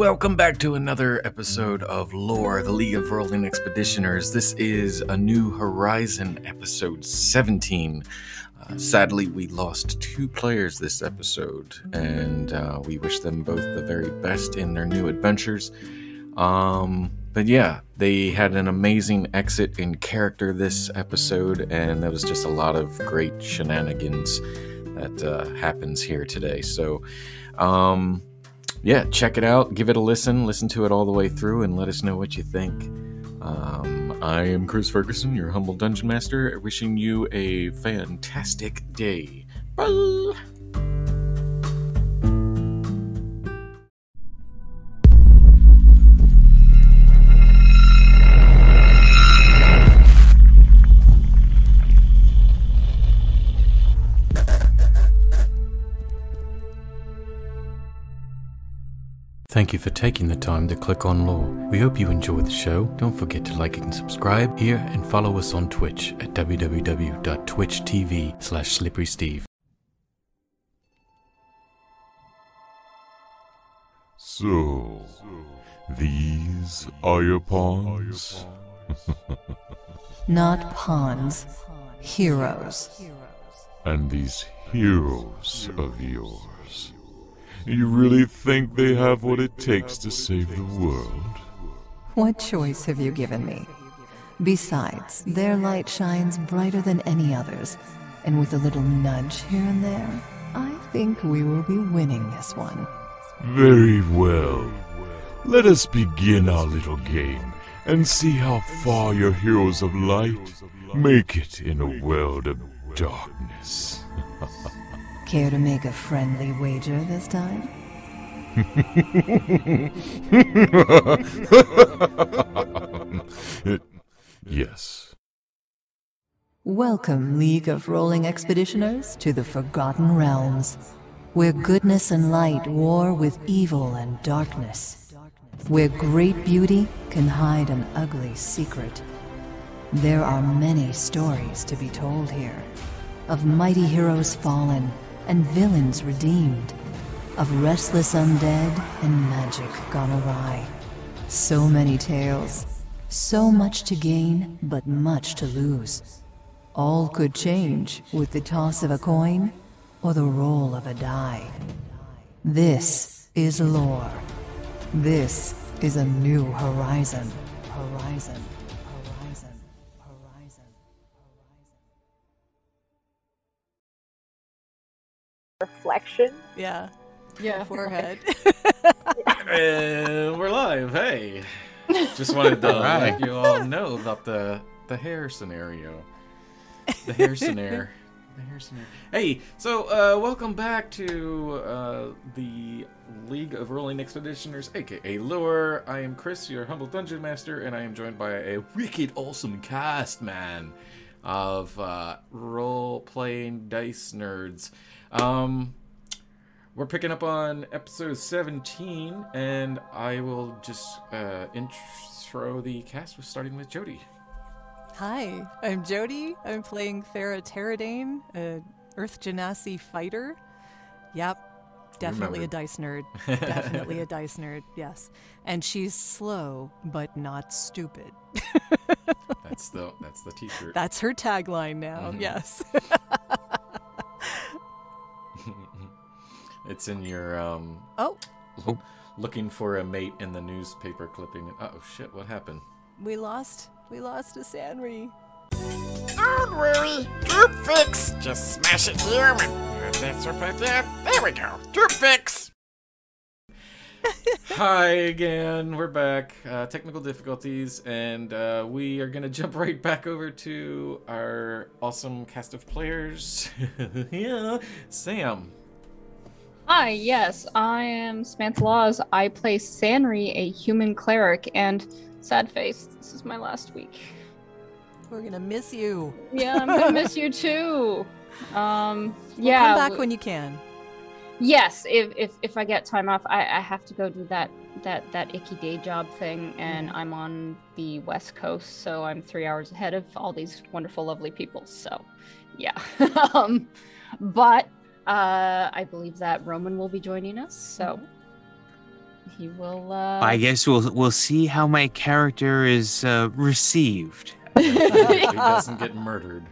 welcome back to another episode of Lore, the League of Rolling Expeditioners. This is a New Horizon episode 17. Uh, sadly, we lost two players this episode, and uh, we wish them both the very best in their new adventures. Um, but yeah, they had an amazing exit in character this episode, and that was just a lot of great shenanigans that uh, happens here today. So, um, yeah, check it out, give it a listen, listen to it all the way through, and let us know what you think. Um, I am Chris Ferguson, your humble dungeon master, wishing you a fantastic day. Bye. Thank you for taking the time to click on Lore. We hope you enjoy the show. Don't forget to like and subscribe here and follow us on Twitch at www.twitch.tv slash slipperysteev. So, these are your pawns? Not pawns, heroes. And these heroes of yours? You really think they have what it takes to save the world? What choice have you given me? Besides, their light shines brighter than any others, and with a little nudge here and there, I think we will be winning this one. Very well. Let us begin our little game and see how far your heroes of light make it in a world of darkness. Care to make a friendly wager this time? Yes. Welcome, League of Rolling Expeditioners, to the Forgotten Realms, where goodness and light war with evil and darkness, where great beauty can hide an ugly secret. There are many stories to be told here of mighty heroes fallen and villains redeemed, of restless undead and magic gone awry. So many tales, so much to gain, but much to lose. All could change with the toss of a coin or the roll of a die. This is lore. This is a new horizon. Horizon. Reflection. Yeah, Yeah. forehead. And we're live. Hey, just wanted to Alright. let you all know about the the hair scenario. The hair scenario. The hair scenario. Hey, so uh, welcome back to uh, the League of Rolling Expeditioners, aka Lore. I am Chris, your humble dungeon master, and I am joined by a wicked awesome cast, man, of uh, role-playing dice nerds. Um, we're picking up on episode 17, and I will just uh, intro the cast with starting with Jody. Hi, I'm Jody. I'm playing Thera Terradane, a Earth Genasi fighter. Yep, definitely a dice nerd. definitely a dice nerd, yes. And she's slow, but not stupid. That's the that's the T-shirt. That's her tagline now, Mhm. yes. it's in your um, oh, looking for a mate in the newspaper clipping. Oh shit! What happened? we lost. We lost a Sanri. Don't worry, Droop Fix. Just smash it here and that's right there. There we go. Droop Fix. Hi again. We're back. Uh, technical difficulties, and uh, we are gonna jump right back over to our awesome cast of players. yeah, Sam. Hi, yes, I am Samantha Laws. I play Sanri, a human cleric, and sad face. This is my last week. We're gonna miss you. Yeah, I'm gonna miss you too. Um, Well, yeah. come back w- when you can. Yes, if, if if I get time off, I, I have to go do that that that icky day job thing, and I'm on the west coast, so I'm three hours ahead of all these wonderful, lovely people. So, yeah. um, but uh, I believe that Roman will be joining us. So, he will. Uh... I guess we'll we'll see how my character is uh, received. he doesn't get murdered.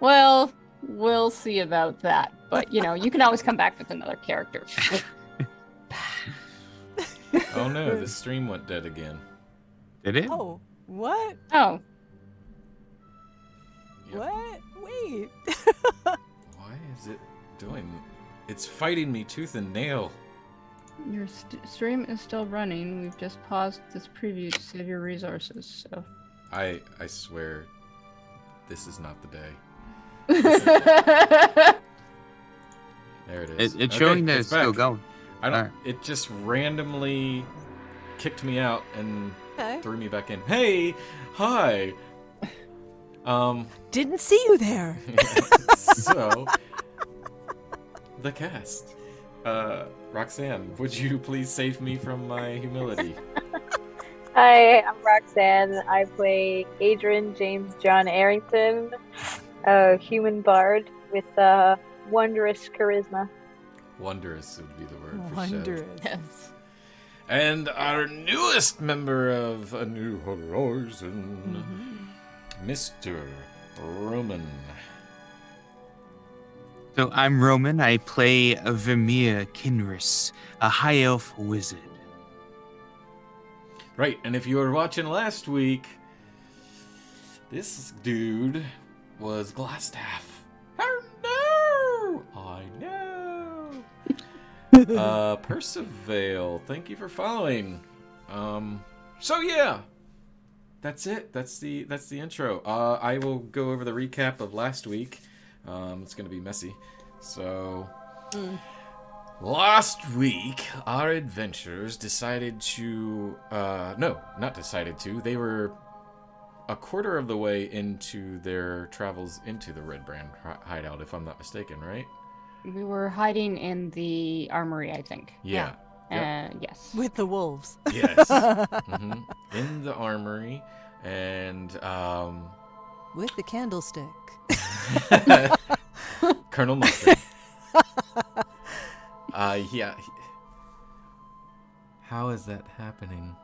Well, we'll see about that. But you know, you can always come back with another character. Oh no, the stream went dead again. Did it? Oh, what? oh, Yep. What? Wait. Why is it doing? It's fighting me tooth and nail. your st- stream is still running. We've just paused this preview to save your resources. So. I I swear, this is not the day. There it is. It, it's Okay, showing that it's, still going. I don't. Alright. It just randomly kicked me out and Okay. threw me back in. Hey, hi. Um. Didn't see you there. so, the cast. Uh, Roxanne, would you please save me from my humility? Hi, I'm Roxanne. I play Adrian James John Arrington, a human bard with uh, wondrous charisma. Wondrous would be the word for. Wondrous. yes. And our newest member of A New Horizon, Mr. Roman. So I'm Roman. I play Vimir Kinris, a high elf wizard. Right, and if you were watching last week, this dude was Glasstaff. Oh no! I know. uh, Percival, thank you for following. Um, so yeah, that's it. That's the that's the intro. Uh, I will go over the recap of last week. Um, it's gonna be messy. So. Last week, our adventurers decided to. Uh, no, not decided to. They were a quarter of the way into their travels into the Redbrand hideout, if I'm not mistaken, right? We were hiding in the armory, I think. Yeah. Yep. Uh, yes. With the wolves. Yes. hmm In the armory, and um, With the candlestick. Colonel Mustard. uh, yeah. How is that happening?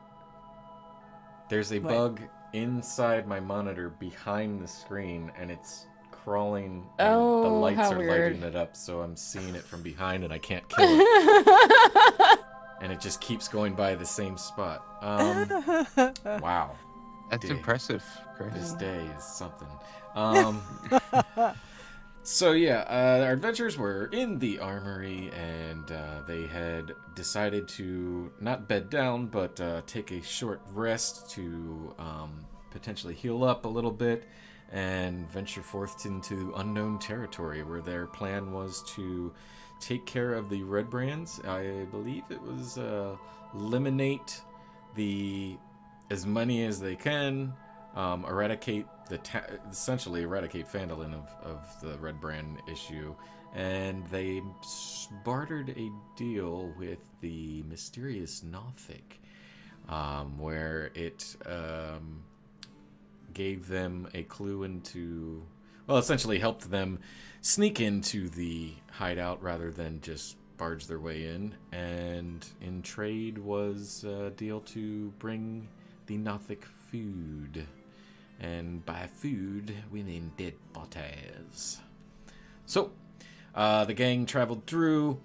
There's a What? bug inside my monitor behind the screen, and it's crawling. And the Oh, lights how are weird. lighting it up, so I'm seeing it from behind, and I can't kill it. and it just keeps going by the same spot. Um, wow. That's Dang. impressive, This day is something. Um, so yeah, uh, our adventurers were in the armory, and uh, they had decided to not bed down, but uh, take a short rest to um, potentially heal up a little bit, and venture forth into unknown territory, where their plan was to take care of the redbrands. I believe it was uh, eliminate the as many as they can, um, eradicate the ta- essentially eradicate Phandalin of, of the Redbrand issue, and they bartered a deal with the mysterious Nothic, um, where it um, gave them a clue into, well, essentially helped them sneak into the hideout rather than just barge their way in, and in trade was a deal to bring the Nothic food. And by food, we mean dead bodies. So, uh, the gang traveled through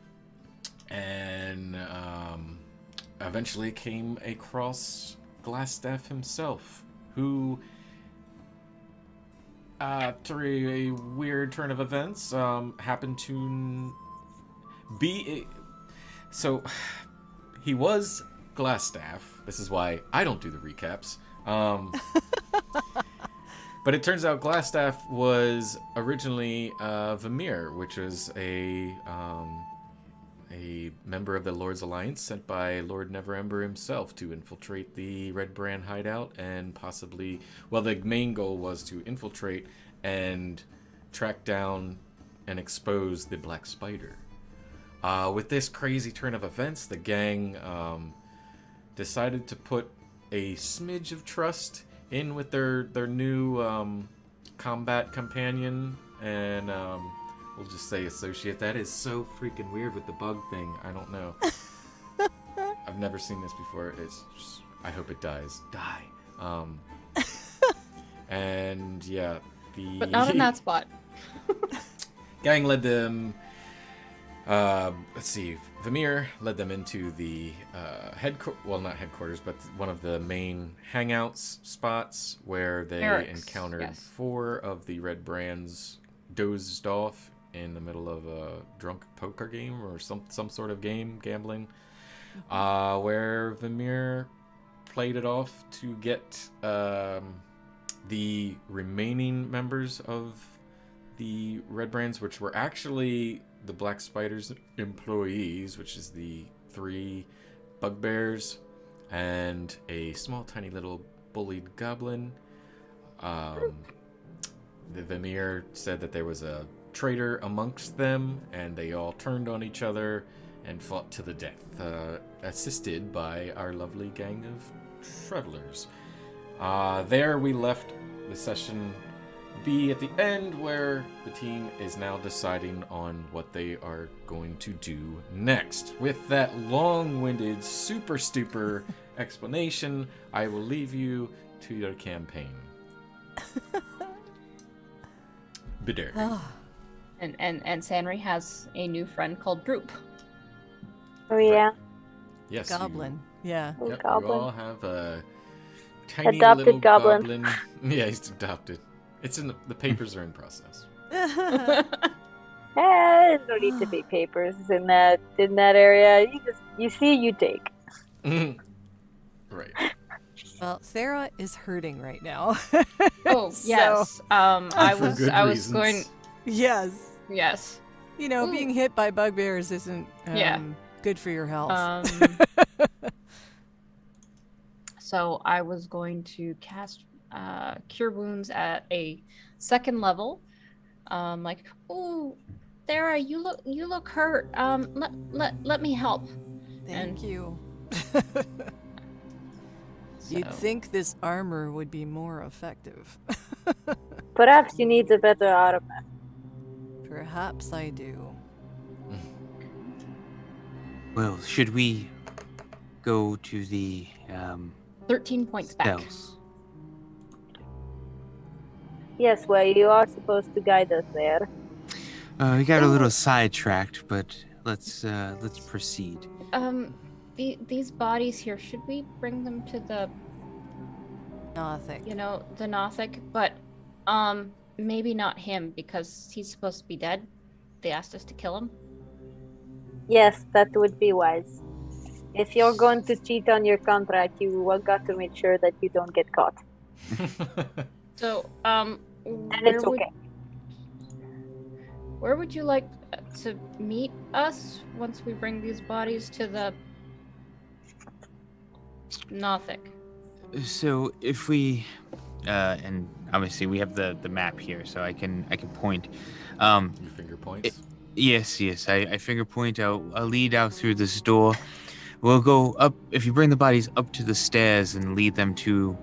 and um, eventually came across Glasstaff himself, who, uh, through a weird turn of events, um, happened to be. A- so, he was Glasstaff. This is why I don't do the recaps. Um, but it turns out Glasstaff was originally uh, Vamir, which was a um, a member of the Lord's Alliance sent by Lord Neverember himself to infiltrate the Redbrand hideout and possibly, well, the main goal was to infiltrate and track down and expose the Black Spider. Uh, with this crazy turn of events, the gang um, decided to put a smidge of trust in with their their new um, combat companion and um, we'll just say associate. That is so freaking weird with the bug thing. I don't know. I've never seen this before. It's just, I hope it dies. Die. Um, and yeah, the But not in that spot. gang led them. Uh, let's see. Vamir led them into the uh, headquarters. Well, not headquarters, but one of the main hangouts spots where they Eric's, encountered yes. four of the redbrands dozed off in the middle of a drunk poker game or some some sort of game gambling, uh, where Vamir played it off to get um, the remaining members of the Redbrands, which were actually the Black Spiders employees, which is the three bugbears and a small, tiny little bullied goblin. Um, the Vamir said that there was a traitor amongst them, and they all turned on each other and fought to the death, uh, assisted by our lovely gang of travelers. Uh, there we left the session be at the end where the team is now deciding on what they are going to do next. With that long winded, super stupid explanation, I will leave you to your campaign. Bitter. Ah, And and and Sanri has a new friend called Droop. Oh yeah, Yes. you- goblin. Yeah. oh, Yep, goblin. you all have a tiny Adopted little goblin. goblin. Yeah, he's adopted. It's in the, the papers are in process. Eh, no need to be papers in that in that area. You just you see, you take. right. well, Thera is hurting right now. Oh So- yes. Um, I For was good I was reasons. going. Yes. Yes. You know, Ooh. being hit by bugbears isn't um, Yeah. good for your health. Um, so I was going to cast uh, Cure Wounds at a second level. Um, like, oh, Thera, you look you look hurt. Um, let let let me help. Thank and- you. You'd think this armor would be more effective. Perhaps you need a better armor. Perhaps I do. Well, should we go to the um, Thirteen points back. Cells? Yes, well, you are supposed to guide us there. Uh, we got a little sidetracked, but let's uh, let's proceed. Um, the, these bodies here, should we bring them to the Nothing. you know the Nothic? But um, maybe not him because he's supposed to be dead. They asked us to kill him. Yes, that would be wise. If you're going to cheat on your contract, you will got to make sure that you don't get caught. So, um, And where it's would, okay. where would you like uh, to meet us once we bring these bodies to the Nothic? So if we, uh, and obviously we have the the map here, so I can I can point. Um, Your finger points. Yes, yes. I, I finger point out. I'll lead out through this door. We'll go up. If you bring the bodies up to the stairs and lead them to,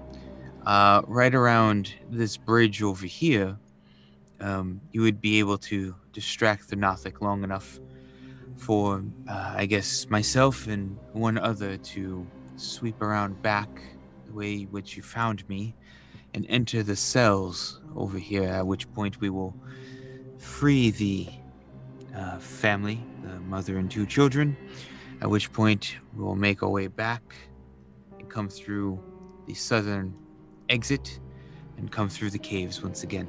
uh, right around this bridge over here, um, you would be able to distract the Nothic long enough for, uh, I guess, myself and one other to sweep around back the way which you found me, and enter the cells over here. At which point we will free the uh, family, the mother and two children. At which point we'll make our way back and come through the southern exit and come through the caves once again.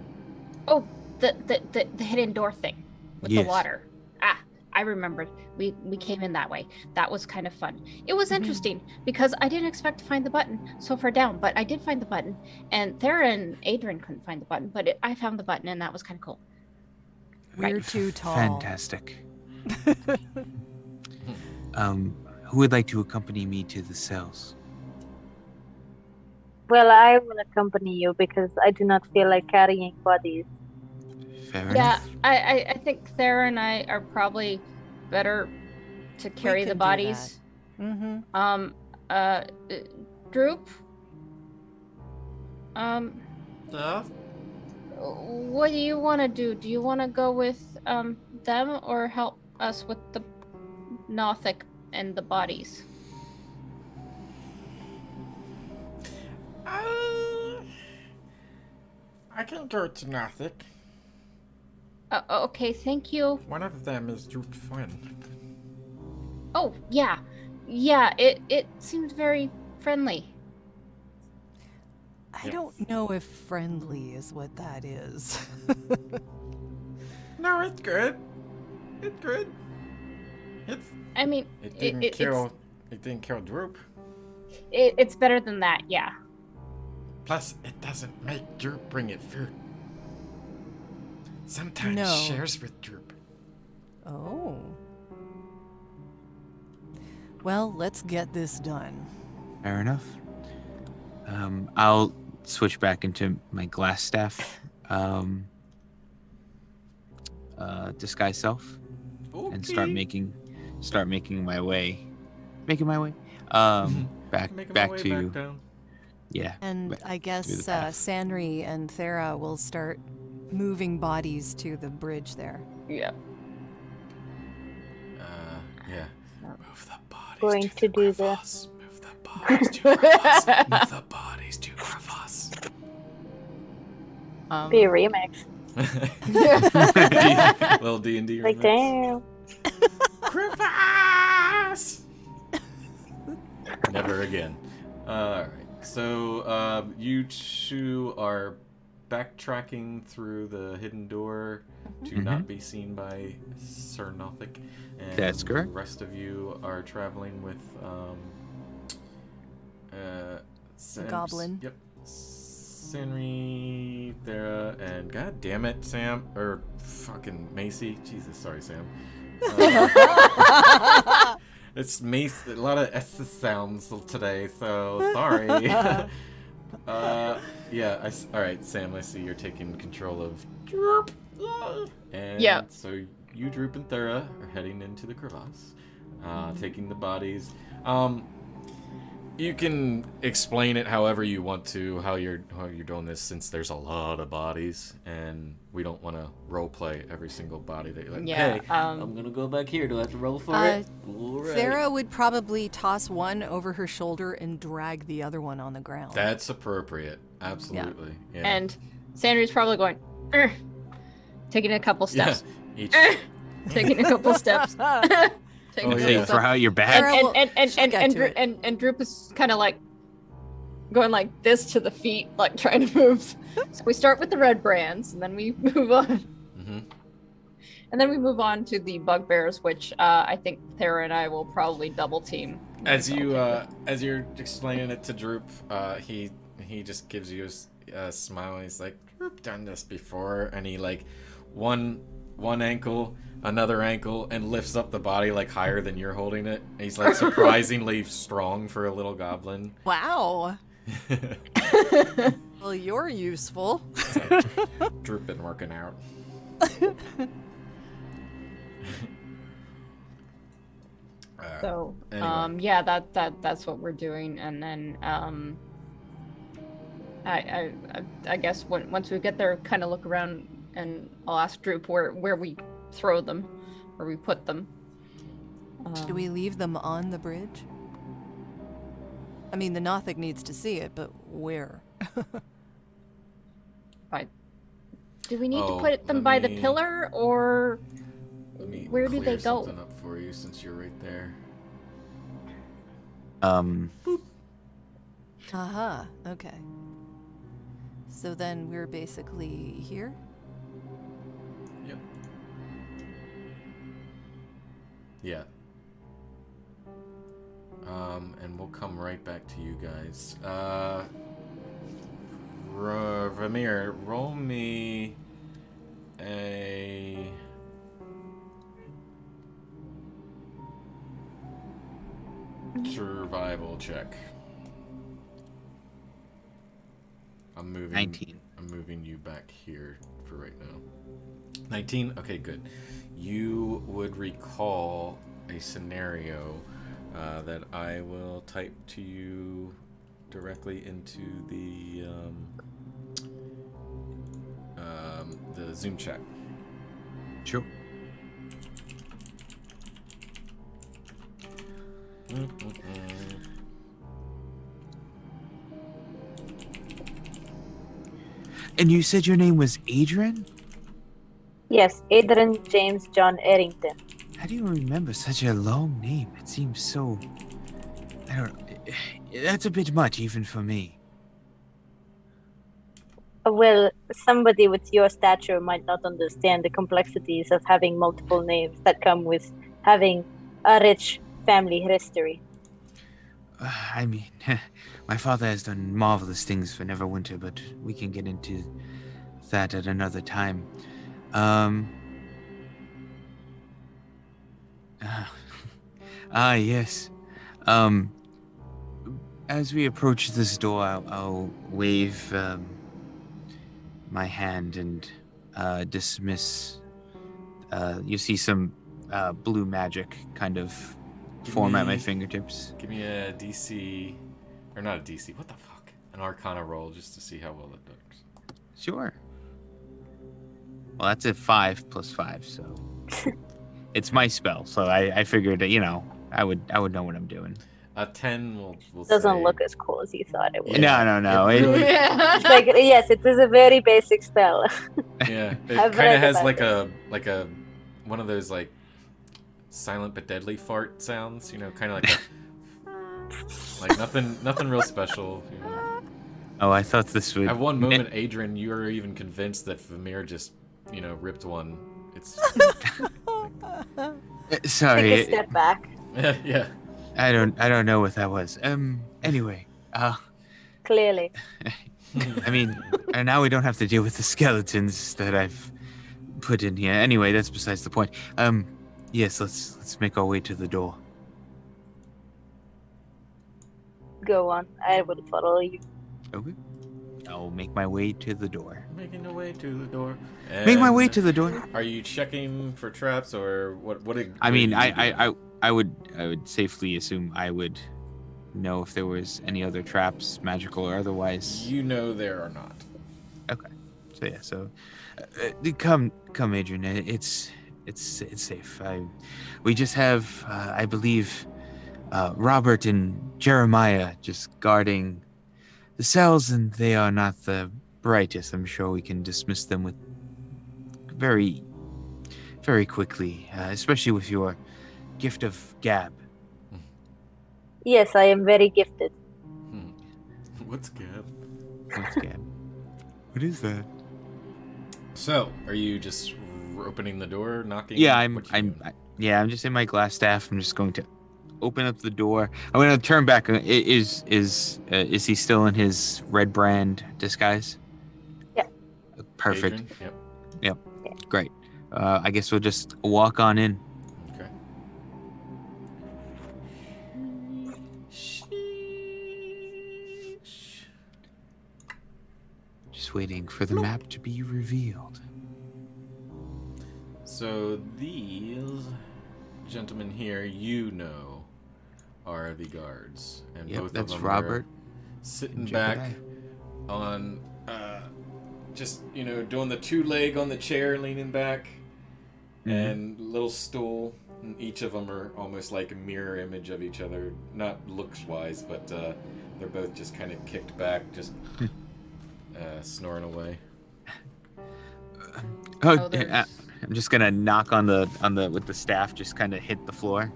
Oh, the the the, the hidden door thing with Yes. the water. Ah, I remembered. We we came in that way. That was kind of fun. It was Mhm. interesting because I didn't expect to find the button so far down, but I did find the button. And Thera and Adrian couldn't find the button, but it, I found the button, and that was kind of cool. We're too tall. Fantastic. Um, who would like to accompany me to the cells? Well, I will accompany you because I do not feel like carrying bodies. Fair Yeah, enough. I, I I think Thera and I are probably better to carry the bodies. mm-hmm. Um, uh, uh, Droop. Um, Uh, what do you want to do? Do you want to go with um them or help us with the Nothic and the bodies? I, I can go to Nothic. Uh, okay, thank you. One of them is Droop's friend. Oh, yeah. Yeah, it, it seems very friendly. I don't know if friendly is what that is. No, it's good. It's good. It's I mean, it it, didn't it, kill. It didn't kill Droop. it, it's better than that, yeah. Plus, it doesn't make Droop bring it food. Sometimes No. shares with Droop. oh. Well, let's get this done. Fair enough. Um, I'll switch back into my glass staff, um, uh, disguise self, and start making, start making my way, making my way, um, back Making my back way to back down. Yeah. And I guess the uh. Sanri and Thera will start moving bodies to the bridge there. Yeah. Uh, yeah. Move the bodies Going to, to the do the- Move the bodies to crevasse. Move the bodies to crevasse. Um, Be a remix. Little D and D. Like, damn. Crevasse! Never again. All right. So um, you two are backtracking through the hidden door to not be seen by Sir Nothic. And That's correct. The rest of you are traveling with um, uh, Sam's- goblin. Yep. Sanri, Thera, and god damn it, Sam or fucking Macy. Jesus, sorry, Sam. Uh, it's me. A lot of S sounds today, so sorry. uh, yeah. I s all right, Sam. I see you're taking control of Droop. And Yeah. So you, Droop, and Thera are heading into the crevasse, uh, Mm-hmm. taking the bodies. Um, you can explain it however you want to, how you're how you're doing this, since there's a lot of bodies, and we don't want to role play every single body that you're like, Yeah, hey, um, I'm gonna go back here. Do I have to roll for Uh, it? All right. Thera would probably toss one over her shoulder and drag the other one on the ground. That's appropriate. Absolutely. Yeah. And Sanri's probably going, taking a couple yeah. steps, Each. "Er," taking a couple steps, taking Oh, yeah. couple Hey, for steps. how you're back. And Sarah and and and and and, to Dru- it. and, and Droop is kind of like going like this to the feet, like trying to move. so we start with the redbrands, and then we move on, hmm and then we move on to the bugbears, which uh, I think Thera and I will probably double team. As you uh, as you're explaining it to Droop, uh, he he just gives you a smile. He's like, "Droop done this before," and he like one one ankle, another ankle, and lifts up the body like higher than you're holding it. He's like surprisingly strong for a little goblin. Wow. Well, you're useful. Droop been working out. Uh, So, Anyway. um, yeah, that that that's what we're doing, and then um, I I I- I guess when, once we get there, kind of look around, and I'll ask Droop where where we throw them, where we put them. Um, Do we leave them on the bridge? I mean, the Nothic needs to see it, but where? do we need Oh, to put them let by the pillar, or where do they go? clear go? something up for you since you're right there. Um, Aha, okay. So then we're basically here? Yeah. Um, and we'll come right back to you guys. Uh, R- Ramir, roll me a. Survival check. I'm moving. 19. I'm moving you back here for right now. 19? Okay, good. You would recall a scenario uh, that I will type to you directly into the um, um, the Zoom chat. sure. And you said your name was Adrian? Yes, Adrian James John Errington. How do you remember such a long name? It seems so. I don't. That's a bit much, even for me. Well, somebody with your stature might not understand the complexities of having multiple names that come with having a rich family history. Uh, I mean, my father has done marvelous things for Neverwinter, but we can get into that at another time. Um. Ah, ah yes. Um. As we approach this door, I'll, I'll wave um, my hand and uh, dismiss. Uh, you see some uh, blue magic kind of Give form at my fingertips. Give me a DC, or not a DC. What the fuck? An Arcana roll just to see how well it does. Sure. Well, that's a five plus five, so it's my spell. So I, I figured, that, you know, I would I would know what I'm doing. A ten will will Doesn't say- look as cool as you thought it would. No, no, no. it It, really- It's like yes, it is a very basic spell. Yeah, it kind of has like it. a like a one of those like silent but deadly fart sounds. You know, kind of like a, like nothing nothing real special. You know. oh, I thought this would. At one moment, Adrian, you were even convinced that Vamir just you know ripped one. It's Uh, Sorry, Take a step back. yeah. I don't I don't know what that was. Um. Anyway, uh, Clearly, I mean, and now we don't have to deal with the skeletons that I've put in here. Anyway, that's besides the point. Um. Yes, let's let's make our way to the door. go on. I will follow you. Okay. I'll make my way to the door. Making the way to the door. Make my way to the door. Are you checking for traps or what? What? ag- I mean, I. I, I, I would, I would safely assume I would know if there was any other traps, magical or otherwise. You know there are not. Okay. So yeah, so uh, uh, come, come, Adrian. It's, it's, it's safe. I, we just have, uh, I believe, uh, Robert and Jeremiah just guarding the cells, and they are not the brightest. I'm sure we can dismiss them with very, very quickly, uh, especially with your gift of gab. Yes, I am very gifted. Hmm. What's Gab? What's gab? what is that? So, are you just r- opening the door, knocking? Yeah, I'm. I'm. I, yeah, I'm just in my glass staff. I'm just going to open up the door. I'm going to turn back. Uh, Is is uh, is he still in his redbrand disguise? Yeah. Uh, Perfect. Adrian? Yep. Great. Uh, I guess we'll just walk on in. Okay. Just waiting for the map to be revealed. So these gentlemen here, you know, are the guards, and Yep, both that's of them Robert. are sitting back on, uh, just you know, doing the two leg on the chair, leaning back, Mhm. and little stool. And each of them are almost like a mirror image of each other, not looks wise, but uh, they're both just kind of kicked back, just uh, snoring away. Oh, Oh, uh, I'm just gonna knock on the on the with the staff. Just kind of hit the floor.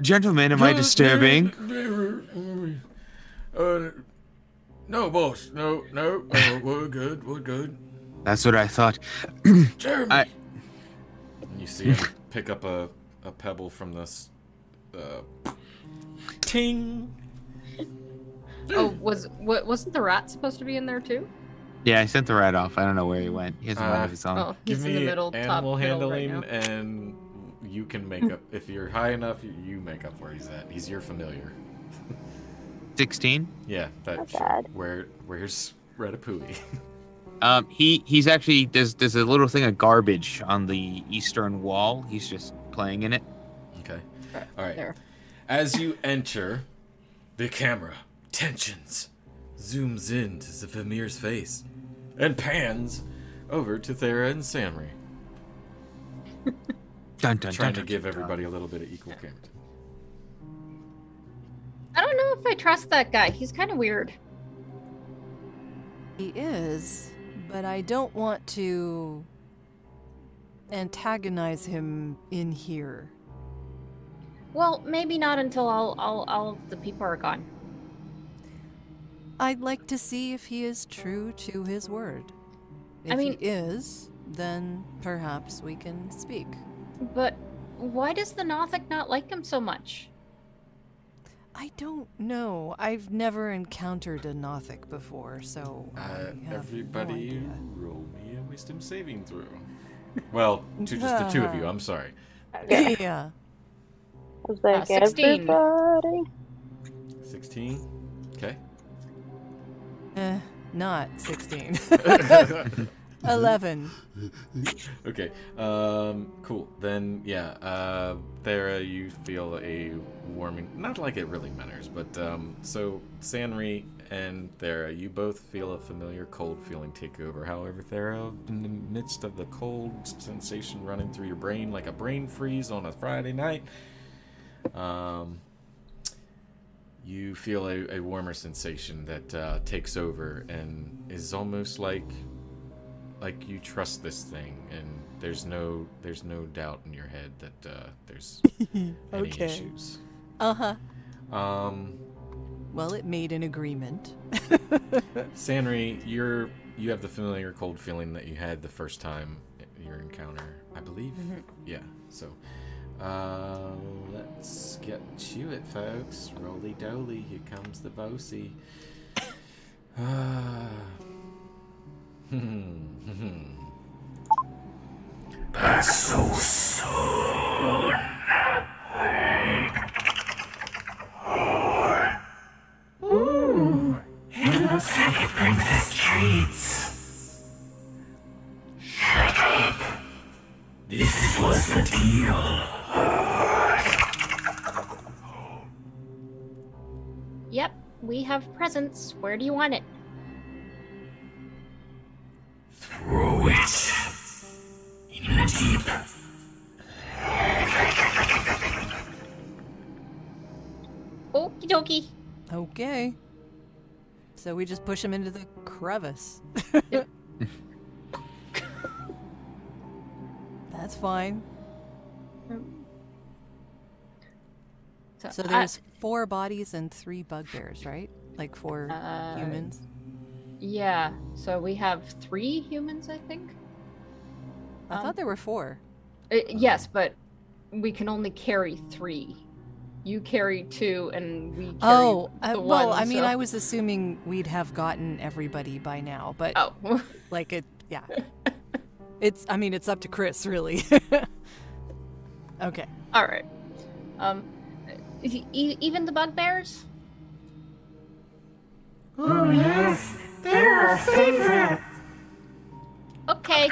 Gentlemen, am I disturbing? Uh, no, boss. No, no. Uh, we're good. We're good. That's what I thought. Jeremy. I- you see him pick up a, a pebble from this. Uh, ting. Oh, was wa- wasn't the rat supposed to be in there too? Yeah, I sent the rat off. I don't know where he went. He has a mind Uh, of his own. Oh, Give he's me in the middle, top animal middle right handling, now. and you can make up. If you're high enough, you- you make up where he's at. He's your familiar. Sixteen. Yeah, that. Not sure. bad. Where where's Ratatouille? Um, he he's actually there's there's a little thing of garbage on the eastern wall. He's just playing in it. okay. All right. There. As you enter, the camera tensions, zooms in to Zafamir's face, and pans over to Thera and Sanri, Dun dun trying dun. to dun, give dun. everybody a little bit of equal camera. I don't know if I trust that guy. He's kind of weird. He is, but I don't want to antagonize him in here. Well, maybe not until all all all of the people are gone. I'd like to see if he is true to his word. If I mean- he is, then perhaps we can speak. But why does the Nothic not like him so much? I don't know. I've never encountered a Nothic before, so I Uh, have no everybody, idea. roll me a wisdom saving throw. Well, to just the two of you. I'm sorry. Okay. yeah. Was like 16. everybody? Sixteen. Okay. Eh, not 16. 11. okay. Um. Cool. Then, yeah. Uh, Thera, you feel a warming. Not like it really matters, but um. So Sanri and Thera, you both feel a familiar cold feeling take over. However, Thera, in the midst of the cold sensation running through your brain like a brain freeze on a Friday night, um. You feel a, a warmer sensation that uh, takes over and is almost like like you trust this thing and there's no there's no doubt in your head that uh, there's any Okay. issues Uh huh. um Well, it made an agreement. sanri you're you have the familiar cold feeling that you had the first time your encounter i believe yeah so uh let's get to it folks roly doly here comes the bossy Ah. That's so soon. Ooh, it looks like it brings us treats. Shut up. This was the deal. Yep, we have presents. Where do you want it? Throw it in the deep. Okie dokie. Okay. So we just push him into the crevice. That's fine. So I- there's four bodies and three bugbears, right? Like four Uh, humans. Yeah, so we have three humans, I think. I um, thought there were four. Uh, yes, but we can only carry three. You carry two, and we carry Oh, uh, the well, one, I mean, so- I was assuming we'd have gotten everybody by now, but Oh, like it, yeah. it's, I mean, it's up to Chris, really. okay. all right. Um, e- even the bugbears. Oh, yes. They're our favorite. Okay.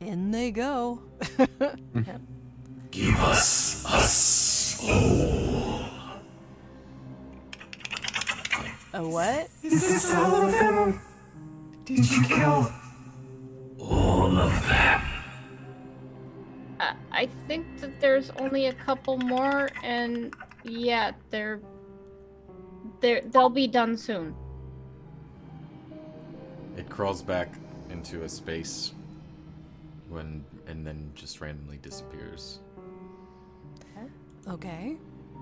In they go. Give us a soul. A what? Is this all of them? Did you kill? All of them. Uh, I think that there's only a couple more, and yeah, they're they're they'll be done soon. It crawls back into a space when and then just randomly disappears. Okay.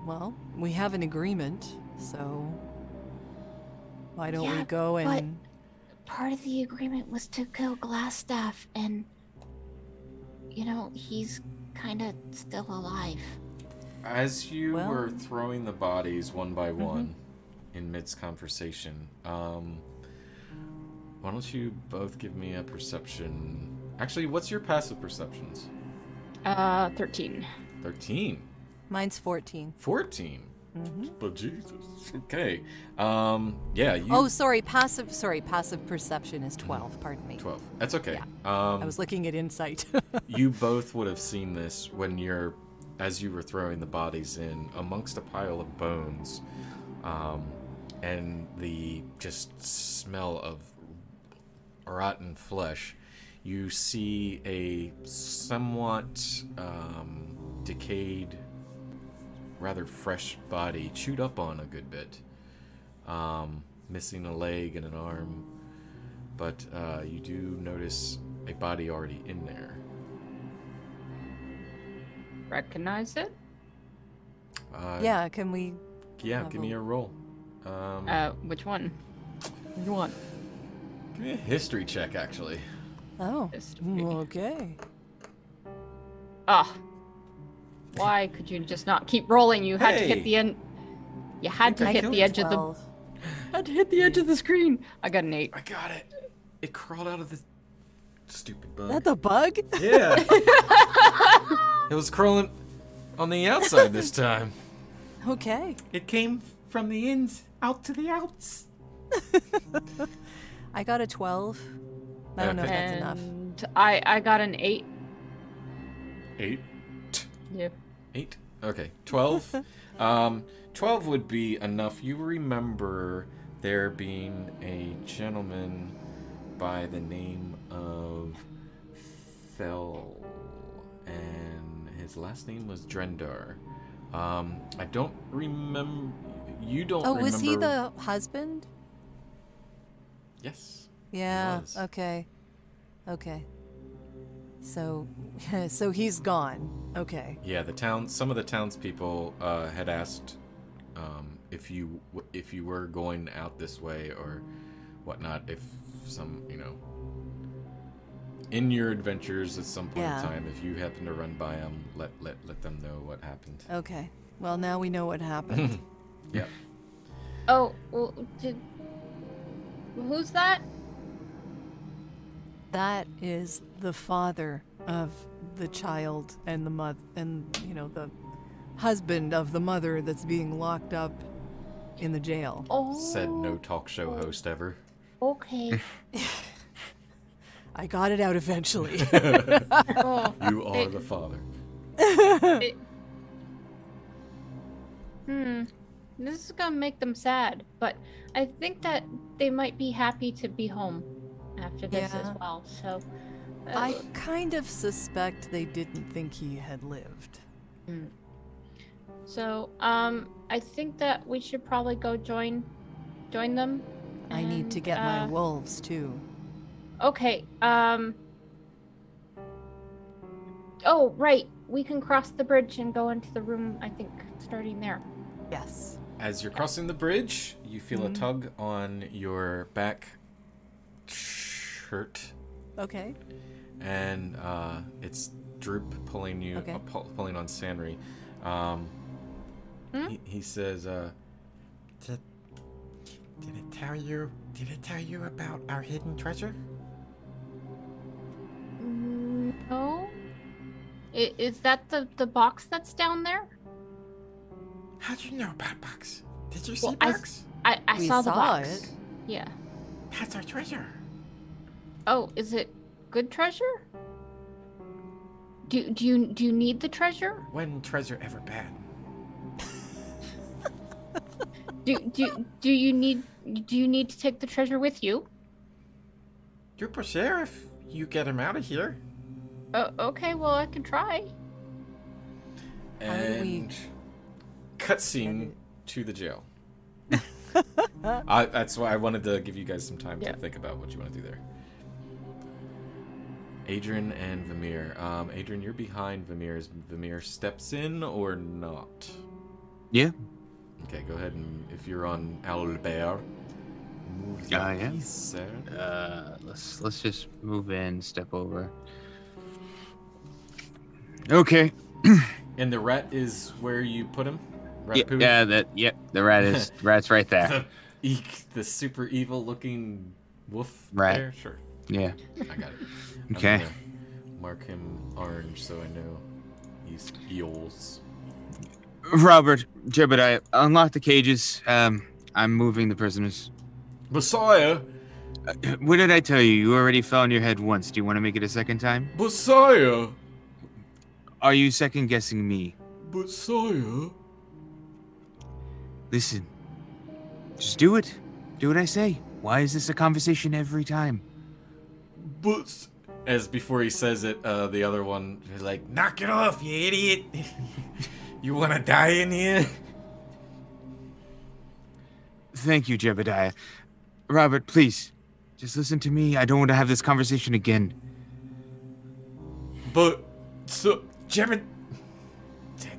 Well, we have an agreement, so why don't we Yeah, go but- and Part of the agreement was to kill Glasstaff, and you know he's kind of still alive. As you Well- were throwing the bodies one by one in midst conversation, um, why don't you both give me a perception? Actually, what's your passive perceptions? Uh, thirteen. 13. mine's 14. 14. Hmm But Jesus. Okay. Um, yeah, you. Oh, sorry, passive sorry, passive perception is 12, pardon me. 12. That's okay. Um, I was looking at insight. you both would have seen this when you're as you were throwing the bodies in amongst a pile of bones um, and the just smell of rotten flesh you see a somewhat um, decayed rather fresh body, chewed up on a good bit. Um, missing a leg and an arm, but uh, you do notice a body already in there. Recognize it? Uh, yeah, can we? Yeah, give a- me a roll. Um, Uh, which one? Which one? give me a history check, actually. Oh, History. okay. Ah. Why could you just not keep rolling? You had to hit the end. You had to I hit the edge of the. 12. Had to hit the edge of the screen. I got an eight. I got it. It crawled out of the stupid bug. That the bug? Yeah. it was crawling on the outside this time. Okay. It came from the ins out to the outs. I got a 12. I don't know if that's enough. I I got an eight. Eight. Yeah. Eight. Okay. Twelve. um, twelve would be enough. You remember there being a gentleman by the name of Fell, and his last name was Drendar. Um, I don't remember. You don't. Oh, was he the husband? Yes. Yeah. Okay. Okay. So, so he's gone. Okay. Yeah, the town. Some of the townspeople uh, had asked um, if you if you were going out this way or whatnot. If some, you know, in your adventures at some point Yeah. in time, if you happen to run by them, let let let them know what happened. Okay. Well, now we know what happened. Yeah. Oh, well, did. Who's that? That is the father of the child and the mother, and you know the husband of the mother that's being locked up in the jail. Oh. Said no talk show host ever. Okay. I got it out eventually. oh. You are It- the father. it- hmm. This is gonna make them sad, but I think that they might be happy to be home after this Yeah. as well. So. Uh, I kind of suspect they didn't think he had lived. So, um, I think that we should probably go join, join them. I need to and, get my uh, wolves too. Okay. Um. Oh, right. We can cross the bridge and go into the room. I think starting there. Yes. As you're crossing the bridge, you feel Mhm. a tug on your back shirt Okay. and uh, it's Droop pulling you, Okay. uh, pu- pulling on Sanri. Um, Hmm? he, he says, uh, Did, did it tell you? Did it tell you about our hidden treasure? No. I- Is that the the box that's down there? How'd you know about Box? Did you see Well, Box? I I We saw the box. it. Yeah. That's our treasure. Oh, is it good treasure? Do do you do you need the treasure? When treasure ever bad? Do do do you need do you need to take the treasure with you? Drupal Sheriff, you get him out of here. Uh, okay, well I can try. How do we- and cutscene to the jail. I, that's why I wanted to give you guys some time Yeah. to think about what you want to do there. Adrian and Vamir. Um, Adrian, you're behind Vamir. Is Vamir steps in or not? Yeah. Okay, go ahead and if you're on Albert, move that I am. piece, sir. Uh, let's let's just move in, step over. Okay. And the rat is where you put him. Rat Yeah, that yep, the rat is rat's right there. The, eek, the super evil looking wolf. Rat. There? Sure. Yeah. I got it. Okay. Mark him orange so I know he's eels. Robert, Jebediah, unlock the cages. Um, I'm moving the prisoners. Messiah! Uh, what did I tell you? You already fell on your head once. Do you want to make it a second time? Messiah! Are you second guessing me? Messiah! Listen, just do it. Do what I say. Why is this a conversation every time? But. As before he says it, uh, the other one is like, knock it off, you idiot! You want to die in here? Thank you, Jebediah. Robert, please, just listen to me. I don't want to have this conversation again. But so Jebediah,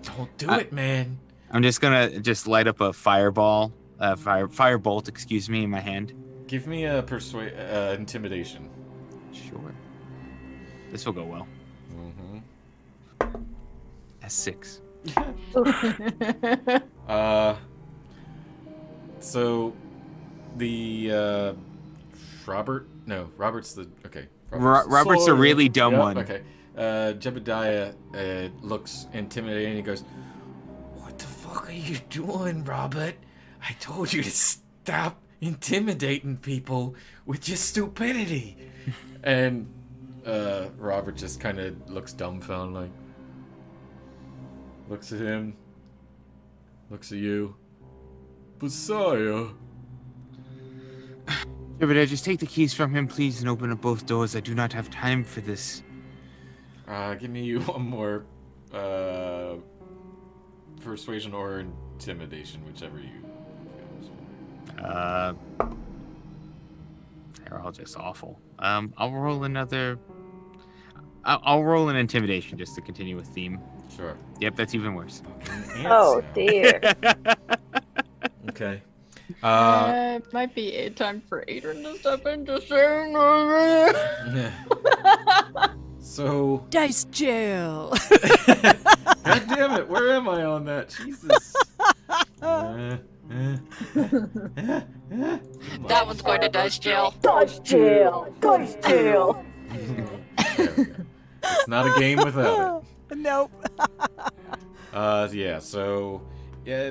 don't do I- it, man. I'm just gonna just light up a fireball, uh, fire firebolt, excuse me, in my hand. Give me a persuade uh, intimidation. Sure. This will go well. Mm-hmm. That's six. Uh, so the uh, Robert? No, Robert's the okay. Ro- Robert's a really dumb Yep, one. Okay. Uh, Jebediah uh, looks intimidating. He goes, "What the fuck are you doing, Robert? I told you to stop intimidating people with your stupidity." and uh, Robert just kind of looks dumbfounded, like looks at him, looks at you. Messiah. Jebediah, just take the keys from him, please, and open up both doors. I do not have time for this. Uh, give me one more uh, persuasion or intimidation, whichever you. Uh, they're all just awful. Um, I'll roll another. I'll, I'll roll an intimidation just to continue with theme. Sure. Yep, that's even worse. Oh dear. Okay. Uh, Uh, it might be a time for Adrian to step in to say. so, Dice jail. God damn it, where am I on that? Jesus. Uh, uh, uh, uh. That one's going to dice jail. Dice jail. Dice jail. There we go. It's not a game without it. nope. Uh, yeah, so, yeah,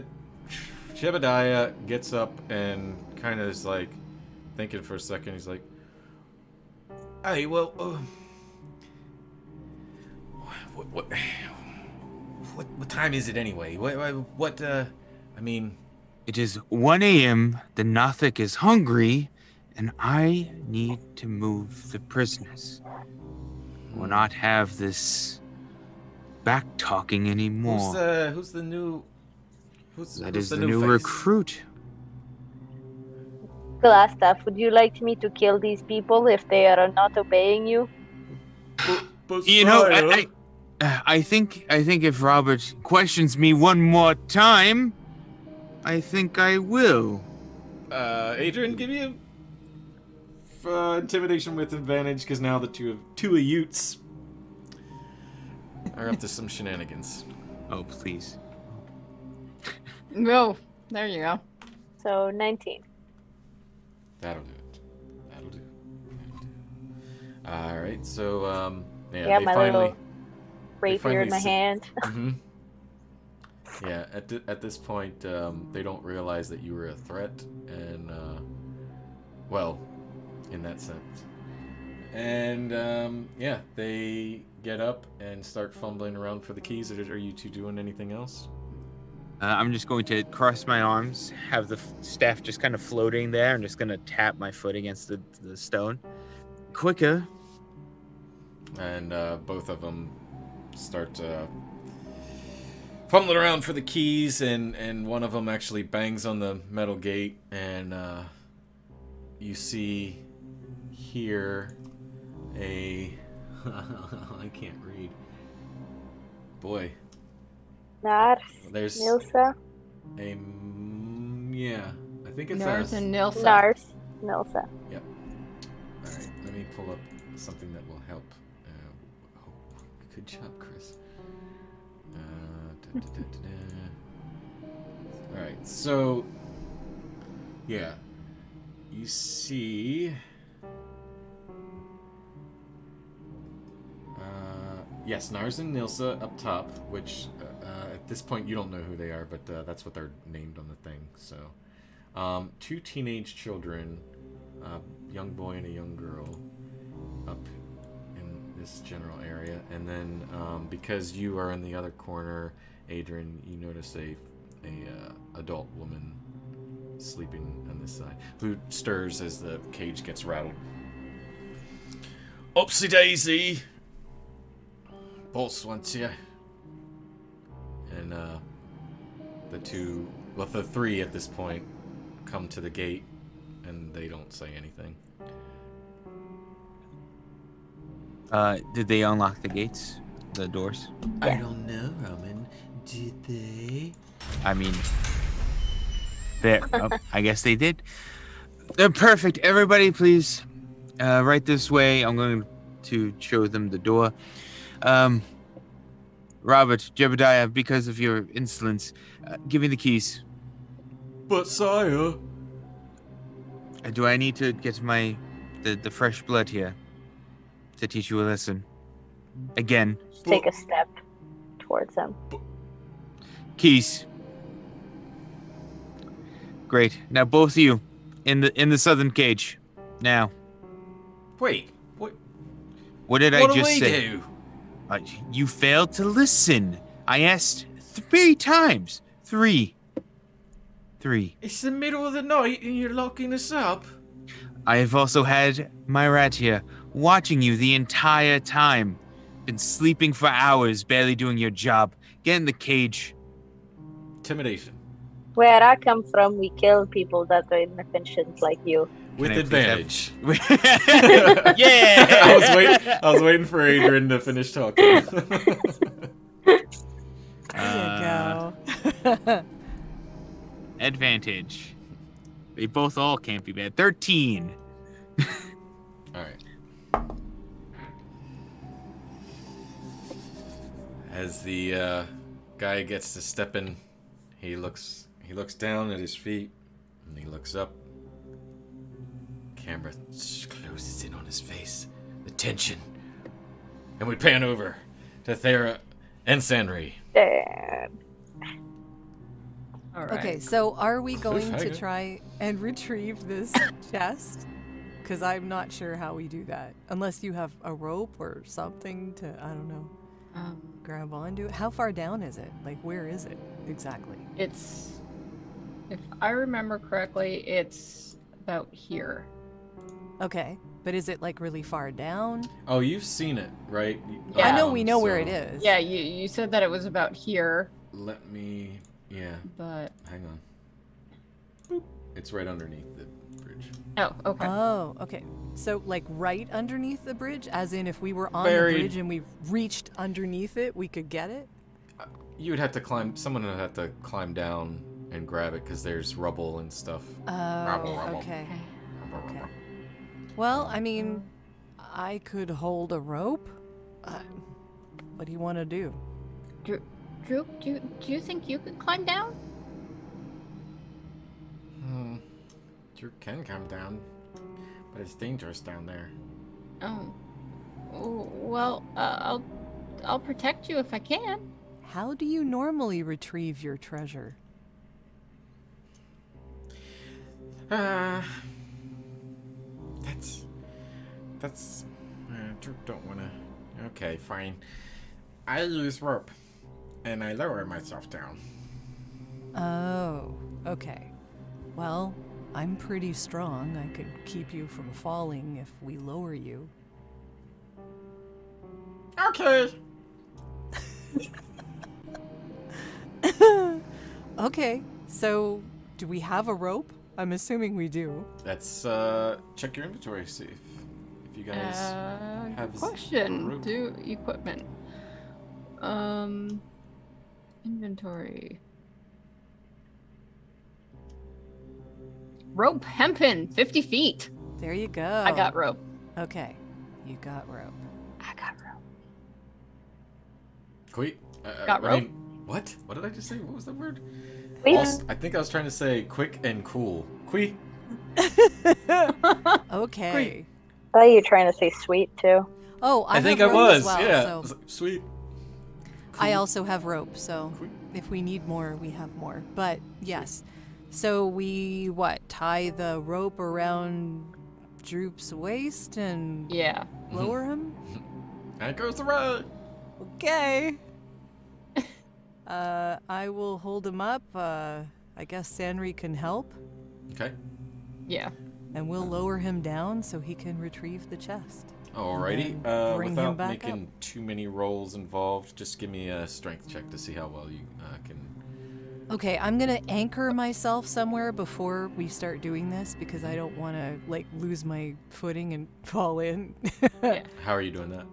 Jebediah gets up and kind of is like thinking for a second. He's like, "Hey, well, uh, what, what, what, what time is it anyway? What, what, what uh, I mean, It is 1 a.m. The Nothic is hungry, and I need to move the prisoners. Will not have this back talking anymore. who's the, who's the new, who's, that who's is the, the, new, new recruit. Glasstaff, would you like me to kill these people if they are not obeying you? You know, Messiah. I, I, I think I think if Robert questions me one more time, I think I will. Uh, Adrian, give you uh, intimidation with advantage because now the two of two of Utes are up to some shenanigans. Oh, please. No, there you go. So 19. That'll do it. That'll do. That'll do. All right, so um, yeah, Yeah, they my finally. little Rapier finally in my sit- hand. hmm Yeah, at th- at this point, um, they don't realize that you were a threat, and uh, well, in that sense. And um, yeah, they get up and start fumbling around for the keys. Are, are you two doing anything else? Uh, I'm just going to cross my arms, have the f- staff just kind of floating there. I'm just going to tap my foot against the, the stone. Quicker. and uh, both of them start uh, fumbling around for the keys, and and one of them actually bangs on the metal gate, and uh, you see here a I can't read. Boy, Nars, there's Nilsa, a mm, yeah, I think it Nars says. and Nilsa. Nars, Nilsa. Yep. All right, let me pull up something that good job, Chris. Uh. All right, so yeah, you see. Uh, yes, Nars and Nilsa up top, which uh, uh, at this point you don't know who they are, but uh, that's what they're named on the thing. So, um, two teenage children a young boy and a young girl up this general area. And then um, because you are in the other corner adrian you notice a a uh, adult woman sleeping on this side who stirs as the cage gets rattled. Upsy daisy. Boss wants you and uh, the two, well, the three at this point, come to the gate, and they don't say anything. Uh, did they unlock the gates, the doors? I don't know, Roman. Did they? I mean, there. oh, I guess they did. They're perfect. Everybody, please, uh, right this way. I'm going to show them the door. Um, Robert, Jebediah, because of your insolence, uh, give me the keys. But sire. Uh, Do I need to get my the, the fresh blood here to teach you a lesson? Again, take a step towards him. keys. Great. Now both of you in the in the southern cage. Now, Wait, what? what did I what do just we say? do? Uh, you failed to listen. I asked three times. Three. Three. It's the middle of the night and you're locking us up. I have also had my rat here, watching you the entire time. Been sleeping for hours, barely doing your job. Get in the cage. Intimidation. Where I come from, we kill people that are inefficient like you. With advantage. yeah! I was, wait- I was waiting for Adrian to finish talking. there you uh, go. advantage. They both all can't be bad. 13. As the uh, guy gets to step in, he looks. He looks down at his feet, and he looks up. Camera closes in on his face. The tension, and we pan over to Thera and Sanri. Damn. All right. Okay, so are we going to try and retrieve this chest? Because I'm not sure how we do that. Unless you have a rope or something to, I don't know, Um, grab onto it. How far down is it? Like, where is it exactly? it's, if I remember correctly, it's about here. Okay, but is it like really far down? Oh, you've seen it, right? Yeah. I know we know where it is. Yeah, you you said that it was about here, Let me. Yeah, but hang on. Boop. It's right underneath the bridge. oh, okay. Oh, okay. So, like, right underneath the bridge? As in, if we were on Buried. the bridge and we reached underneath it, we could get it? You would have to climb. Someone would have to climb down and grab it because there's rubble and stuff. Oh, rubble. okay. Rubble, Okay. rubble. Well, I mean, I could hold a rope. Uh, what do you want to do? Drew, Drew, do you, do you think you could climb down? You can come down, but it's dangerous down there. Oh, Oh, well, uh, I'll I'll protect you if I can. How do you normally retrieve your treasure? Uh, that's that's. Uh, don't wanna. Okay, fine. I use rope, and I lower myself down. Oh, okay. Well, I'm pretty strong. I could keep you from falling if we lower you. Okay. Okay, so do we have a rope? I'm assuming we do. Let's uh check your inventory. See if, if you guys. Uh, have good question. rope. Do equipment. Um, inventory. Rope hempen, fifty feet. There you go. I got rope. Okay, you got rope. I got rope. Quick. Uh, Got I rope? mean, what? What did I just say? What was that word? Also, I think I was trying to say quick and cool. Quick. Okay. I thought you were trying to say sweet too. Oh, I, I, think I was. well, yeah. so- I was like, Sweet. I also have rope, so Quick. if we need more, we have more. But yes. So we what? Tie the rope around Droop's waist and Yeah. lower him? And it goes the right. Okay. uh I will hold him up. Uh I guess Sanri can help Okay. Yeah. and we'll lower him down so he can retrieve the chest. Alrighty. Uh, without back making too many rolls involved, just give me a strength check to see how well you uh, can. Okay, I'm gonna anchor myself somewhere before we start doing this because I don't want to like lose my footing and fall in. How are you doing that?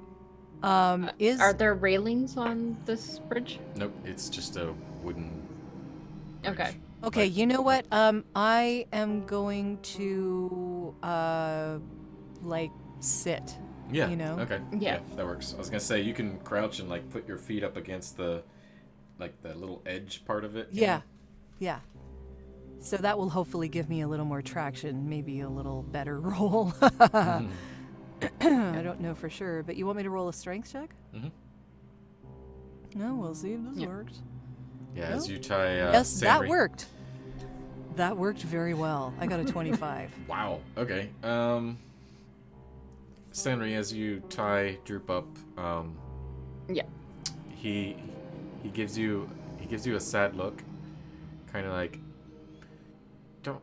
um, is Are there railings on this bridge? Nope, it's just a wooden. Okay. okay? You know what? Um, I am going to uh, like sit. Yeah. You know? Okay. Yeah. that works. I was gonna say you can crouch and like put your feet up against the, like the little edge part of it. Yeah, know? yeah. So that will hopefully give me a little more traction, maybe a little better roll. Mhm. I don't know for sure, but you want me to roll a strength check? Mhm. No, we'll see if this Yeah. works. Yeah, as you try. Uh, yes, that Sanri- worked. That worked very well. I got a 25. Wow. Okay. Um. Stanley, as you tie Droop up, um. Yeah. He he gives you he gives you a sad look, kind of like. Don't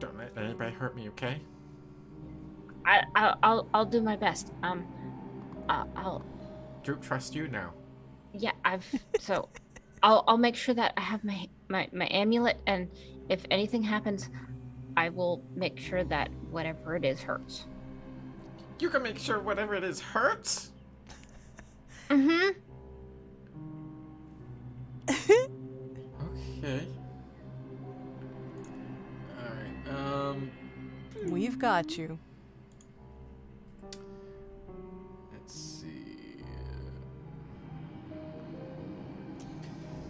don't let anybody hurt me, okay? I, I'll I'll do my best. Um, I, I'll Droop, trust you now. yeah I've so I'll I'll make sure that I have my my my amulet and if anything happens, I will make sure that whatever it is hurts. You can make sure whatever it is hurts. Mm-hmm. Okay. All right. Um. We've got you. Let's see.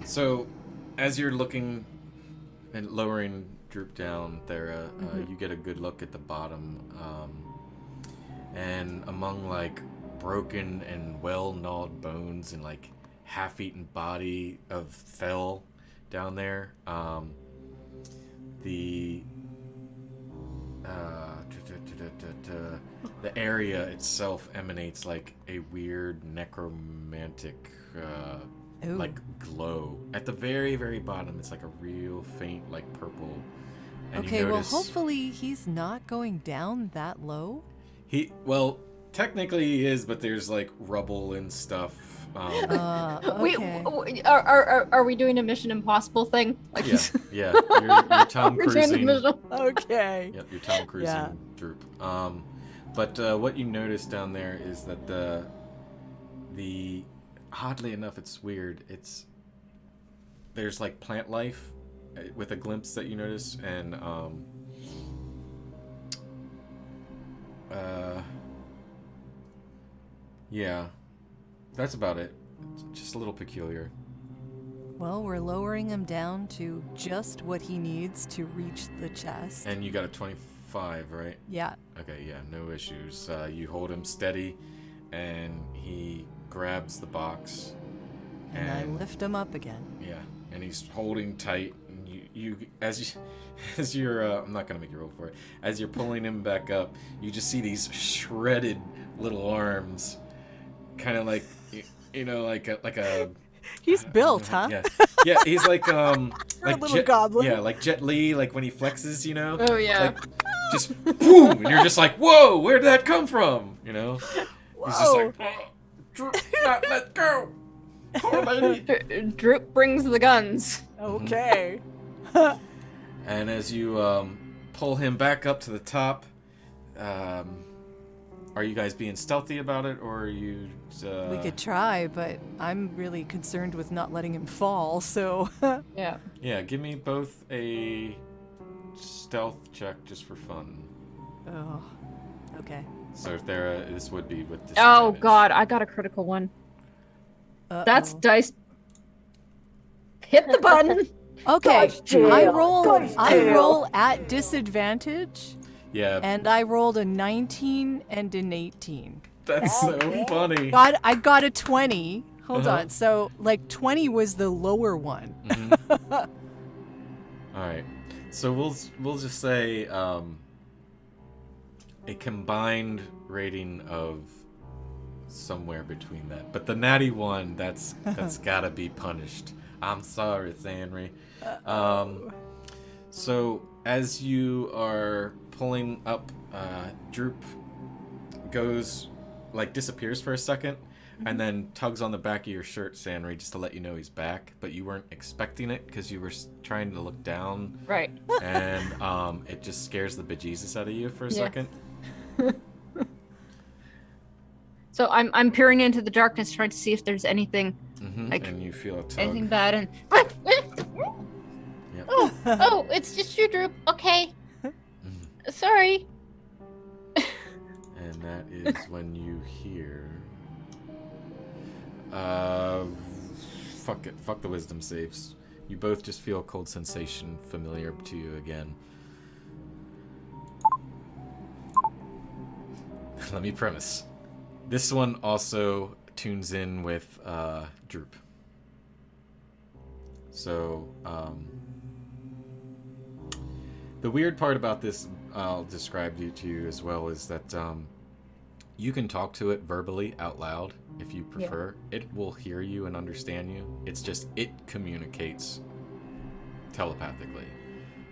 So, as you're looking and lowering Droop down there, uh, uh, you get a good look at the bottom. Um, and among like broken and well gnawed bones and like half eaten body of Fell down there, um, the uh, the area itself emanates like a weird necromantic uh, like glow. At the very very bottom it's like a real faint like purple. And okay, you well, hopefully he's not going down that low. he well technically he is but there's like rubble and stuff um, Uh, We, okay. we are, are are are we doing a Mission Impossible thing? Like, yeah yeah you're, you're Tom we're doing a cruising Mission. okay. Yep, your Tom Cruising Yeah. droop. Um, but uh, what you notice down there is that the the oddly enough, it's weird. It's there's like plant life uh, with a glimpse that you notice, and um, uh, yeah, that's about it. It's just a little peculiar. Well, we're lowering him down to just what he needs to reach the chest. And you got a 25, right? yeah. Okay, yeah, no issues. Uh, you hold him steady, and he grabs the box. And I lift him up again. Yeah, and he's holding tight. And you, you as you, as you're, uh, I'm not gonna make you roll for it. As you're pulling him back up, you just see these shredded little arms, kind of like, you, you know, like a, like a. He's built, huh? Yeah, yeah. He's like um, For a like little Jet, goblin. Yeah, like Jet Li, like when he flexes, you know. Oh yeah. Like, just boom, and you're just like, whoa, where did that come from? You know? He's just like, Oh, Droop, not let go. Poor lady. Droop brings the guns. Okay. and as you um, pull him back up to the top, um, are you guys being stealthy about it, or are you? Uh, we could try, but I'm really concerned with not letting him fall, so. Yeah. Yeah, give me both a stealth check just for fun. oh. Okay. So if there, uh, this would be with Oh. God, I got a critical one. That's Uh-oh. dice. Hit the button. Okay. jail. I roll. Dice I roll at disadvantage, Yeah, and I rolled a 19 and an 18. that's so funny. Got I got a 20. Hold Uh-huh. on. So like 20 was the lower one. Mhm. All right. So we'll we'll just say um, a combined rating of somewhere between that. But the natty one, that's that's gotta be punished. I'm sorry, Sanri. Um, so as you are pulling up, uh, Droop goes like disappears for a 2nd and then tugs on the back of your shirt, Sanri, just to let you know he's back. But you weren't expecting it because you were trying to look down, Right. and um, it just scares the bejesus out of you for a Yeah. second. So I'm I'm peering into the darkness, trying to see if there's anything Mm-hmm. Like, and you feel a tug. anything bad. And Yep. Oh, oh, it's just your droop. Okay. Sorry. And that is when you hear. Uh, fuck it. Fuck the wisdom saves. You both just feel a cold sensation familiar to you again. Let me premise. This one also tunes in with uh, Droop. So, um, the weird part about this, I'll describe you to you as well, is that um, you can talk to it verbally out loud if you prefer. It will hear you and understand you. It's just it communicates telepathically.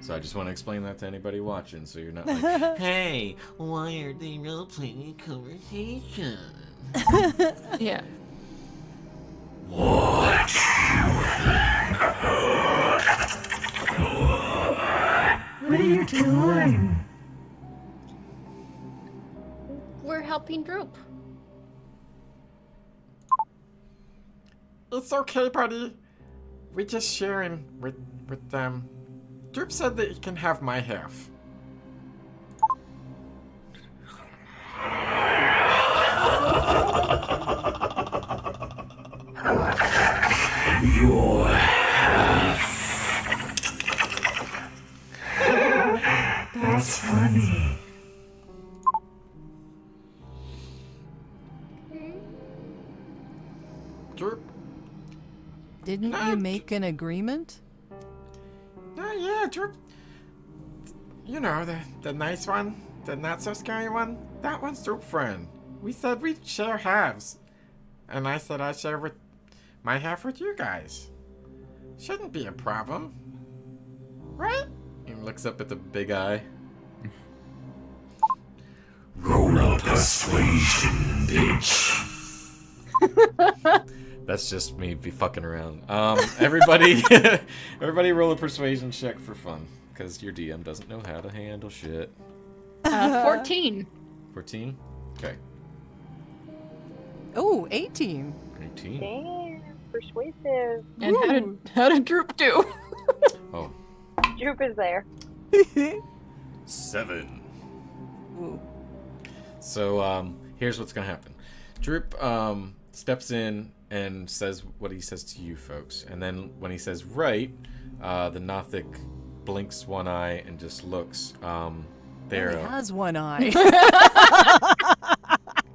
So I just want to explain that to anybody watching, so you're not like, "Hey, why are they role playing a conversation?" yeah. What? What are you doing? Helping Droop. It's okay, buddy. We're just sharing with with them. Droop said that he can have my half. That's funny. Didn't you make an agreement? Oh yeah, Droop. You know the the nice one, the not so scary one. That one's Droop friend. We said we'd share halves, and I said I'd share with my half with you guys. Shouldn't be a problem, right? He looks up at the big eye. Roll up persuasion, bitch. That's just me be fucking around. Um, everybody, everybody, roll a persuasion check for fun, because your DM doesn't know how to handle shit. Uh, 14. Fourteen. Okay. Oh, 18. Eighteen. Damn, persuasive. And how did how did Droop do? Oh. Droop is there. Seven. Ooh. So um, here's what's gonna happen. Droop um, steps in and says what he says to you folks, and then when he says right, uh, the Nothic blinks one eye and just looks. Um, there, Only has one eye.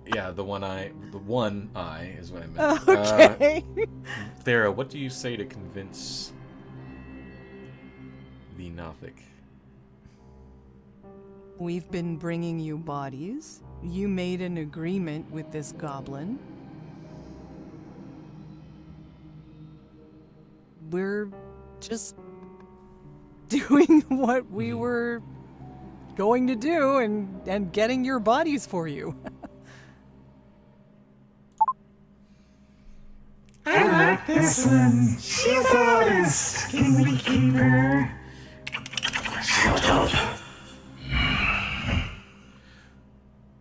yeah, the one eye, the one eye is what I meant. Uh, okay. Thera, what do you say to convince the Nothic? We've been bringing you bodies. You made an agreement with this goblin. We're just doing what we mm-hmm. were going to do and and getting your bodies for you. I like this one. She's honest. Can we keep her? Shut up.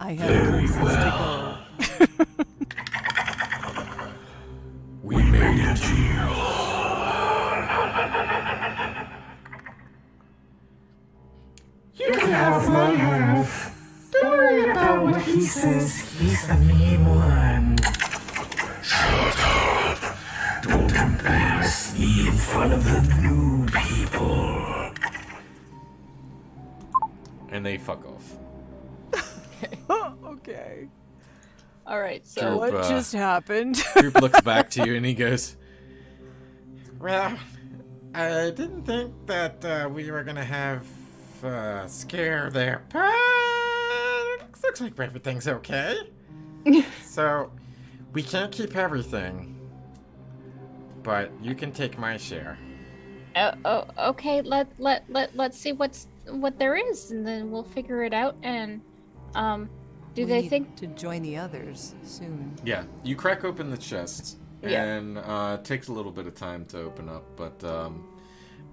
I have places to go. We made a deal. You have my half. Don't worry about what he says. He's the mean one. Shut up. Don't embarrass me in front of the new people. And they fuck off. okay. All right. So Droop, What uh, just happened? Droop looks back to you and he goes, Well, I didn't think that uh, we were gonna have uh, scare there, but it looks, looks like everything's okay. so we can't keep everything, but you can take my share. oh, oh okay. Let let let let's see what's what there is, and then we'll figure it out. And um, Do we they need think to join the others soon? Yeah, you crack open the chest, Yeah. and uh, it takes a little bit of time to open up, but um,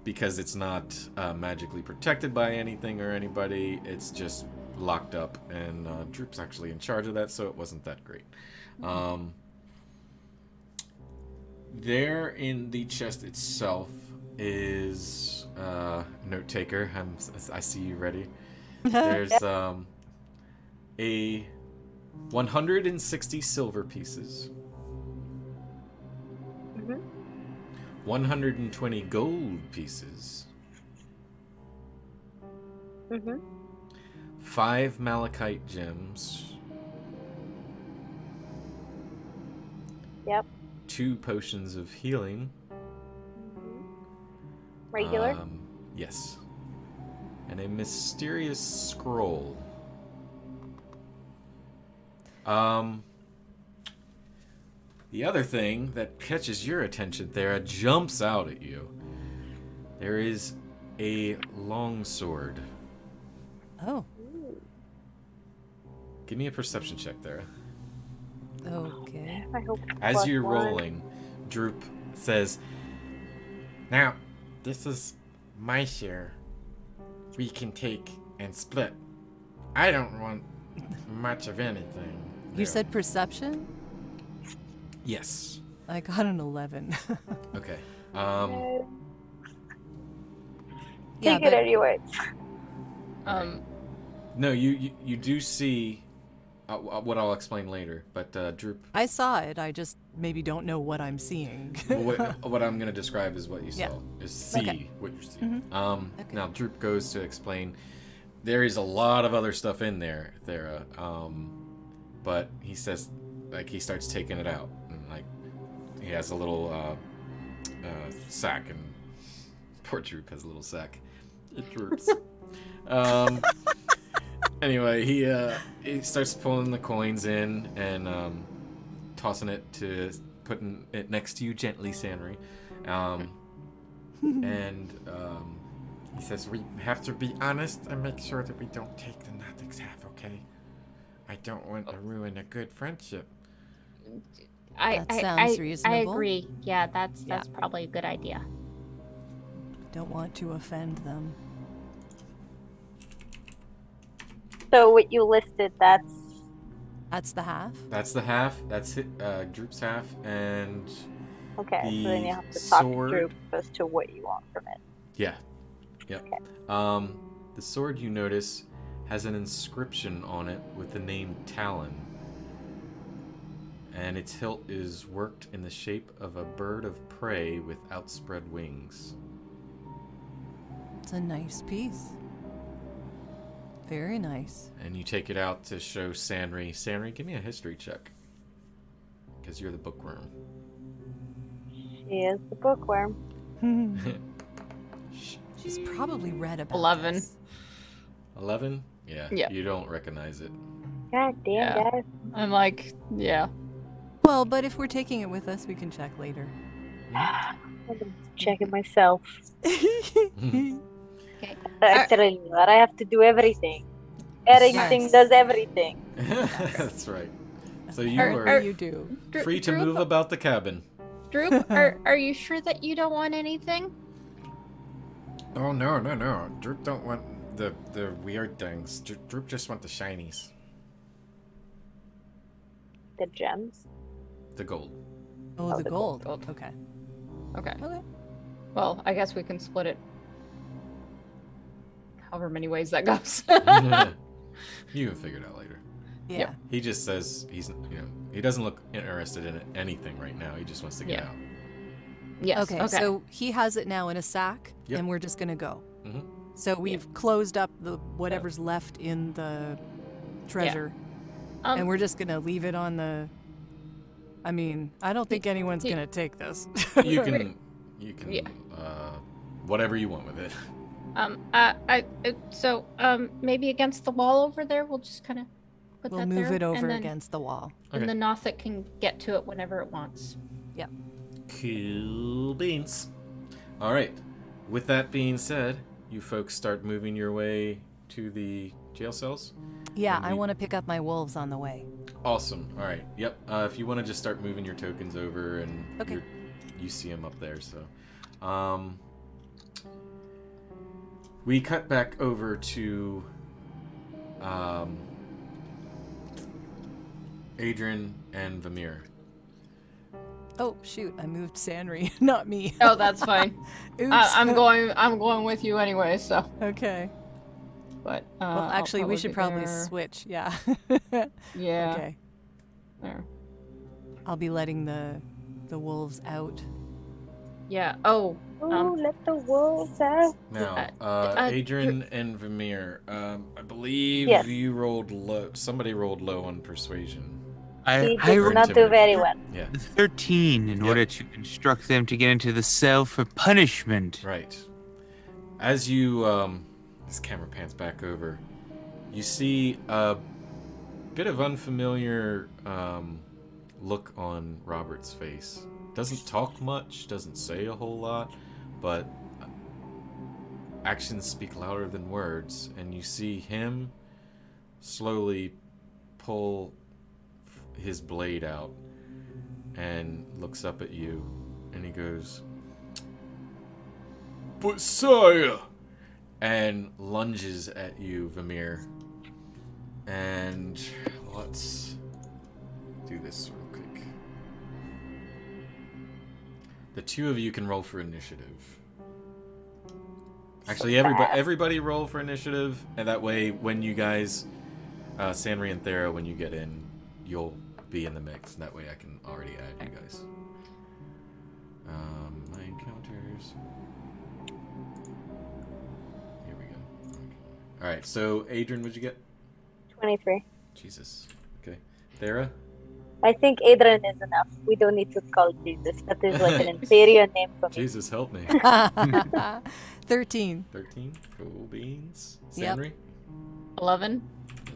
because it's not uh, magically protected by anything or anybody, it's just locked up, and uh, Droop's actually in charge of that, so it wasn't that great. Um, there in the chest itself is uh, note taker. I'm, I see you ready. There's um, a 160 silver pieces. 120 gold pieces. Mm-hmm. Five malachite gems. Yep. Two potions of healing. Regular. Um, yes. And a mysterious scroll. Um. The other thing that catches your attention there jumps out at you. There is a longsword. Oh, Give me a perception check there. okay. I hope. As you're one. rolling, Droop says, Now, this is my share. We can take and split. I don't want much of anything. You there. said perception? Yes. I got an 11. Okay. Um, Uh, yeah, Take it but anyway. um no, you, you, you do see uh, what I'll explain later, but uh, Droop, I saw it. I just maybe don't know what I'm seeing. what, what I'm going to describe is what you saw. Yeah. saw, is see Okay. what you're seeing. Mhm. Um, Okay. Now, Droop goes to explain there is a lot of other stuff in there, Thera, um, but he says, like, he starts taking it out, and, like, he has a little uh, uh, sack, and poor Droop has a little sack. It droops. um, anyway, he uh, he starts pulling the coins in and um, tossing it to putting it next to you gently, Sanri. Um, and um, He says we have to be honest and make sure that we don't take the Nothic's half, okay? I don't want to ruin a good friendship. I That I, sounds I, I reasonable. agree. Yeah, that's Yeah. that's probably a good idea. don't want to offend them. So what you listed, that's That's the half? that's the half. That's it, uh, Droop's half, and okay. so then you have to talk sword- to Droop as to what you want from it. yeah, yep. Okay. Um, the sword you notice has an inscription on it with the name Talon, and its hilt is worked in the shape of a bird of prey with outspread wings. It's a nice piece. Very nice. And you take it out to show Sanri. Sanri, give me a history check, because you're the bookworm. She is the bookworm. She's probably read about 11. this. Eleven. Yeah. Yeah. You don't recognize it. God damn, Yeah. guys. I'm like, yeah. Well, but if we're taking it with us, we can check later. I'm gonna check it myself. Okay. I'm Are- you that I have to do everything. Everything Yes. does everything. That's right. So you Are- are, are- you do. Free to Droop, move about the cabin. Droop, are are you sure that you don't want anything? Oh no, no, no. Droop don't want the the weird things. Dro- Droop just want the shinies. The gems. The gold. Oh, Oh, the the gold. gold. Okay. Okay. Okay. Well, I guess we can split it. However many ways that goes. you can figure it out later. Yeah. He just says he's you know he doesn't look interested in anything right now. He just wants to get Yeah. out. yes. Okay, so he has it now in a sack, Yep. and we're just gonna go. Mhm. So we've closed up the whatever's left in the treasure, um, and we're just gonna leave it on the. I mean, I don't think anyone's gonna take this. You can you can Yeah. uh, whatever you want with it. um, uh, I, uh, so, um, maybe against the wall over there, we'll just kind of put we'll that move there, it over then, against the wall. and Okay. the Nothic can get to it whenever it wants. Yep. Cool beans. All right. With that being said, you folks start moving your way to the jail cells? Yeah, And I want to pick up my wolves on the way. Awesome. All right. Yep. Uh, if you want to just start moving your tokens over, and Okay. you're- see them up there. So, um, we cut back over to um, Adrian and Vamir. Oh shoot! I moved Sanri, not me. Oh, that's fine. Oops. I, I'm going. I'm going with you anyway. So, Okay. But uh, Well, actually, we should probably there. switch. Yeah. Yeah. Okay. There. I'll be letting the the wolves out. Yeah. Oh. Ooh, Um, let the wolves out. Now, Uh, uh, uh, Adrian and Vamir, um, I believe Yes. you rolled low. Somebody rolled low on persuasion. I, He I did Or not do very well. Yeah. 13 in Yep. order to instruct them to get into the cell for punishment. Right. As you, um, this camera pans back over, you see a bit of unfamiliar um, look on Robert's face. Doesn't talk much, doesn't say a whole lot, but actions speak louder than words, and you see him slowly pull his blade out and looks up at you, and he goes, but sire, and lunges at you, Vamir. And let's do this real quick. The two of you can roll for initiative. Actually, everybody everybody roll for initiative, and that way, when you guys, uh, Sanri and Thera, when you get in, you'll be in the mix. That way, I can already add you guys. Um, All right. So, Adrian, what'd you get? 23. Jesus. Okay. Thera. I think Adrian is enough. We don't need to call Jesus. That is like an inferior name for me. Jesus, help me. Thirteen. Thirteen. Cool beans. Yep. Sanri. Eleven.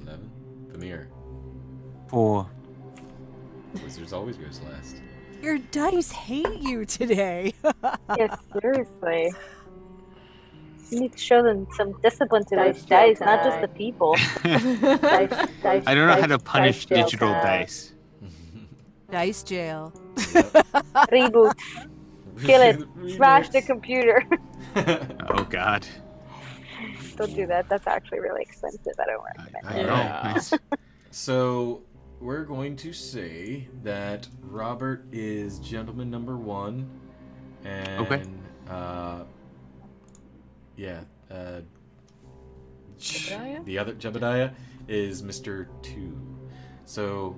Eleven. Vamir. Four. Wizards always goes last. Your dice hate you today. yes, seriously. You need to show them some discipline to Dice those dice, not just the people. Dice, dice, I don't know how to punish dice digital time. dice. dice jail. Reboot. Kill it. Smash the computer. Oh God. don't do that. That's actually really expensive. I don't recommend I it. know. Yeah. Nice. So we're going to say that Robert is gentleman number one, and Okay. uh, yeah, uh, Jebediah? the other Jebediah is Mister Two. So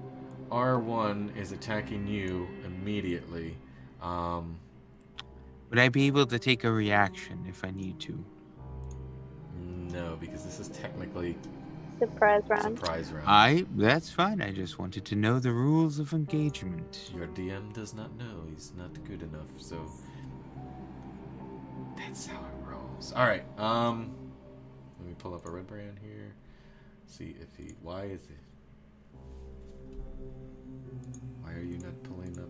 R one is attacking you immediately. Um, Would I be able to take a reaction if I need to? no, because this is technically Surprise round. surprise round. I. That's fine. I just wanted to know the rules of engagement. Your DM does not know. He's not good enough, so that's how it. All right. Um, let me pull up a redbrand here. See if he. Why is it? Why are you not pulling up?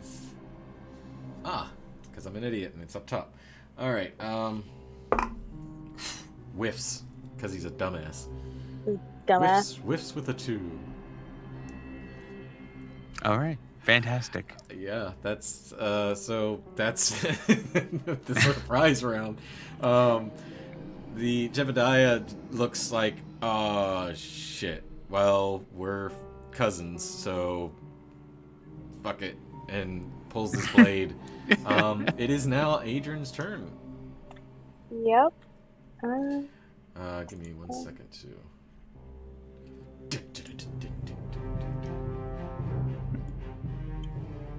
This- Ah, because I'm an idiot and it's up top. All right. Um, whiffs because he's a dumbass. Dumbass. Whiffs, whiffs with a two. All right. Fantastic. Yeah, that's uh so that's the surprise round. Um the Jebediah looks like oh shit. Well, we're cousins, so fuck it and pulls this blade. um it is now Adrian's turn. Yep. Uh, Uh give me one second to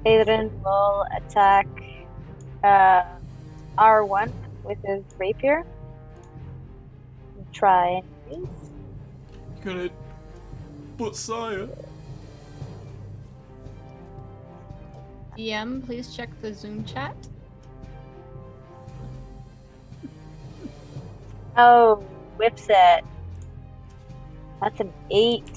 Adrian will attack uh, R1 with his rapier. Try and miss. Gonna but sire. DM, please check the Zoom chat. Oh, whips it. That's an eight.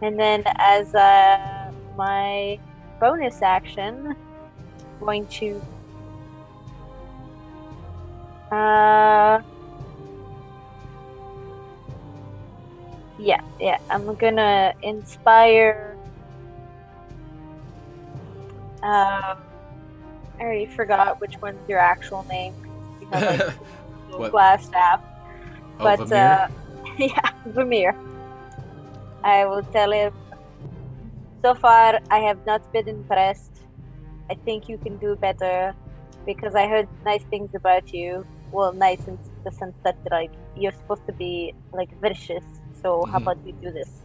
And then, as uh, my bonus action, I'm going to. Uh. Yeah, yeah. I'm gonna inspire. Um, I already forgot which one's your actual name. You like Glasstaff. Oh, But Vamir? uh, yeah, Vamir. I will tell him. So far, I have not been impressed. I think you can do better because I heard nice things about you. Well, nice in the sense that like you're supposed to be like vicious. So how Mhm. about we do this?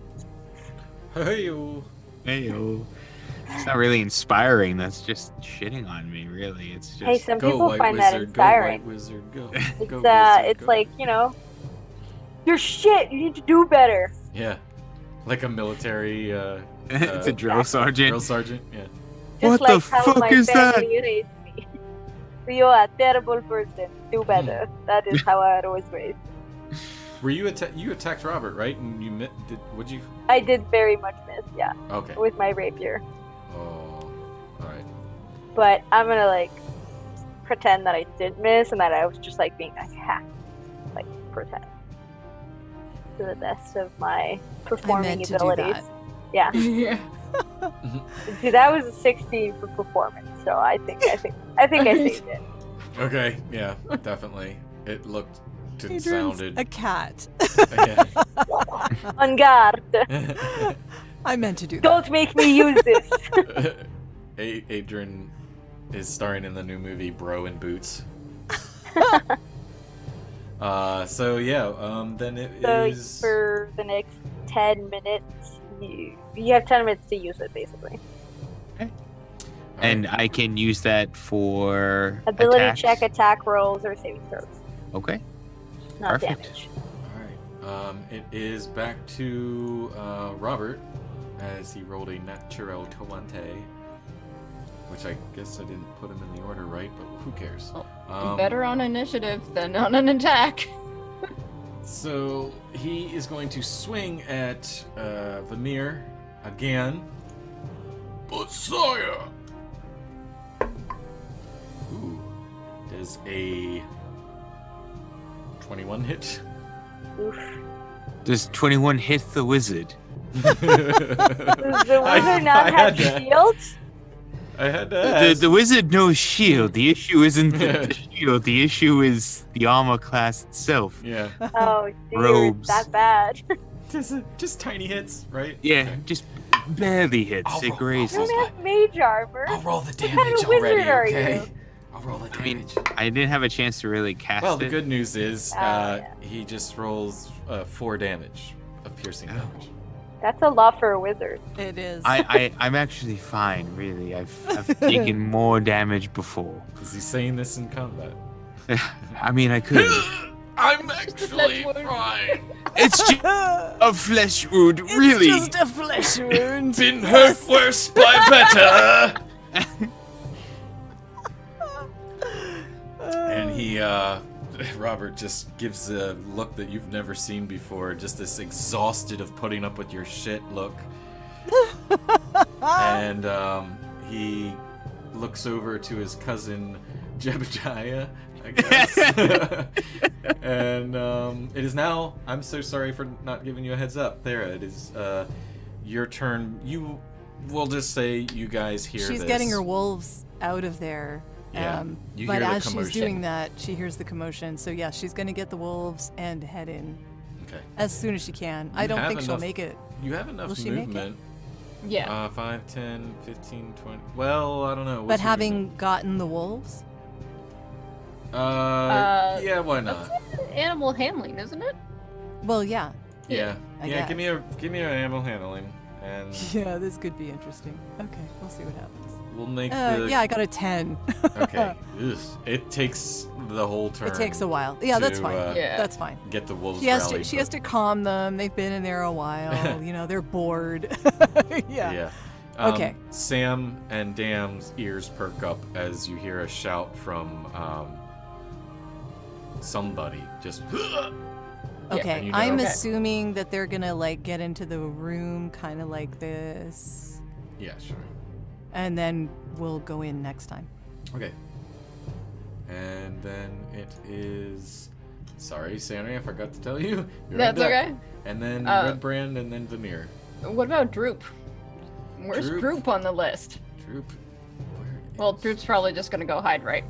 Hey-o. Hey, It's not really inspiring. That's just shitting on me, really. It's just. Hey, some Go, people White find that Wizard, go, inspiring. White Wizard, go. It's Go, uh, Wizard, it's go. like you know, you're shit. You need to do better. Yeah. Like a military, uh... it's uh, a drill sergeant. Drill sergeant, yeah. Just What like the how fuck my is that? raised me. you are a terrible person. Do better. that is how I was raised. Were you atta- you attacked Robert, right? And you mi- did? Would you? I did very much miss, yeah, Okay. with my rapier. Oh, all right. But I'm gonna like pretend that I did miss and that I was just like being like ha, like pretend to the best of my performing meant to do abilities. that. Yeah. yeah. See, that was a 16 for performance, so I think I think I think I saved it. Okay. Yeah. Definitely. It looked. Didn't Adrian's sounded. a cat. yeah. On guard. I meant to do that. Don't make me use this. A- Adrian is starring in the new movie Bro in Boots. Uh, so yeah, um, then it is. So for the next 10 minutes, you you have 10 minutes to use it basically. Okay. And I can use that for Ability attacks? check, attack rolls, or saving throws. Okay. Not Perfect. damage. Alright. Um, it is back to uh, Robert as he rolled a natural 20. Which I guess I didn't put him in the order right, but who cares? Well, Um, Better on initiative than on an attack. So he is going to swing at uh, Vamir again. Messiah! Ooh. Does a 21 hit? Oof. Does 21 hit the wizard? Does the I- wizard not I have shields? I had to The, ask. the wizard knows shield. The issue isn't the, the shield. The issue is the armor class itself. Yeah. Oh, dear, Robes. that bad. Just, just tiny hits, right? Yeah, just barely hits. I'll It roll- grazes. You don't have mage armor. I'll roll the What kind damage of wizard already, are okay? you? I'll roll the I mean, damage. I didn't have a chance to really cast it Well, the it. good news is Oh, uh, yeah. he just rolls uh, four damage of piercing Oh. damage. That's a lot for a wizard. It is. I, I, I'm actually fine, really. I've, I've taken more damage before. Is he saying this in combat? I mean, I could. I'm actually fine. It's just a flesh wound, really. It's just a flesh wound. Been hurt worse by better. and he, uh, Robert just gives a look that you've never seen before. Just this exhausted of putting up with your shit look. and um, he looks over to his cousin Jebediah, I guess. and um, it is now. I'm so sorry for not giving you a heads up. There, it is uh, your turn. You, we'll just say you guys hear. She's this. getting her wolves out of there. Yeah, Um, you but hear the as she's doing that, she hears the commotion. So yeah, she's gonna get the wolves and head in Okay. as soon as she can. I don't have think she'll make it. You have enough Will she make it? movement. Yeah. Uh, 5, 10, 15, 20. Well, I don't know. But What's your having movement? gotten the wolves, Uh, Uh, yeah, why not? Animal handling, isn't it? well, yeah, Yeah. I Yeah, give me a give me an animal handling and yeah, this could be interesting. Okay, we'll see what happens. We'll make Uh, the yeah, I got a ten. Okay. Ugh. It takes the whole turn. it takes a while. Yeah, that's fine. uh, Yeah. That's fine. Get the wolves She has to. rallied, She has to calm them. They've been in there a while. you know, they're bored. yeah. Yeah. Um, Okay. Sam and Dam's ears perk up as you hear a shout from um, somebody. Just Okay, and you I'm know- assuming that they're gonna like get into the room kind of like this, yeah, sure. And then we'll go in next time. Okay. And then it is. Sorry, Sanri, I forgot to tell you. You're That's okay. And then Uh, Redbrand, and then Vamir. What about Droop? Where's Droop? Droop, on the list? Droop. Where Well, Droop's probably just gonna go hide, right?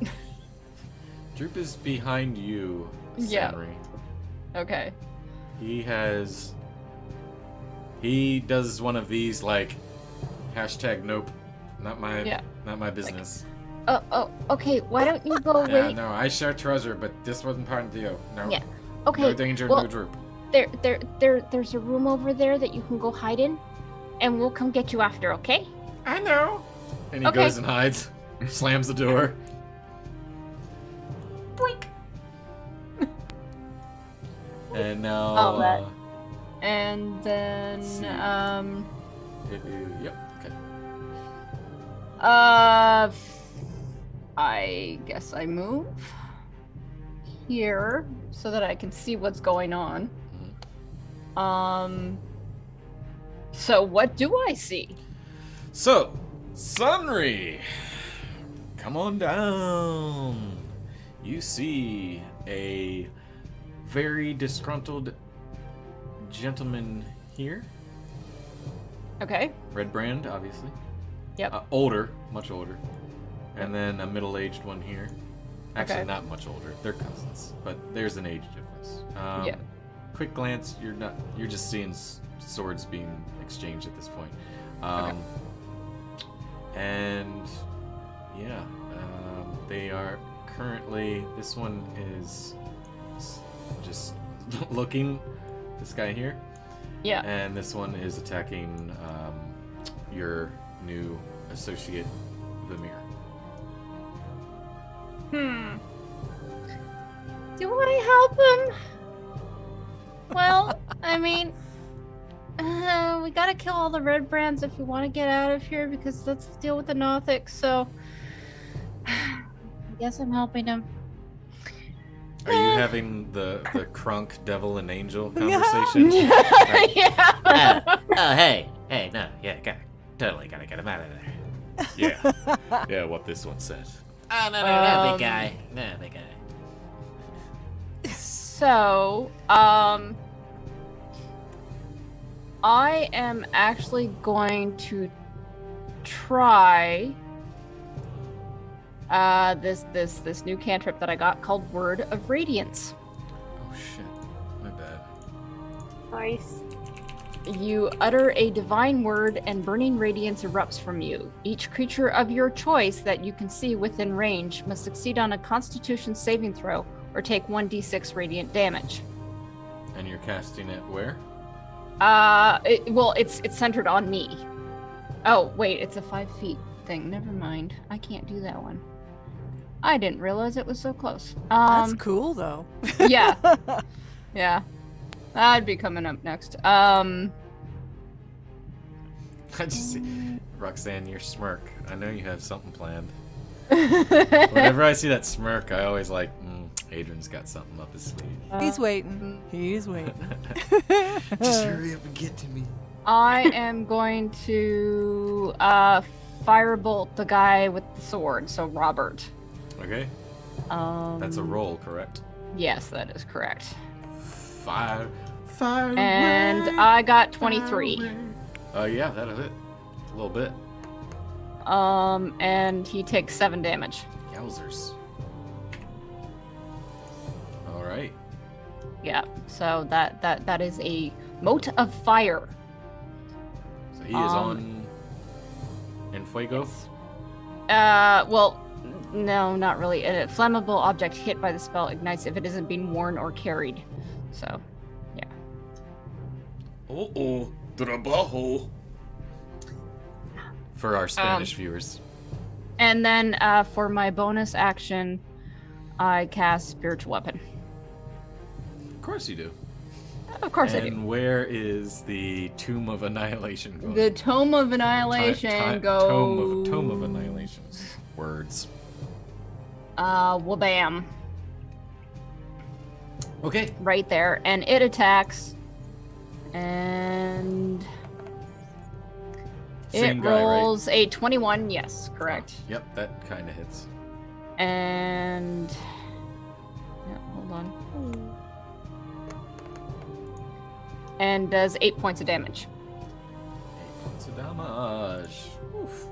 Droop is behind you, Yeah. Okay. He has. He does one of these like hashtag nope, not my Yeah. not my business. Oh, oh, okay. Why don't you go Yeah, wait? no, I share treasure, but this wasn't part of the deal. No. Yeah. No danger, well, no droop. there, there, there, there's a room over there that you can go hide in, and we'll come get you after. Okay? I know. And he Okay. goes and hides, slams the door. Blink. and now. Uh, And then, um, it is, yep. Uh, I guess I move here so that I can see what's going on. Um, so what do I see? So, Sanri, come on down. You see a very disgruntled gentleman here. Okay. Redbrand, obviously. Yep. Uh, older, much older. And then a middle aged one here. Actually, Okay. not much older. They're cousins, but there's an age difference. Um, Yeah. Quick glance, you're not. You're just seeing swords being exchanged at this point. Um, And yeah, um, they are currently. This one is just looking. This guy here. Yeah. And this one is attacking um, your new associate, Vamir. Hmm. Do I help him? Well, I mean, uh, we gotta kill all the redbrands if we want to get out of here because that's the deal with the Nothic. So, I guess I'm helping him. Are you having the the crunk devil and angel conversation? yeah. oh, oh, hey, hey, no, yeah, got, totally gotta get him out of there. yeah, yeah. What this one said. Oh, no, no, no, Um, big guy. No, big guy. So, um, I am actually going to try uh this this this new cantrip that I got called Word of Radiance. Oh shit, my bad. Nice. You utter a divine word, and burning radiance erupts from you. Each creature of your choice that you can see within range must succeed on a Constitution saving throw or take 1d6 radiant damage. And you're casting it where? Uh, it, well, it's it's centered on me. Oh wait, it's a five feet thing. Never mind. I can't do that one. I didn't realize it was so close. That's Um, cool, though. yeah, yeah. That'd be coming up next. Um, I just see Roxanne, your smirk. I know you have something planned. Whenever I see that smirk, I always like, mm, Adrian's got something up his sleeve. He's waiting. He's waiting. Just hurry up and get to me. I am going to uh firebolt the guy with the sword. So Robert. Okay, Um, that's a roll, correct? Yes, that is correct. Fire, fire. And I got 23. Uh, yeah, that'll hit. A little bit. Um, and he takes seven damage. Yowzers. All right. Yeah. So that that that is a mote of fire. So he is Um, on. En fuego. Uh, well, no, not really. A flammable object hit by the spell ignites if it isn't being worn or carried. So, yeah. Oh oh, trabajo. For our Spanish Um, viewers. And then uh, for my bonus action, I cast spiritual weapon. Of course you do. Of course I do. And where is the Tome of Annihilation going? The Tome of Annihilation Ti- ti- goes. Tome of, Tome of Annihilation. Words. Uh, wabam. Okay. Right there, and it attacks. And Same it guy, right? rolls a 21. Yes, correct. Yep, that kind of hits. And yeah, hold on. And does eight points of damage. Eight points of damage. Oof.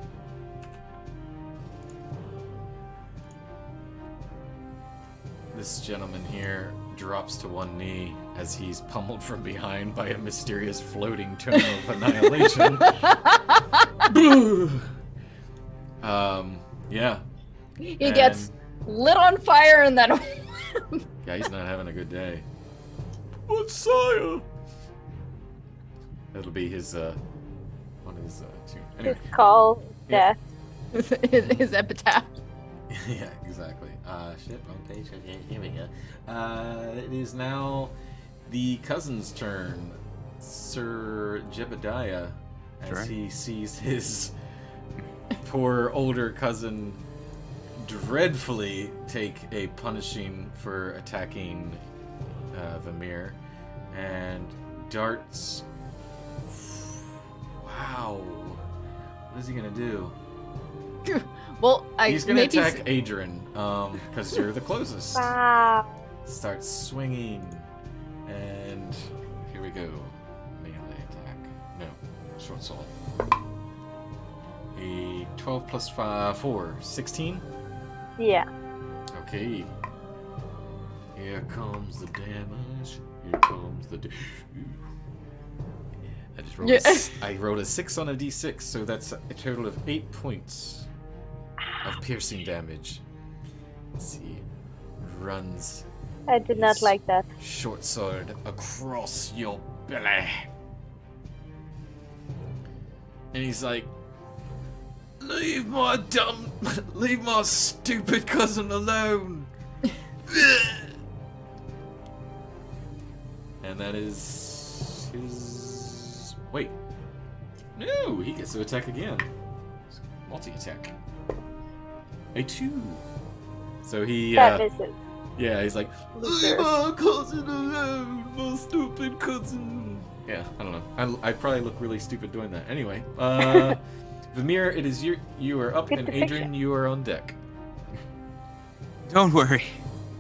This gentleman here drops to one knee as he's pummeled from behind by a mysterious floating tome of annihilation. um, yeah. He gets lit on fire and then Yeah, he's not having a good day. But sire. That'll be his uh on his uh tune. Anyway. His call, Yeah. death. his, his epitaph. yeah, exactly. Uh shit, wrong page. Okay, here we go. Uh it is now the cousin's turn. Sir Jebediah as Sure. he sees his poor older cousin dreadfully take a punishing for attacking uh, Vamir and darts. Wow. What is he gonna do? Well, I He's gonna maybe attack Adrian, um, because you're the closest. Wow. Starts swinging, and here we go. Melee attack. No, short sword. A 12 plus 5, 4, 16. Yeah. Okay. Here comes the damage. Here comes the. Da- I just rolled. A, Yeah. s- I rolled a six on a d6, so that's a total of eight points of piercing damage. Let's see. Runs I did not like that. short sword across your belly. And he's like, Leave my dumb, leave my stupid cousin alone. and that is his. Wait. No, he gets to attack again. Multi attack. A two. So he. That uh, misses. Yeah, he's like, Loser. Leave my cousin alone, my stupid cousin. Yeah, I don't know. I, I probably look really stupid doing that. Anyway, uh, Vamir, it is you. You are up, Good and. Adrian, you are on deck. Don't worry.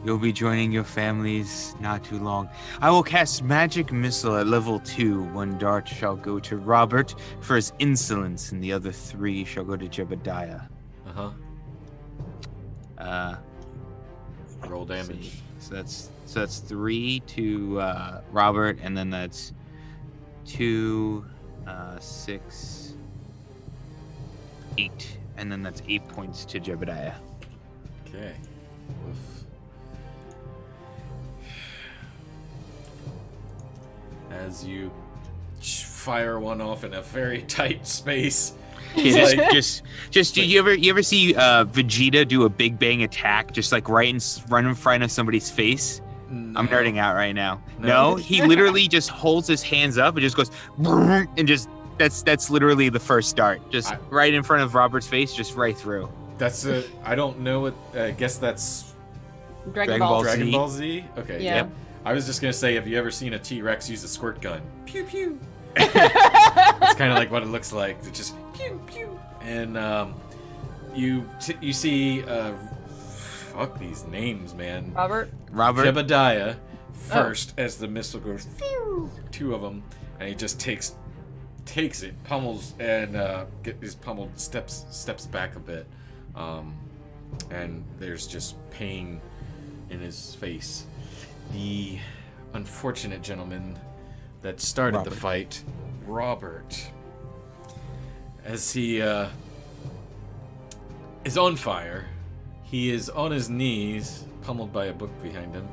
You'll be joining your families not too long. I will cast Magic Missile at level 2. One dart shall go to Robert for his insolence, and the other three shall go to Jebediah. Uh huh. Roll damage. see. So that's so that's three to uh, Robert, and then that's two, uh, six, eight, and then that's eight points to Jebediah. Okay. Woof. As you fire one off in a very tight space. Yeah, just, like- just, just. Do you ever, you ever see uh, Vegeta do a Big Bang attack, just like right in, s- right in front of somebody's face? I'm No. nerding out right now. No. No, he literally just holds his hands up and just goes, and just that's that's literally the first start, just I- right in front of Robert's face, just right through. That's a. I don't know what. I guess that's Dragon, Dragon Ball. Ball Dragon Z. Ball Z. Okay. Yeah. I was just gonna say, have you ever seen a T Rex use a squirt gun? Pew pew. It's kind of like what it looks like. It's just pew pew. And um, you t- you see, uh, fuck these names, man. Robert. Robert, Jebediah first as the missile goes. Phew, two of them, and he just takes takes it, pummels, and uh, get his pummeled steps steps back a bit, um, and there's just pain in his face. The unfortunate gentleman that started the fight, Robert, as he uh, is on fire, he is on his knees, pummeled by a book behind him.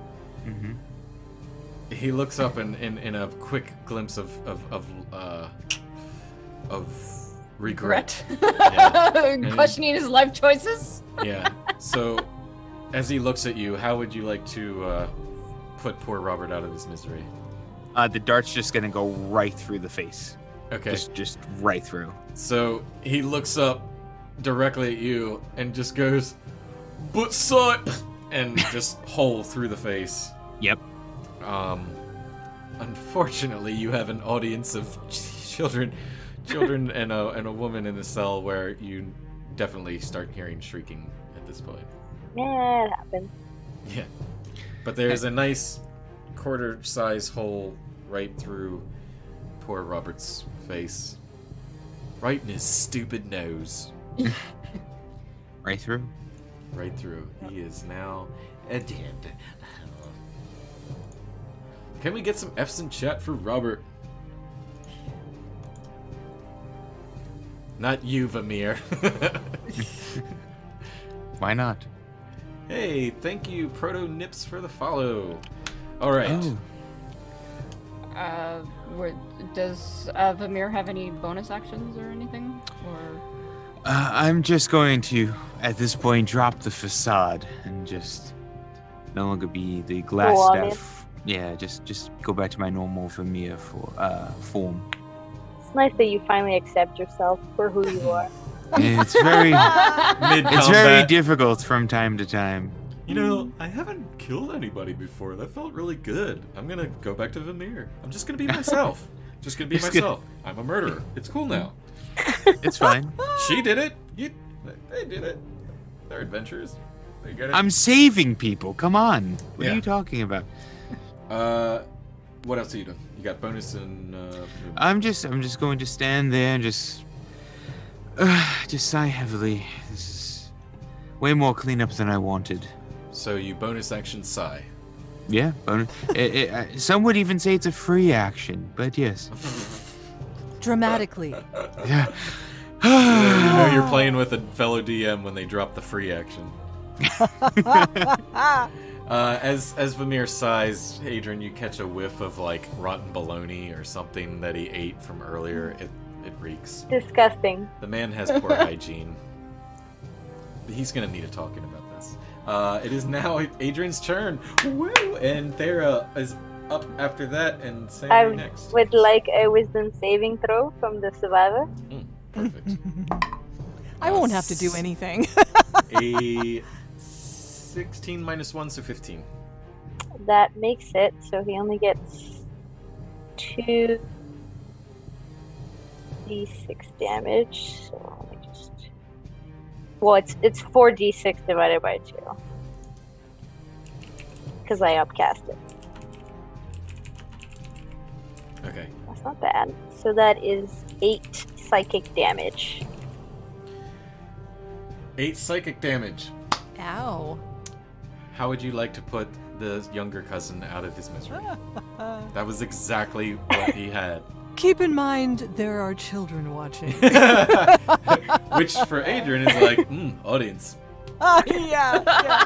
Mhm. He looks up in, in, in a quick glimpse of of of, uh, of regret. Yeah. Questioning his life choices. yeah. So, as he looks at you, how would you like to uh, put poor Robert out of his misery? uh, the dart's just gonna go right through the face, Okay. just just right through. So he looks up directly at you and just goes, "But son," and just hole through the face. Yep. Um, unfortunately, you have an audience of children children and a and a woman in the cell where you definitely start hearing shrieking at this point. Yeah, it happens. Yeah. But there's a nice quarter size hole right through poor Robert's face. Right in his stupid nose. Right through. Right through. He is now a dead. Can we get some F's in chat for Robert? Not you, Vamir. Why not? hey, thank you, Proto Nips, for the follow. All right. Oh. Uh, where, does uh, Vamir have any bonus actions or anything? Or Uh, I'm just going to, at this point, drop the facade and just no longer be the glass Go staff. Yeah, just just go back to my normal Vamir for uh form. It's nice that you finally accept yourself for who you are. It's very it's very difficult from time to time. You know, I haven't killed anybody before. That felt really good. I'm gonna go back to Vamir. I'm just gonna be myself. just gonna be It's good. myself. I'm a murderer. It's cool now. It's fine. She did it. You, they did it. They're adventurers. They get it. I'm saving people. Come on. What Yeah. are you talking about? Uh, what else are you doing? You got bonus and uh, I'm just I'm just going to stand there and just uh, just sigh heavily. This is way more cleanup than I wanted. So you bonus action sigh. Yeah, bonus. it, it, uh, some would even say it's a free action, but yes. Dramatically. Yeah. you know you're playing with a fellow DM when they drop the free action. Uh, as as Vamir sighs, Adrian, you catch a whiff of like rotten bologna or something that he ate from earlier. It it reeks. Disgusting. The man has poor hygiene. He's gonna need a talking about this. Uh, it is now Adrian's turn. Woo! And Thera is up after that, and Sam I you're next. would like a wisdom saving throw from the survivor. Perfect. I won't have to do anything. a 16 minus 1, so 15. That makes it so he only gets two d6 damage. So let me just. Well, it's it's four d6 divided by two. Because I upcast it. Okay. That's not bad. So that is eight psychic damage. 8 psychic damage. Ow. How would you like to put the younger cousin out of his misery? that was exactly what he had. Keep in mind there are children watching. Which for Adrian is like, mm, audience. Ah, yeah, yeah.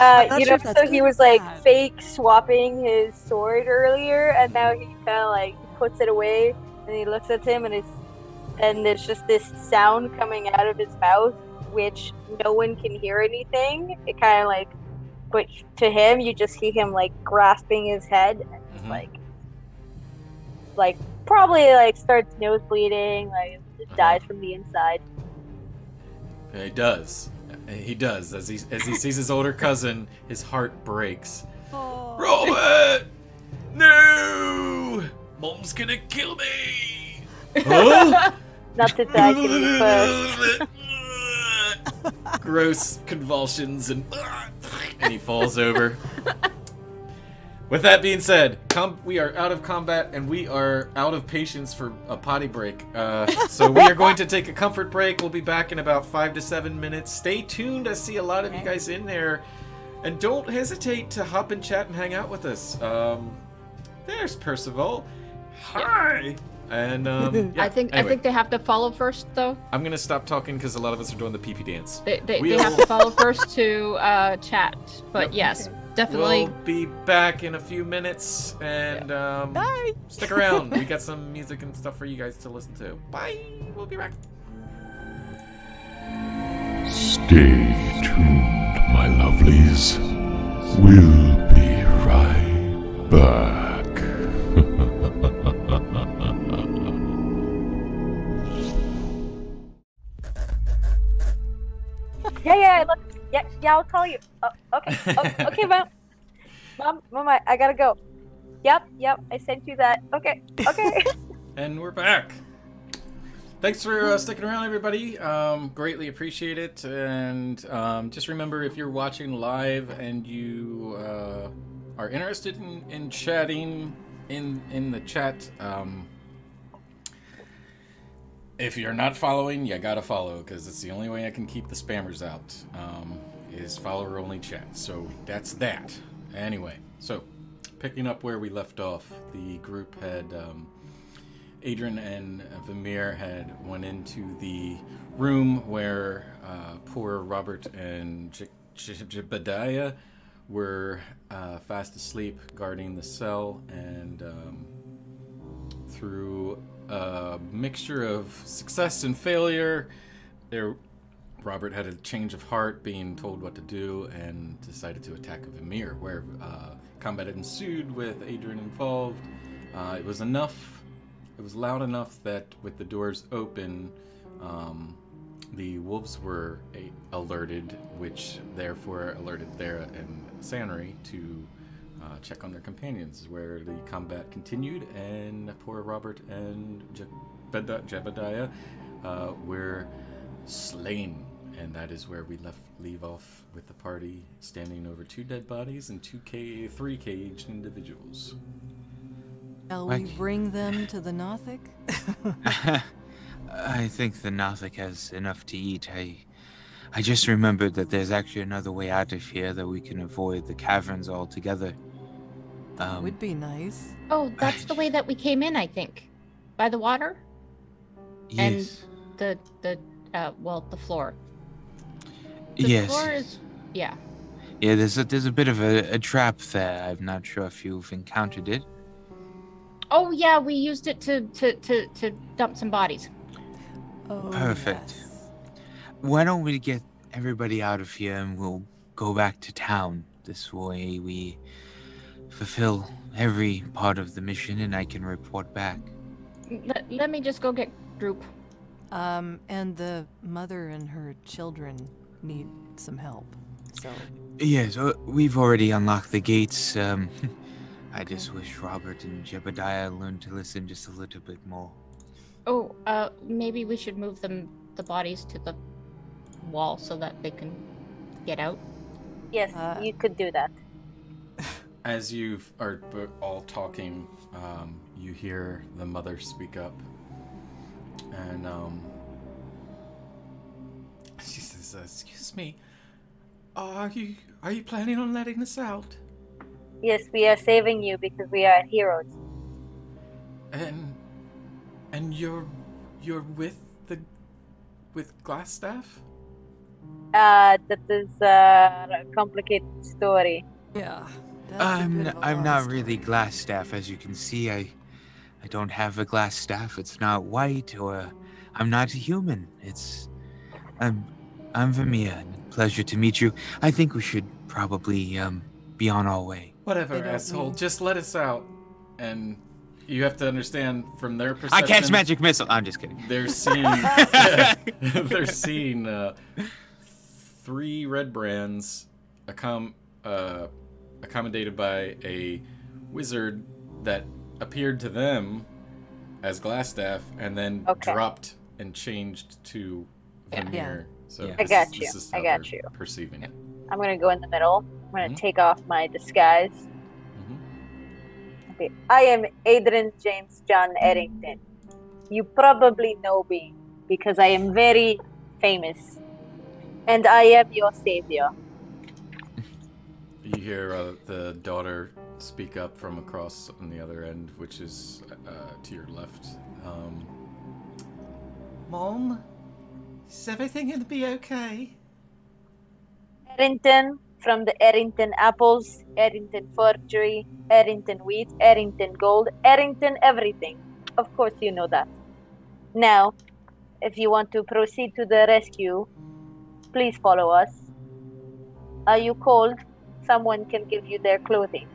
Uh, you sure know, if so he was like bad. fake swapping his sword earlier, and now he kind of like puts it away, and he looks at him, and it's and there's just this sound coming out of his mouth, which no one can hear anything. It kind of like, but to him, you just see him like grasping his head, and just Mhm. like, like probably like starts nose bleeding, like Uh-huh. dies from the inside. He does. He does. As he as he sees his older cousin, his heart breaks. Robert! No! Mom's gonna kill me! Huh? Not that I can be. Gross convulsions and and he falls over. With that being said, com- we are out of combat and we are out of patience for a potty break. Uh, so we are going to take a comfort break. We'll be back in about five to seven minutes. Stay tuned. I see a lot of you guys in there, and don't hesitate to hop in chat and hang out with us. Um, there's Percival. Hi. And um, yeah, I think I think they have to follow first, though. I'm gonna stop talking because a lot of us are doing the pee pee dance. They they, We'll- they have to follow first to uh, chat. But Yep. yes, definitely. We'll be back in a few minutes, and um, Bye. stick around. we got some music and stuff for you guys to listen to. Bye. We'll be back. Stay tuned, my lovelies. We'll be right back. yeah. Yeah, I'll call you. Oh, okay, oh, okay, mom. Mom, mom, I, I gotta go. Yep, yep, I sent you that. Okay, okay. And we're back. thanks for uh, sticking around, everybody. Um, greatly appreciate it. And um, just remember, if you're watching live and you uh, are interested in, in chatting in in the chat, um, if you're not following, you gotta follow because it's the only way I can keep the spammers out. Um, is follower only chat. So that's that. Anyway, so picking up where we left off, the group had um, Adrian and Vamir had went into the room where uh, poor Robert and J- Jebediah were uh, fast asleep guarding the cell, and um, through a mixture of success and failure, there Robert had a change of heart, being told what to do, and decided to attack Vamir, where uh, combat ensued with Adrian involved. Uh, it was enough, it was loud enough that with the doors open, um, the wolves were a- alerted, which therefore alerted Thera and Sanri to uh, check on their companions, where the combat continued, and poor Robert and Jebed- Jebediah uh, were slain. And that is where we left leave off with the party standing over two dead bodies and two ca- three caged individuals. Shall we bring them to the Nothic? I think the Nothic has enough to eat. I, I just remembered that there's actually another way out of here that we can avoid the caverns altogether. That Um, would be nice. Oh, that's the way that we came in, I think. By the water? And the the uh well, the floor. The yes, floor is yeah. yeah. There's a there's a bit of a, a trap there. I'm not sure if you've encountered it. Oh yeah, we used it to to to, to dump some bodies. Oh, Perfect. yes. Why don't we get everybody out of here and we'll go back to town? This way we fulfill every part of the mission and I can report back. Let, let me just go get Droop. Um, and the mother and her children need some help. So Yes, uh, we've already unlocked the gates. Um, I just wish Robert and Jebediah learned to listen just a little bit more. Oh, uh maybe we should move them the bodies to the wall so that they can get out. Yes, Uh, you could do that. As you are all talking, um, you hear the mother speak up, and um, she says, uh, "Excuse me, are you are you planning on letting us out?" Yes, we are saving you because we are heroes. And and you're you're with the with Glasstaff? Uh, that is uh, a complicated story. yeah, that's a I'm bit n- of a I'm not story. really Glasstaff, as you can see. I I don't have a glass staff. It's not white or I'm not a human. It's I'm I'm Vamir. Pleasure to meet you. I think we should probably um be on our way. Whatever, asshole. mean- Just let us out. And you have to understand from their perspective. I catch magic missile. I'm just kidding. They're seeing they're seeing uh, three redbrands accom- uh, accommodated by a wizard that appeared to them as Glasstaff and then Okay. dropped and changed to Yeah. So Yeah. I got is- you, This is I got you. Perceiving it. I'm gonna go in the middle. I'm gonna Mhm. take off my disguise. Mhm. Okay. I am Adrian James John Errington. You probably know me because I am very famous. And I am your savior. You hear uh, the daughter speak up from across on the other end, which is uh, to your left. Um, Mom, is everything gonna be okay? Errington from the Errington apples, Errington forgery, Errington wheat, Errington gold, Errington everything. Of course, you know that. Now, if you want to proceed to the rescue, please follow us. Are you cold? Someone can give you their clothing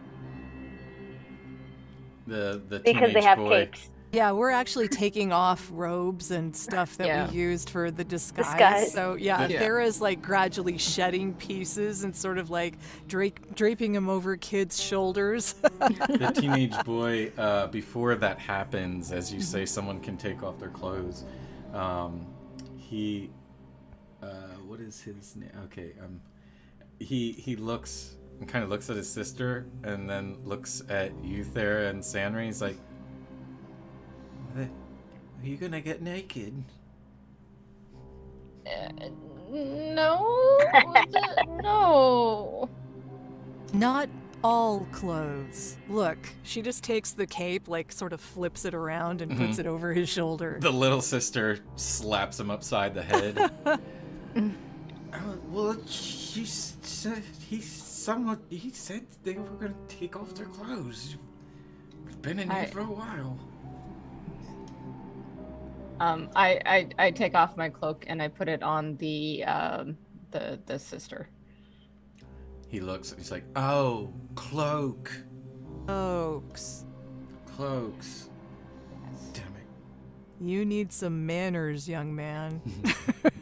The the because they have boy. capes. Yeah, we're actually taking off robes and stuff that Yeah. we used for the disguise. Disguise. So yeah, Yeah. Thera's like gradually shedding pieces and sort of like drape, draping them over kids' shoulders. the teenage boy uh, before that happens as you say someone can take off their clothes Um, he, uh, what is his name? Okay, um, he he looks and kind of looks at his sister, and then looks at you, Thera and Sanri. He's like, "Are you gonna get naked?" Uh, no, no. Not all clothes. Look, she just takes the cape, like sort of flips it around and puts Mhm. it over his shoulder. The little sister slaps him upside the head. Uh, well, he said he someone he said they were gonna take off their clothes. We've been in here for a while. Um, I, I I take off my cloak and I put it on the um the the sister. he looks. He's like, "Oh, cloak, Cloaks. cloaks." Damn it. you need some manners, young man.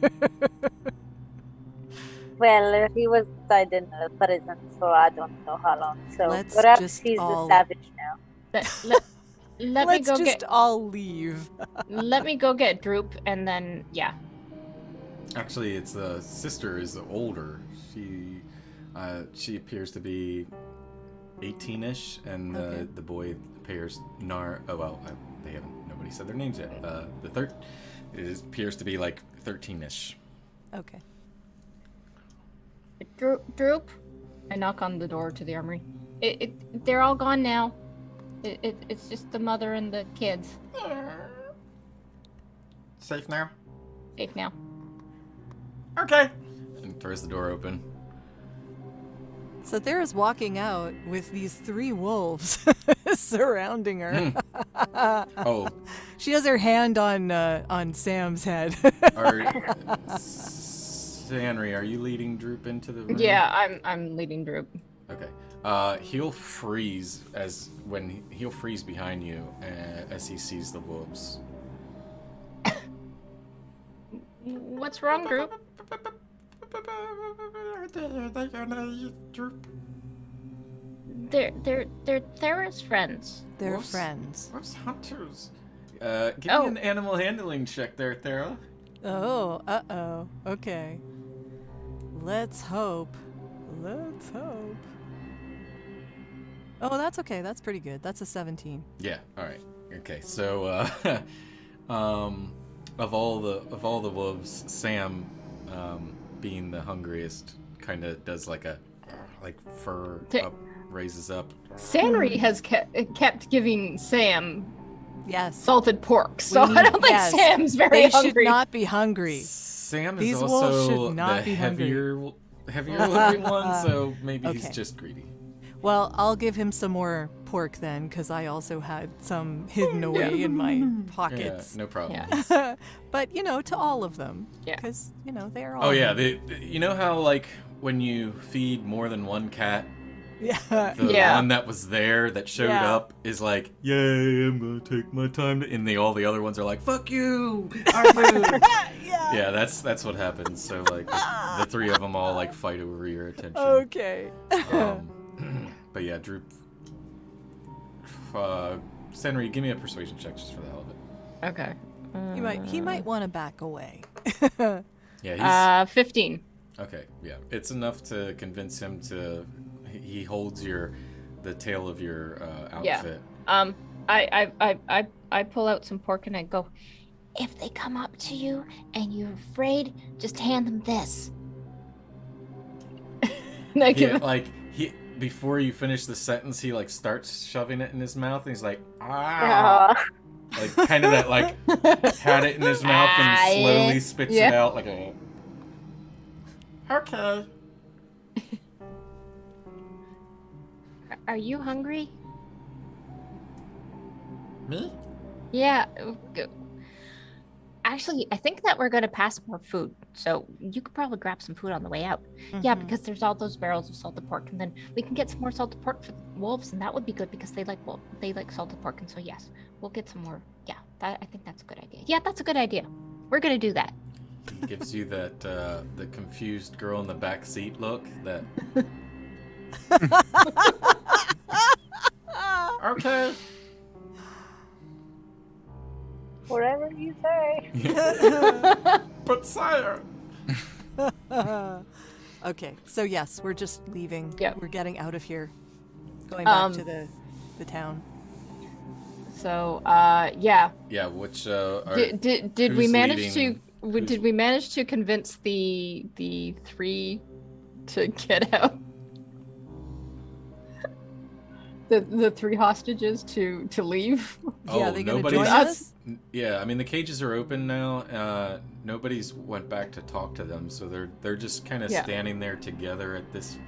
Well, he was tied in a prison, so I don't know how long. So Let's perhaps just he's all- a savage now. Let, let, let me Let's go just get all leave. let me go get Droop and then yeah. Actually, it's the sister is older. She, uh, she appears to be 18ish, and the Okay. the boy appears nar. Oh well, uh, they haven't. Nobody said their names yet. Uh, the third is appears to be like 13ish. Okay. Droop, Droop. I knock on the door to the armory. It, it they're all gone now. It, it it's just the mother and the kids. Safe now. Safe now. Okay. And throws the door open. So Thera's walking out with these three wolves surrounding her. Oh, she has her hand on uh, on Sam's head. are Sanri, are you leading Droop into the room? Yeah, I'm I'm leading Droop. Okay. Uh, he'll freeze as when he, he'll freeze behind you uh, as he sees the wolves. What's wrong, Droop? They, are they gonna eat Droop? They're they're they're Thera's friends. They're Wolves? friends. What's hunters? Uh, give Oh. me an animal handling check there, Thera. Oh, uh oh. Okay. Let's hope. Let's hope. Oh, that's okay. That's pretty good. That's a 17. Yeah. All right. Okay. So, uh, um, of all the of all the wolves, Sam, um, being the hungriest, kind of does like a like fur Ta- up, raises up. Sanri has kept kept giving Sam Yes. salted pork, so We I don't think yes. Sam's very They hungry. should not be hungry. Sam is These wolves also should not the be hungry. heavier heavier looking one, so maybe he's just greedy. Well, I'll give him some more pork then, because I also had some hidden away in my Yeah, pockets. no problem. Yeah. but you know, to all of them. Yeah. Because you know oh, they are all. Oh yeah, hungry. the, you know how like when you feed more than one cat, yeah. the Yeah. one that was there that showed Yeah. up is like, "Yay, I'm gonna take my time," to... and the all the other ones are like, "Fuck you, our food." yeah. yeah, that's that's what happens. So like the, the three of them all like fight over your attention. Okay. Um, but yeah, Droop. Uh, Sanri, give me a persuasion check just for the hell of it. Okay. he might. He might want to back away. Yeah, he's Uh, fifteen. okay. Yeah, it's enough to convince him to. He holds your, the tail of your uh, Yeah. outfit. Um, I, I, I, I, I pull out some pork and I go. If they come up to you and you're afraid, just hand them this. and I give Yeah, like he before you finish the sentence, he like starts shoving it in his mouth, and he's like, ah, Uh, like kind of that like had it in his mouth and slowly spits it out like a. Okay. Are you hungry? Me? Yeah. Actually, I think that we're gonna pass more food, so you could probably grab some food on the way out. Yeah, Mhm. because there's all those barrels of salted pork, and then we can get some more salted pork for the wolves, and that would be good because they like well, they like salted pork, and so yes, we'll get some more. Yeah, that, I think that's a good idea. Yeah, that's a good idea. We're gonna do that. He gives you that uh, the confused girl in the back seat look. That Okay. Whatever you say. But sire, okay, so yes, we're just leaving. Yep. We're getting out of here. Going back Um, to the the town. So, uh, yeah. Yeah, which uh, are, Did did, did we manage leading- to? w- Did we manage to convince the the three to get out? The the three hostages to to leave. yeah, Oh, they gonna nobody's- join us? Yeah, I mean the cages are open now. Uh, nobody's went back to talk to them, so they're they're just kind of Yeah. standing there together at this.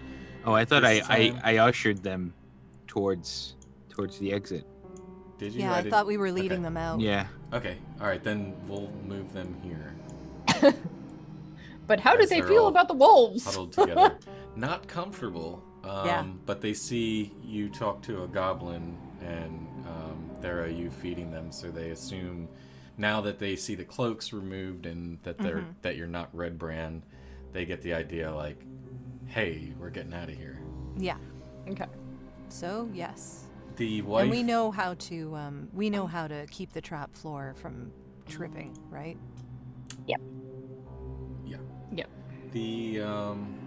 Oh, I thought I, I, I ushered them towards towards the exit. Did you? Yeah, I, didn't- thought we were leading okay. them out. Yeah. Okay, all right, then we'll move them here, But how did As they feel about the wolves? huddled together. Not comfortable. Um, Yeah. But they see you talk to a goblin, and um, there are you feeding them, so they assume now that they see the cloaks removed and that they're Mhm. that you're not Redbrand, they get the idea like, hey, we're getting out of here. Yeah. Okay. So yes, The wife. and we know how to um, we know how to keep the trap floor from tripping, right? Yep. Yeah. Yep. The um,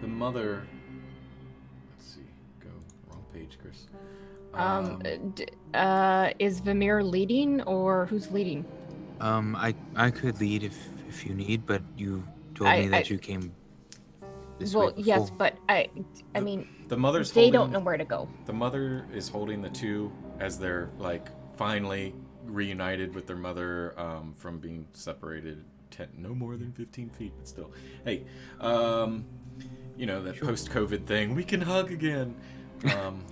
the mother. Page, Chris. Um, uh, d- uh, is Vamir leading or who's leading? Um, I I could lead if if you need, but you told I- me that I- you came this well, way before. yes, but I, I The- mean, the mother's. they holding, don't know where to go. The mother is holding the two as they're like finally reunited with their mother um, from being separated ten, no more than 15 feet, but still. Hey, um, you know that post-COVID thing. We can hug again. Um,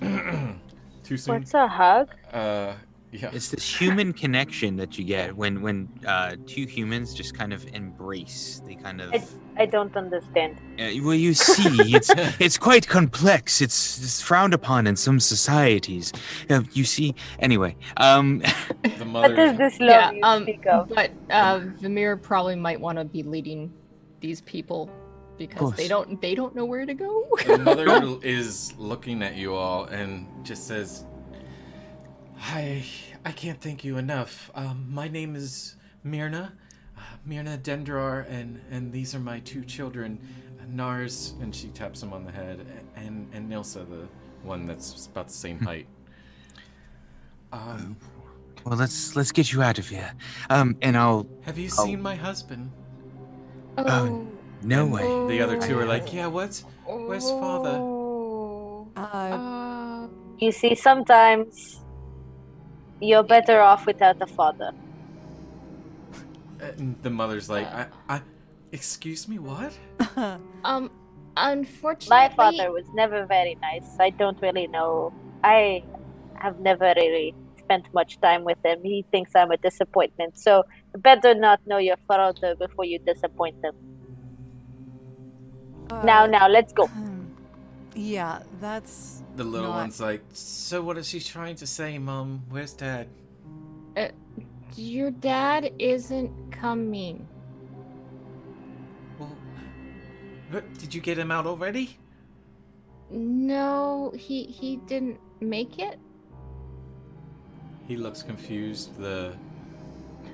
too soon. What's a hug? Uh, yeah. It's this human connection that you get when when uh, two humans just kind of embrace. They kind of. I, I don't understand. Uh, well, you see, it's it's quite complex. It's, it's frowned upon in some societies. Uh, you see, anyway. Um, the What mother. is this love Yeah, you um, speak of? but uh, Vamir probably might want to be leading these people because they don't they don't know where to go. The mother is looking at you all and just says, "I I can't thank you enough. Um, my name is Mirna, uh, Mirna Dendrar, and and these are my two children, Nars, and she taps him on the head, and and Nilsa, the one that's about the same height. Um, well, let's let's get you out of here. Um, and I'll. have you Oh. seen my husband? Oh, no And way. The other two are like, yeah, what's where's father? Uh, Uh, You see, sometimes you're better off without a father. And the mother's like, I, I, excuse me, what? um, unfortunately, My father was never very nice. I don't really know. I have never really spent much time with him. He thinks I'm a disappointment. So better not know your father before you disappoint him. Now, uh, now, let's go. hmm. Yeah, that's The little Not- one's like, so what is she trying to say, Mom? Where's Dad? Your dad isn't coming. Well, did you get him out already? No, he he didn't make it. He looks confused. The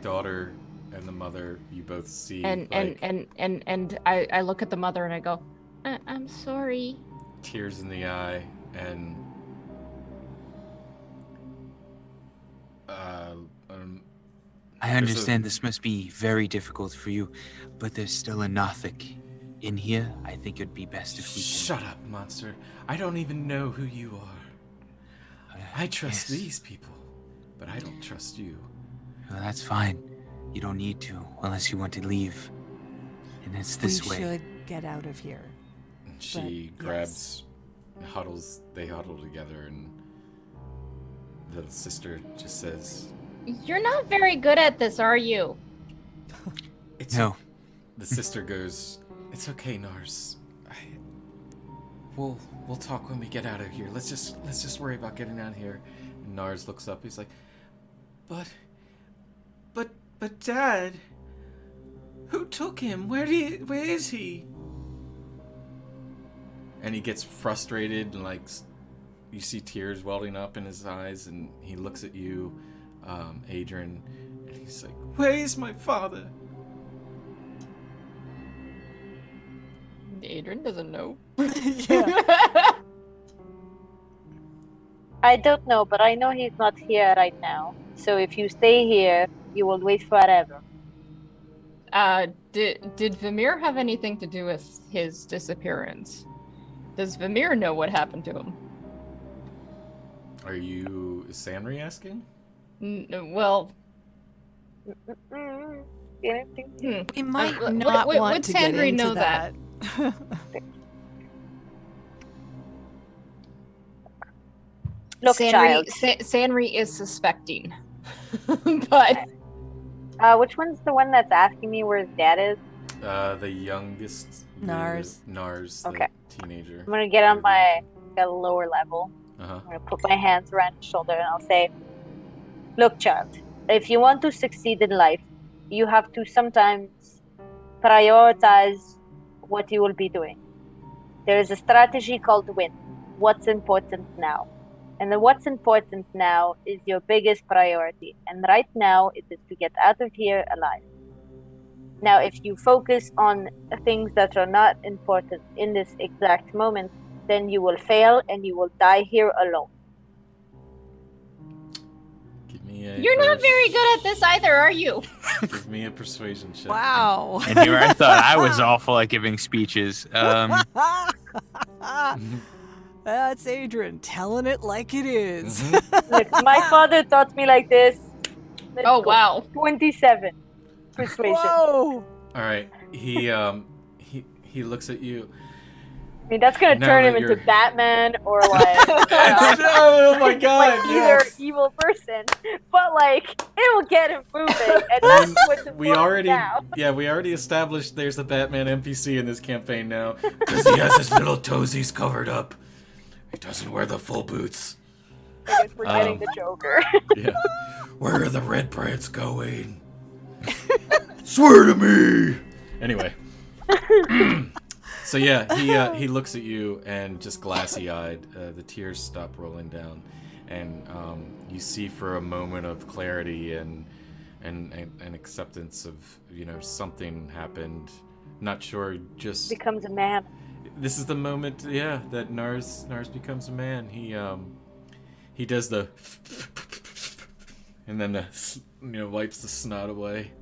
daughter and the mother, you both see and and like and and and I I look at the mother and I go, I- I'm sorry. tears in the eye, and uh, um, I There's a- understand this must be very difficult for you, but there's still a Nothic in here. I think it'd be best if we. can- shut up, monster! I don't even know who you are. Uh, I trust yes. these people, but I don't trust you. Well, that's fine. You don't need to unless you want to leave. And it's this we way. should get out of here. And she But, grabs, huddles. They huddle together, and the sister just says, You're not very good at this, are you? "It's No. The sister goes, "It's okay, Nars. I, we'll we'll talk when we get out of here. Let's just let's just worry about getting out of here." And Nars looks up. He's like, "But, but, but, Dad, who took him? Where do you, where is he?" And he gets frustrated and like, you see tears welling up in his eyes, and he looks at you. um, Adrian, and he's like, "Where's my father?" Adrian doesn't know. I don't know, but I know he's not here right now. So if you stay here, you will wait forever. Uh, did did Vamir have anything to do with his disappearance? Does Vamir know what happened to him? Are you is Sanri asking? N- well, Mm, hmm. We might would- not would- want would to get Sanri into know that? Look, Sanri, child. Sa- Sanri is suspecting, but Uh, which one's the one that's asking me where his dad is? Uh, the youngest. the- Nars. Nars, the Okay. teenager. I'm gonna get on my at a lower level. Uh huh. I'm gonna put my hands around his shoulder and I'll say, "Look, child. If you want to succeed in life, you have to sometimes prioritize what you will be doing. There is a strategy called win. What's important now? And then what's important now is your biggest priority. And right now, it is to get out of here alive. Now, if you focus on things that are not important in this exact moment, then you will fail and you will die here alone. Give me a. You're not very good at this either, are you? Give me a persuasion check. Wow. And here I thought I was awful at giving speeches. Um, That's Adrian telling it like it is. Mm-hmm. Look, my father taught me like this. Let's oh go. wow, 27 persuasion. Whoa! All right. He um he he looks at you. I mean, that's gonna Now turn that him into you're- Batman or like, oh my god! like either evil person, but like it will get him moving, and that's what's we already now. yeah we already established there's a batman npc in this campaign now because he has his little toesies covered up he doesn't wear the full boots. I guess we're getting Um, the Joker. yeah. Where are the red prints going? Swear to me! Anyway. So yeah he uh, he looks at you and just glassy eyed uh, the tears stop rolling down. And um, you see for a moment of clarity and and, and and acceptance of you know something happened. Not sure just Becomes a man. This is the moment yeah that Nars Nars becomes a man. He um he does the and then the you know wipes the snot away.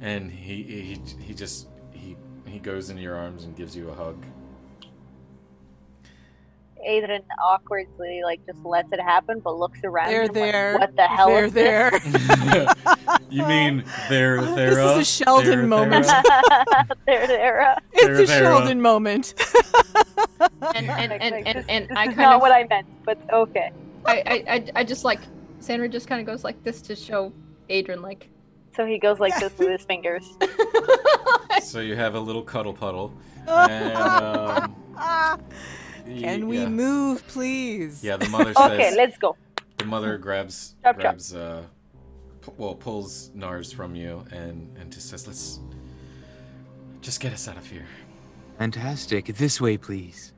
And he he he just he he goes into your arms and gives you a hug Adrian awkwardly like just lets it happen, but looks around. They're him like, there. what the hell They're is this?" there. you mean they're there This there is a Sheldon moment. there, there. It's There, a there, Sheldon moment. and and like, and and, and I is kind not of what I meant, but okay. I, I I I just like Sanri just kind of goes like this to show Adrian like So he goes like this with his fingers. so you have a little cuddle puddle and um, Can we yeah. move, please? yeah the mother says. Okay, let's go. the mother grabs Chop, chop. grabs uh pu- well pulls Nars from you and and just says let's just get us out of here fantastic. This way, please.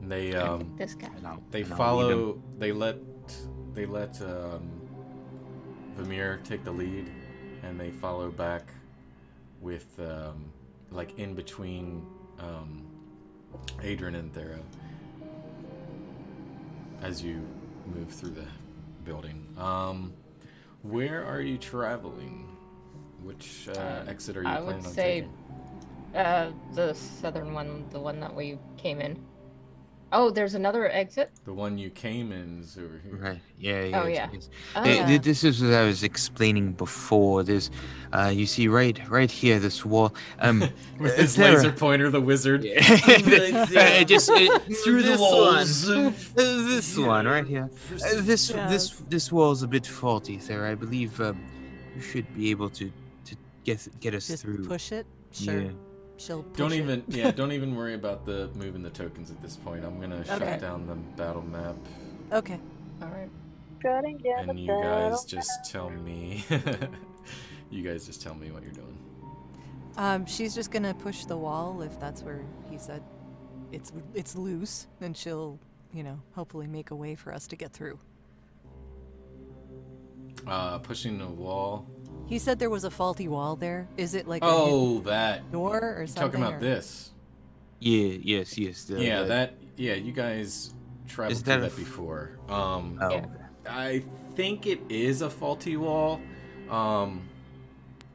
and they um This guy. And they and I'll lead 'em. follow they let they let um Vamir take the lead and they follow back with um like in between um Adrian and Thera as you move through the building. Um where are you traveling? Which uh, exit are you I planning would on say taking? uh the southern one, the one that we came in. Oh, there's another exit. The one you came in is over here. Right. Yeah. yeah Oh, yeah. it's- Oh, Th- yeah. this is what I was explaining before. There's, uh, you see, right, right here, this wall. Um, With uh, his there- laser pointer, the wizard. Uh, just uh, Through the this walls One, this one right here. Uh, this Yeah. this this wall's a bit faulty, sir. I believe um, you should be able to to get get us Just through. push it. Sure. Yeah. She'll push Don't it. even, yeah, don't even worry about the moving the tokens at this point. I'm gonna Okay. shut down the battle map, Okay. All right. Shutting down and you guys battle. just tell me. you guys just tell me what you're doing. Um, she's just gonna push the wall if that's where he said it's it's loose, then she'll, you know, hopefully make a way for us to get through. Uh, pushing the wall. He said there was a faulty wall there. Is it like a Oh, that. door or something? Talking about or- this. Yeah, yes, yes. the- yeah, the- that. Yeah, you guys traveled through that that f- before. Um, Oh, Yeah. I think it is a faulty wall. Um,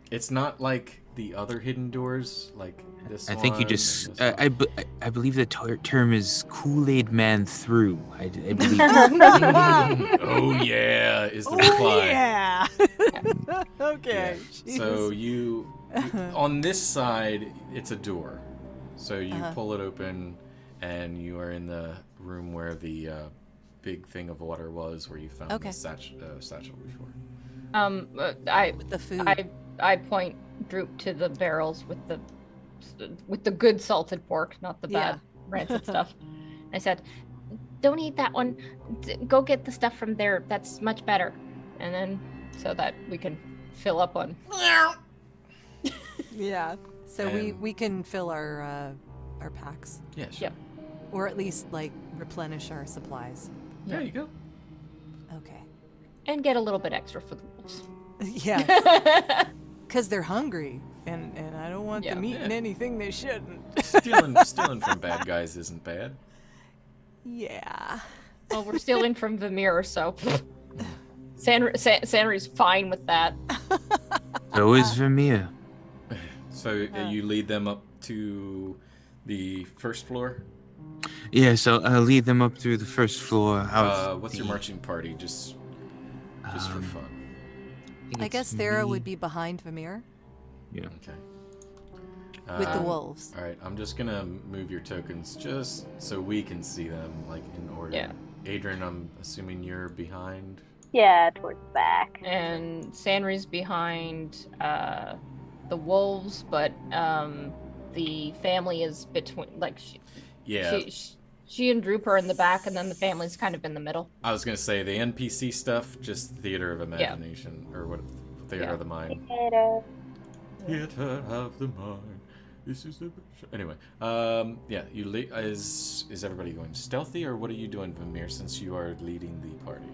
it's not like the other hidden doors, like this. I think you just. and I. I, be- I- I believe the ter- term is Kool Aid Man through. I believe. oh yeah, is the Oh reply. yeah. Yeah. okay. So you, you- on this side, it's a door. So you Uh-huh. pull it open, and you are in the room where the uh, big thing of water was, where you found Okay. the satch- uh, satchel before. Um, uh, I with the food. I I point Droop to the barrels with the with the good salted pork, not the Yeah. bad rancid stuff. I said, "Don't eat that one. D- Go get the stuff from there. That's much better." And then so that we can fill up on. yeah. So we we can fill our uh, our packs, Yeah, sure. Yep. or at least like replenish our supplies. There you go. Okay. and get a little bit extra for the wolves. yeah. Because they're hungry, and and I don't want Yeah. them eating Yeah. anything they shouldn't. Stealing, stealing from bad guys isn't bad. yeah. well, we're stealing from Vamir, so San San Sanri's fine with that. so is Vamir. So uh, you lead them up to the first floor. Yeah, so I'll lead them up through the first floor. Out Uh, what's your marching party? Just, just for Um, fun. I it's guess Thera me. would be behind Vamir Yeah. Okay. with the Um, wolves. All right, I'm just gonna move your tokens just so we can see them, like in order. Yeah. Adrian, I'm assuming you're behind. Yeah, towards the back. and Sanri's behind uh, the wolves, but um, the family is between. Like she, Yeah, she, she, she and Droop are in the back, and then the family's kind of in the middle. I was gonna say the NPC stuff, just theater of imagination, or what? Theater Yeah. of the mind. Theater. Theater of the mind. This is the anyway. Um, yeah, you le- is is everybody going stealthy, or what are you doing, Vamir? Since you are leading the party.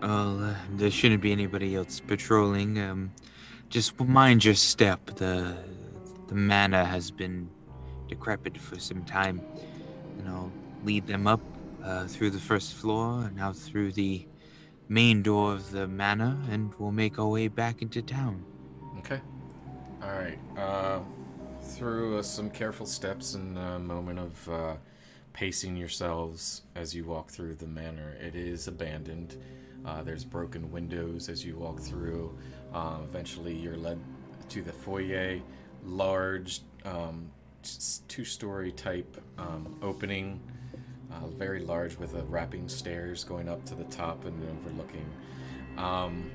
Well, uh, there shouldn't be anybody else patrolling. Um, just mind your step. The the manor has been decrepit for some time, and I'll lead them up uh, through the first floor and out through the main door of the manor, and we'll make our way back into town. Okay. All right. Uh, through uh, some careful steps and a moment of uh, pacing yourselves as you walk through the manor. It is abandoned. Uh, there's broken windows as you walk through. Um, eventually, you're led to the foyer, large, um, two-story type um, opening, uh, very large with a wrapping stairs going up to the top and overlooking. Um,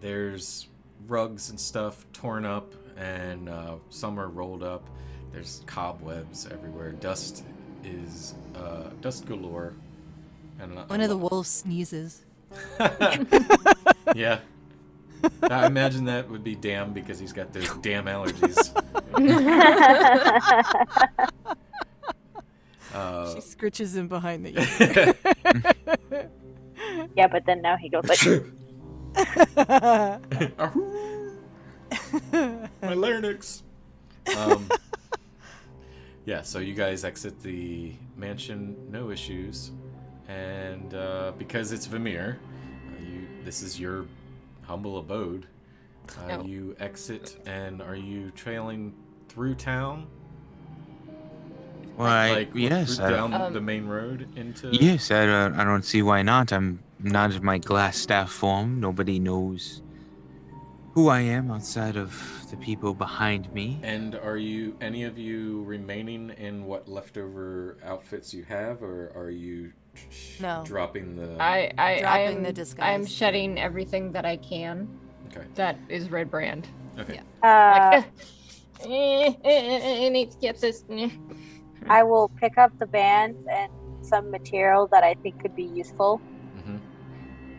there's rugs and stuff torn up, and uh, some are rolled up. There's cobwebs everywhere. Dust is uh, dust galore. And a- One of the wolves sneezes. yeah. I imagine that would be damn because he's got those damn allergies. Uh, She scritches him behind the ear. yeah, but then now he goes like, my larynx. Um, yeah, so you guys exit the mansion, no issues, and uh, because it's Vamir, uh, you this is your humble abode. Uh, Oh. You exit, and are you trailing through town? Why, like yes, through I- down Um, the main road into. Yes, I don't, I don't see why not. I'm not in my Glasstaff form. Nobody knows who I am outside of the people behind me. And are you any of you remaining in what leftover outfits you have, or are you No. dropping the? I I, I Dropping am the I'm shedding everything that I can. Okay. That is redbrand. Okay. uh, Like, eh, eh, eh, I need to get this. I will pick up the band and some material that I think could be useful hmm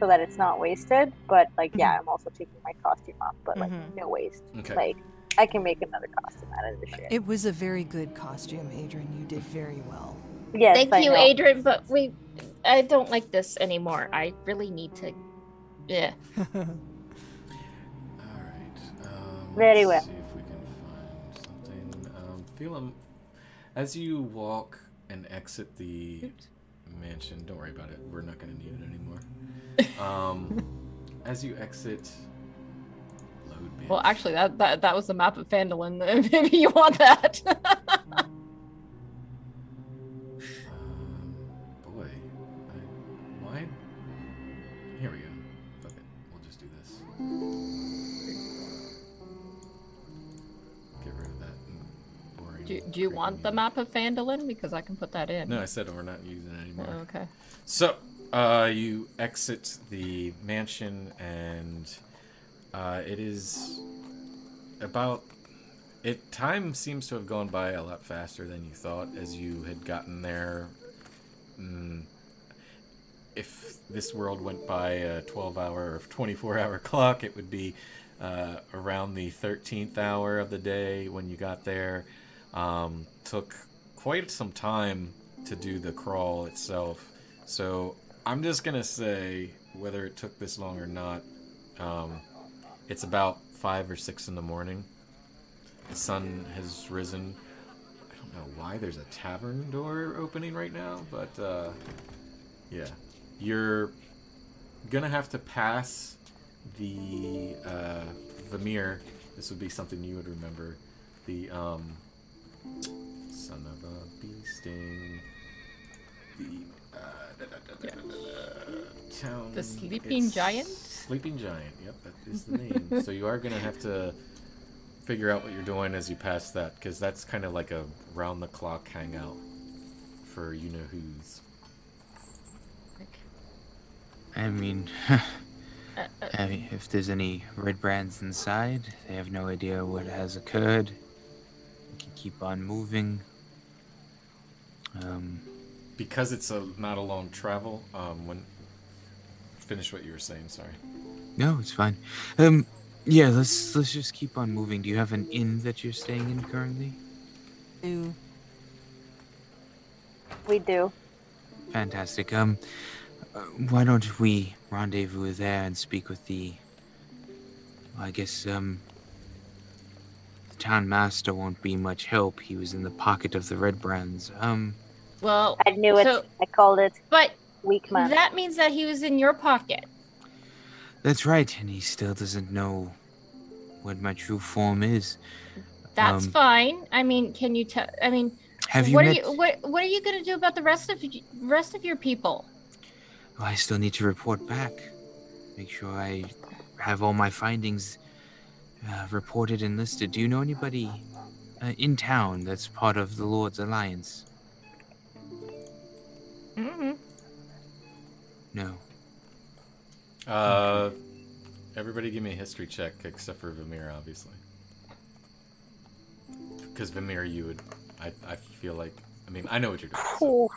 so that it's not wasted. But like, yeah, I'm also taking my costume off, but like Mhm. no waste. Okay. Like, I can make another costume out of this shit. It was a very good costume, Adrian. You did very well. yes, Thank I you, know. Adrian, but we. I don't like this anymore. I really need to Yeah. All right. Um, Very well. See if we can find something. Um, Phelan, as you walk and exit the mansion, don't worry about it. We're not going to need it anymore. Um, as you exit, load. Well, actually, that that, that was the map of Phandalin. Maybe you want that. Um, boy, I, why? Here we go. Fuck it. We'll just do this. Do, do you want the map of Phandalin? Because I can put that in. No, I said we're not using it anymore. Oh, okay. So, uh, you exit the mansion, and uh, it is about. It time seems to have gone by a lot faster than you thought as you had gotten there. Mm, if this world went by a 12 hour or 24 hour clock, it would be uh, around the 13th hour of the day when you got there. Um, took quite some time to do the crawl itself. So I'm just gonna say whether it took this long or not. Um, it's about five or six in the morning. The sun has risen. I don't know why there's a tavern door opening right now, but uh, yeah, you're gonna have to pass the uh. This would be something you would remember. The um, son of a bee sting. The uh, da, da, da, da, da, da, da, town. The Sleeping it's Giant? Sleeping Giant. Yep, that is the name. so you are gonna have to figure out what you're doing as you pass that, because that's kind of like a round the clock hangout for you know who's. I mean, Uh, I mean, if there's any redbrands inside, they have no idea what has occurred. We can keep on moving. Um, Because it's a not a long travel. Um, when finish what you were saying. Sorry. no, it's fine. Um, yeah, let's let's just keep on moving. Do you have an inn that you're staying in currently? Ew. We do. Fantastic. Um, uh, why don't we rendezvous there and speak with the? I guess um. The town master won't be much help. He was in the pocket of the redbrands. Um, Well, I knew it. So- I called it. but Weak man. that means that he was in your pocket. that's right, and he still doesn't know what my true form is. That's Um, fine. I mean, can you tell? I mean, Have you what met? are you what What are you gonna do about the rest of rest of your people? Oh, I still need to report back. Make sure I have all my findings uh, reported enlisted. Do you know anybody uh, in town that's part of the Lord's Alliance? Mm-hmm. No. Uh, everybody give me a history check except for Vamir, obviously. Because Vamir, you would, I, I feel like, I mean, I know what you're doing. So.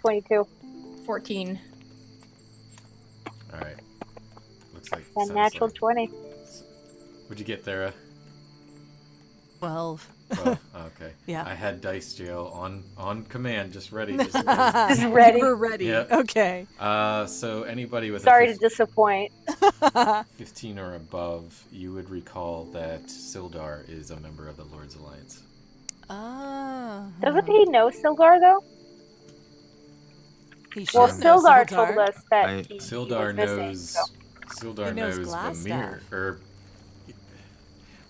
22. 14. All right. Looks like. A natural like- 20. What'd you get there? uh? 12. Oh, okay. Yeah. I had dice jail on on command, just ready. Just. Just ready. We're ready. Yep. Okay. uh, so anybody with Sorry a to disappoint. 15 or above, you would recall that Sildar is a member of the Lord's Alliance. Ah. Doesn't he know Sildar though? He Well, should know Sildar told us that I- he, he Sildar was missing, knows. so- Sildar He knows knows. Vamir. Or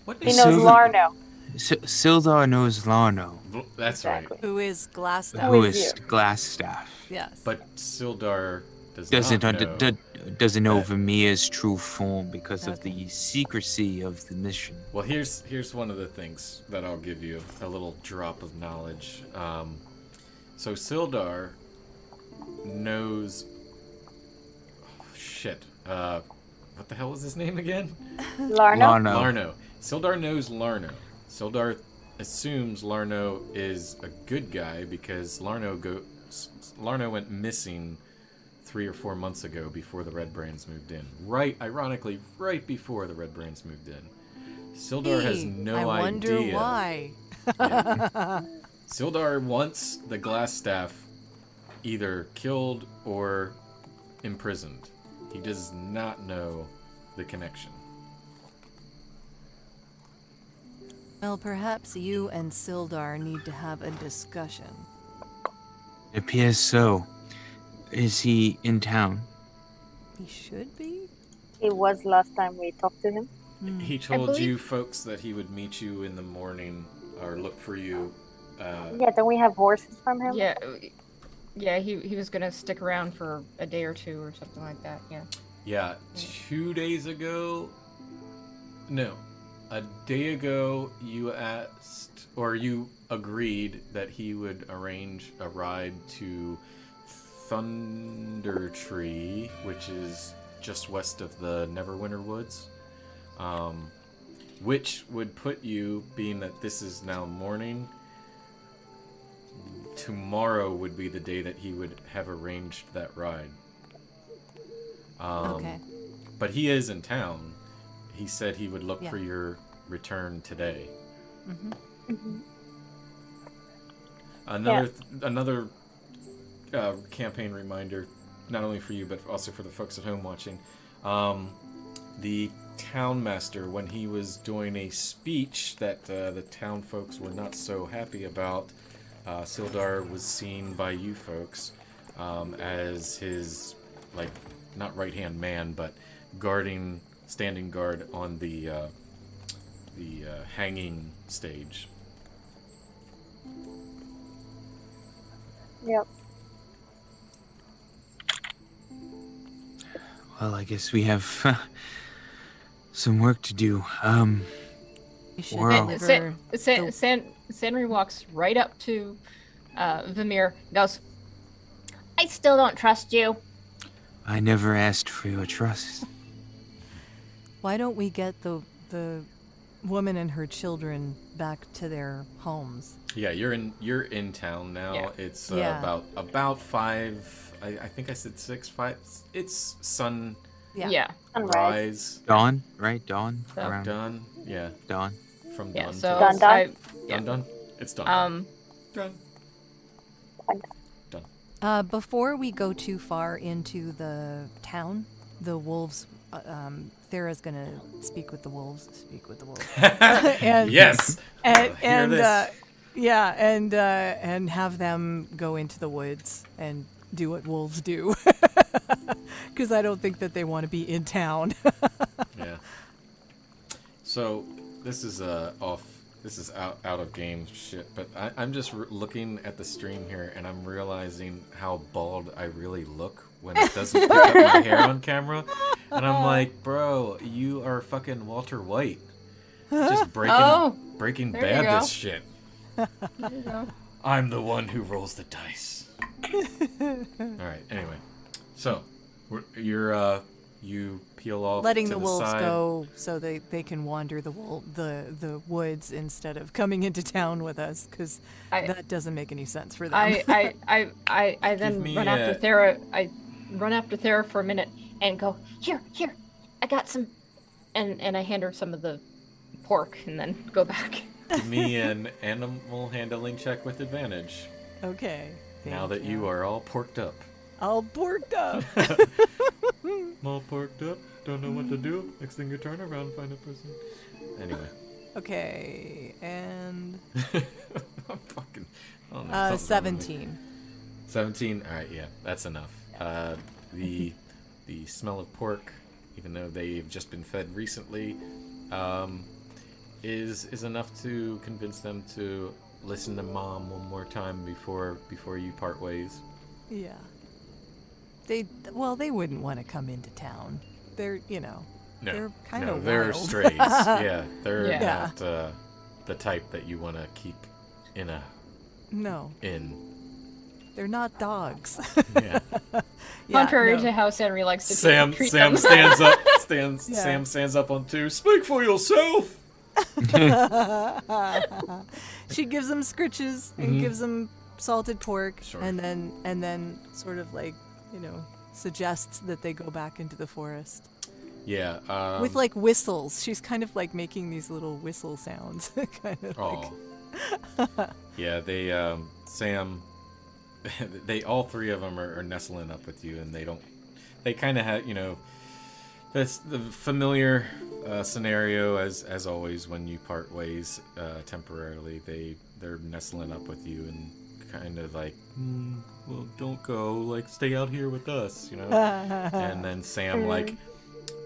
what He knows Sildar- Larno. S- Sildar knows Larno, That's Exactly. Who is Glasstaff? Who who is is Glasstaff. Yes. But Sildar does Doesn't not under, know. d- doesn't know that- Vamir's true form because of the secrecy of the mission. Well, here's here's one of the things that I'll give you a little drop of knowledge. Um, so Sildar knows. Oh, shit. Uh, what the hell was his name again? Larno? Larno. Larno. Sildar knows Larno. Sildar assumes Larno is a good guy because Larno go Larno went missing three or four months ago before the Redbrands moved in. Right, ironically, right before the Redbrands moved in. Sildar has Hey, no I wonder idea. why. Sildar wants the Glasstaff either killed or imprisoned. He does not know the connection. Well, perhaps you and Sildar need to have a discussion. It appears so. Is he in town? He should be? He was last time we talked to him. Hmm. He told believe- you folks that he would meet you in the morning or look for you. Uh, Yeah, don't we have horses from him? Yeah, yeah. He he was gonna stick around for a day or two or something like that. Yeah. Yeah, two days ago. No, a day ago, you asked, or you agreed that he would arrange a ride to Thundertree, which is just west of the Neverwinter Woods. Um, which would put you, being that this is now morning, tomorrow would be the day that he would have arranged that ride. Um, Okay. But he is in town. He said he would look Yeah. for your return today. Mm-hmm. Another another uh, campaign reminder, not only for you but also for the folks at home watching. Um, the town master, when he was doing a speech that uh, the town folks were not so happy about, uh, Sildar was seen by you folks um, as his like not right hand man, but guarding, standing guard on the uh, the uh, hanging stage. Yep. Well, I guess we have some work to do. Um, You should San, San, San, Sanri walks right up to uh, Vamir, goes, I still don't trust you. I never asked for your trust. Why don't we get the the woman and her children back to their homes? Yeah, you're in you're in town now. Yeah. It's uh, Yeah. about about five. I, I think I said six, five. It's sun. Yeah. yeah. Sunrise. Dawn, right? Dawn? So- Around Done. Yeah, dawn. from Yeah, done. so to Done, done? I, yeah. done. Done. It's done. Um, done. Uh, before we go too far into the town, the wolves. Uh, um, Thera's gonna speak with the wolves. Speak with the wolves. And- yes. and and uh, yeah, and uh, and have them go into the woods and do what wolves do. Because I don't think that they want to be in town. yeah. So this is uh off. This is out out of game shit. But I, I'm just r- looking at the stream here, and I'm realizing how bald I really look when it doesn't pick up my hair on camera. And I'm like, bro, you are fucking Walter White. Just breaking Oh, Breaking Bad this shit. there you go. I'm the one who rolls the dice. All right. Anyway, so you're uh you peel off Letting to the wolves side. go so they, they can wander the wol- the the woods instead of coming into town with us, because that doesn't make any sense for them. I, I, I, I, I then run a- after Thera. I run after Thera for a minute and go, Here, here. I got some. and and I hand her some of the pork, and then go back. Give me an animal handling check with advantage. okay. now that you are all porked up. all porked up. All porked up, don't know what to do. Next thing you turn around, find a person. Anyway. okay, and I'm fucking. I don't know, uh, something's wrong with me. seventeen. 17 all right yeah that's enough uh, the the smell of pork even though they've just been fed recently um, is is enough to convince them to listen to mom one more time before before you part ways Yeah. They well, they wouldn't want to come into town. They're you know no They're kinda they're wild. strays yeah they're Yeah. not uh, the type that you want to keep in a no, in they're not dogs. yeah Yeah, Contrary no. to how Henry likes to sam treat sam them. stands up stands Yeah. sam stands up on two speak for yourself she gives them scritches and Mhm. gives them salted pork, Sure. and then and then sort of like you know suggests that they go back into the forest yeah um, with like whistles. She's kind of like making these little whistle sounds, kind of Oh. like. yeah, they um Sam they all three of them are, are nestling up with you and they don't they kind of have you know that's the familiar uh, scenario as as always when you part ways uh, temporarily. They they're nestling up with you and kind of like, "Hmm, well, don't go. Like, stay out here with us, you know. and then Sam like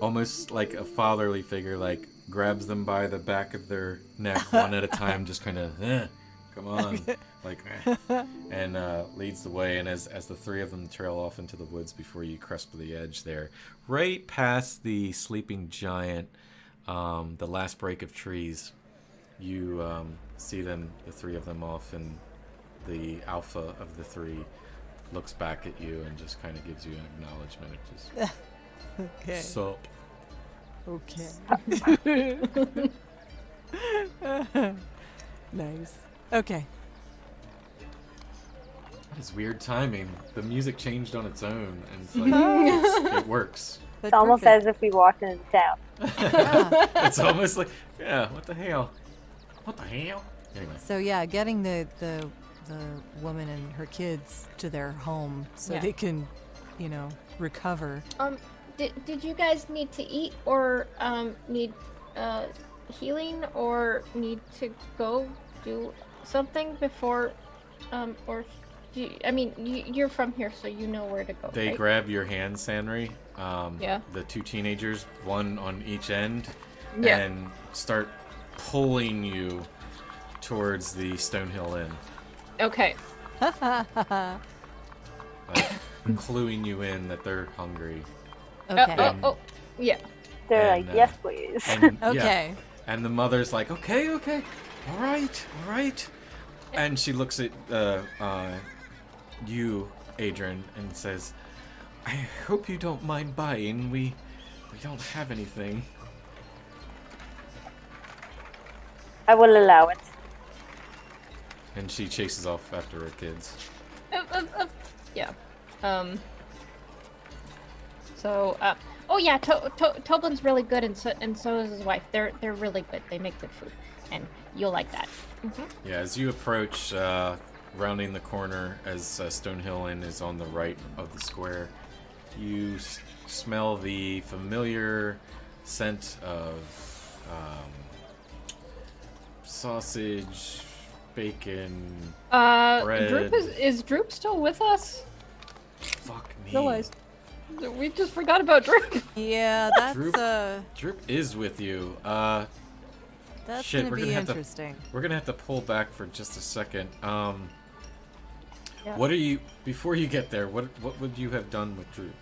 almost like a fatherly figure like grabs them by the back of their neck one at a time just kind of eh, come on like eh, and uh, leads the way and as, as the three of them trail off into the woods before you crest the edge there right past the sleeping giant um, the last break of trees you um, see them the three of them off and the alpha of the three looks back at you and just kind of gives you an acknowledgement of just Okay. sup Okay. nice. Okay. It's weird timing. The music changed on its own, and it's like it's- it works. It's almost as if we walked into town. it's almost like, yeah, what the hell? What the hell? Anyway, So yeah, getting the the the woman and her kids to their home so Yeah. they can, you know, recover. Um, did, did you guys need to eat or um need uh healing or need to go do something before um or do you, I mean you, you're from here so you know where to go. they right? grab your hand, Sanri. Um, Yeah. The two teenagers, one on each end, Yeah. and start pulling you towards the Stonehill Inn, Okay. like cluing you in that they're hungry. Okay. Oh, oh, oh, yeah. They're And, like, uh, yes, please. And, yeah. Okay. And the mother's like, okay, okay, all right, all right. And she looks at uh, uh, you, Adrian, and says, I hope you don't mind buying. We we don't have anything. I will allow it. And she chases off after her kids. Uh, uh, uh, yeah. Um. So, uh, oh yeah, to- to- Toblin's really good, and so and so is his wife. They're they're really good. They make good food, and you'll like that. hmm Yeah, as you approach, uh, rounding the corner, as uh, Stonehill Inn is on the right of the square, you s- smell the familiar scent of um, sausage, bacon. Uh, bread. Droop is is Droop still with us? Fuck me. Realized we just forgot about Droop. Yeah, that's Droop, uh Droop is with you. Uh, that's shit, gonna we're be gonna have interesting. to we're gonna have to pull back for just a second. Um, Yeah. what are you before you get there? What what would you have done with Droop?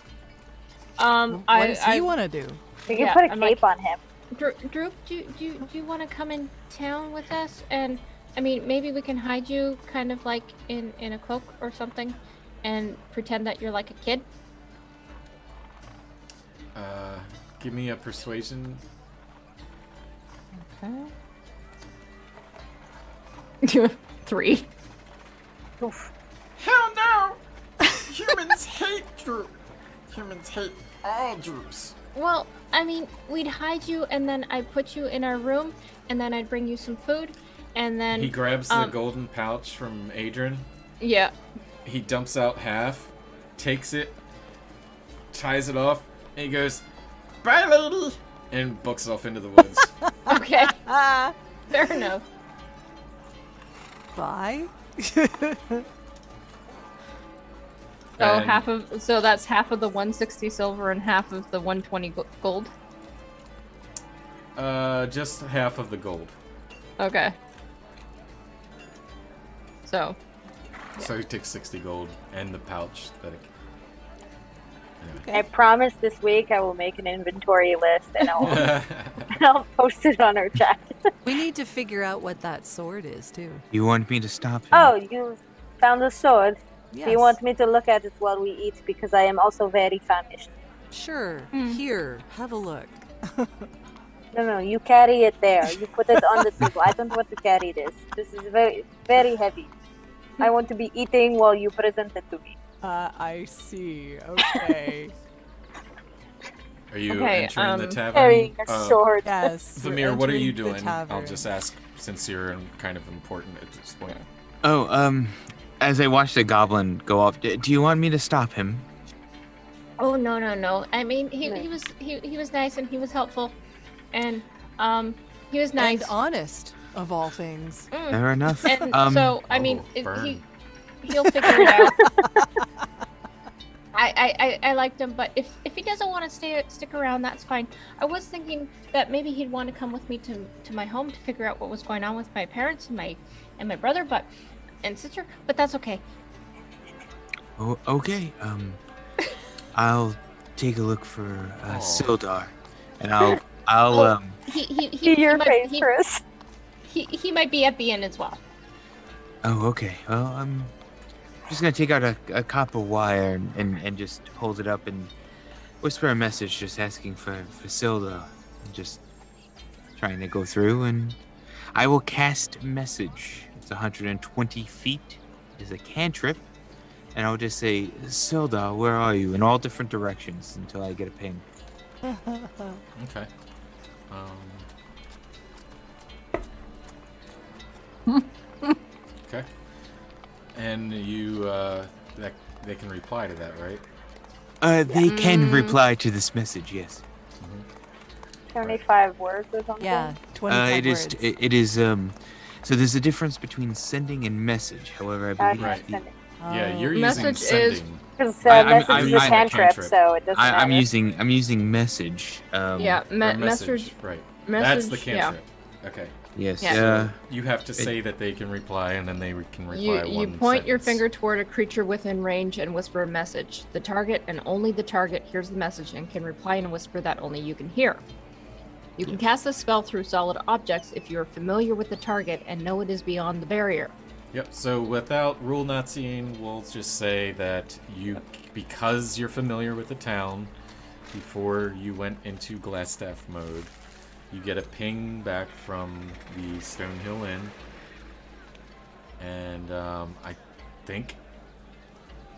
Um, What I does I he want to do? We can Yeah, put a I'm cape like- on him. Droop, Droop do do you, do you want to come in town with us? And I mean, maybe we can hide you kind of like in in a cloak or something, and pretend that you're like a kid. Uh, give me a persuasion. Three. Hell no! Humans hate Droop. Humans hate all Droops. Well, I mean, we'd hide you, and then I'd put you in our room, and then I'd bring you some food, and then He grabs the um, golden pouch from Adrian. Yeah. He dumps out half, takes it, ties it off, and he goes, Bye, lady. And books off into the woods. Okay. Fair enough. Bye. So And- half of so that's half of the 160 silver and half of the 120 gold. uh, just half of the gold. Okay. So So he takes 60 gold and the pouch that it. I promise this week I will make an inventory list and I'll, I'll post it on our chat. We need to figure out what that sword is too. You want me to stop him? Oh, you found a sword. Do Yes. you want me to look at it while we eat? Because I am also very famished. Sure. Hmm. Here, have a look. No, no, you carry it there. You put it on the table. I don't want to carry this. This is very, very heavy. I want to be eating while you present it to me. Uh, I see. Okay. Are you Okay, entering the um, tavern? Carrying a Uh, sword. yes. we're Vamir, what are you doing? I'll just ask since you're kind of important at this point. Oh, um, as I watch the goblin go off, do you want me to stop him? Oh no no no! I mean he, No. he was he, he was nice and he was helpful, and um he was nice. And honest, of all things. Mm. Fair enough. And Um, so I mean Oh, it, he burn. He'll figure it out. I, I, I, I liked him, but if, if he doesn't want to stay stick around, that's fine. I was thinking that maybe he'd want to come with me to, to my home to figure out what was going on with my parents and my and my brother, but and sister. But that's okay. Oh, okay. Um, I'll take a look for uh, Sildar, and I'll I'll Oh. um. He he he, See he your might, face, he, Chris. he, he might be at the inn as well. Oh, okay. Well, I'm just gonna take out a, a copper wire and, and, and just hold it up and whisper a message, just asking for for Sildar, and just trying to go through. And I will cast message. It's 120 feet. It's a cantrip, and I'll just say, Sildar, where are you? In all different directions until I get a ping. Okay. Um. okay. And you, uh, that they can reply to that, right? Uh, they can Mm. reply to this message. Yes. 75 words or something. Yeah, Uh, 25 it is. words. It, it is. Um. So there's a difference between sending and message. However, I Uh, believe Right. the- Yeah, Oh. you're using Message is- sending. Because uh, I- I'm- message I'm is a using a cantrip, cantrip. so it doesn't I, I'm using. I'm using message. Um, yeah, me- message. message. Right. Message. That's the yeah. cantrip. Okay. Yes. Yeah. Uh, You have to it- say that they can reply, and then they can reply you one point your finger toward a creature within range and whisper a message. The target and only the target hears the message and can reply in a whisper that only you can hear. You can cast this spell through solid objects if you are familiar with the target and know it is beyond the barrier. Yep. So without rule not seeing, we'll just say that you, because you're familiar with the town, before you went into Glasstaff mode, you get a ping back from the Stonehill Inn, and um, I think,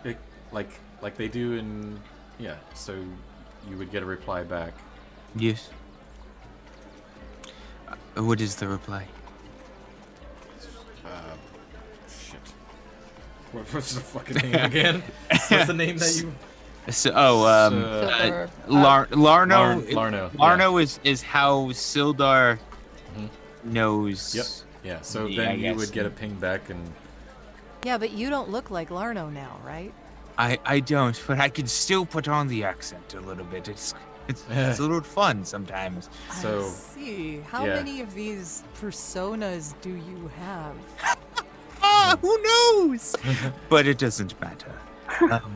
it, like like they do in yeah. So you would get a reply back. yes. Uh, what is the reply? Uh, shit. What, what's the fucking name again? What's the name that you? So, oh, um, uh, Lar- Larno. Larn- Larno, yeah. Larno is is how Sildar Mhm. knows. Yep. Yeah. So Yeah, I then you guess. would get a ping back, and Yeah, but you don't look like Larno now, right? I I don't, but I can still put on the accent a little bit. It's it's, it's a little fun sometimes. So, I see. How yeah. many of these personas do you have? Ah, who knows? but it doesn't matter. Um,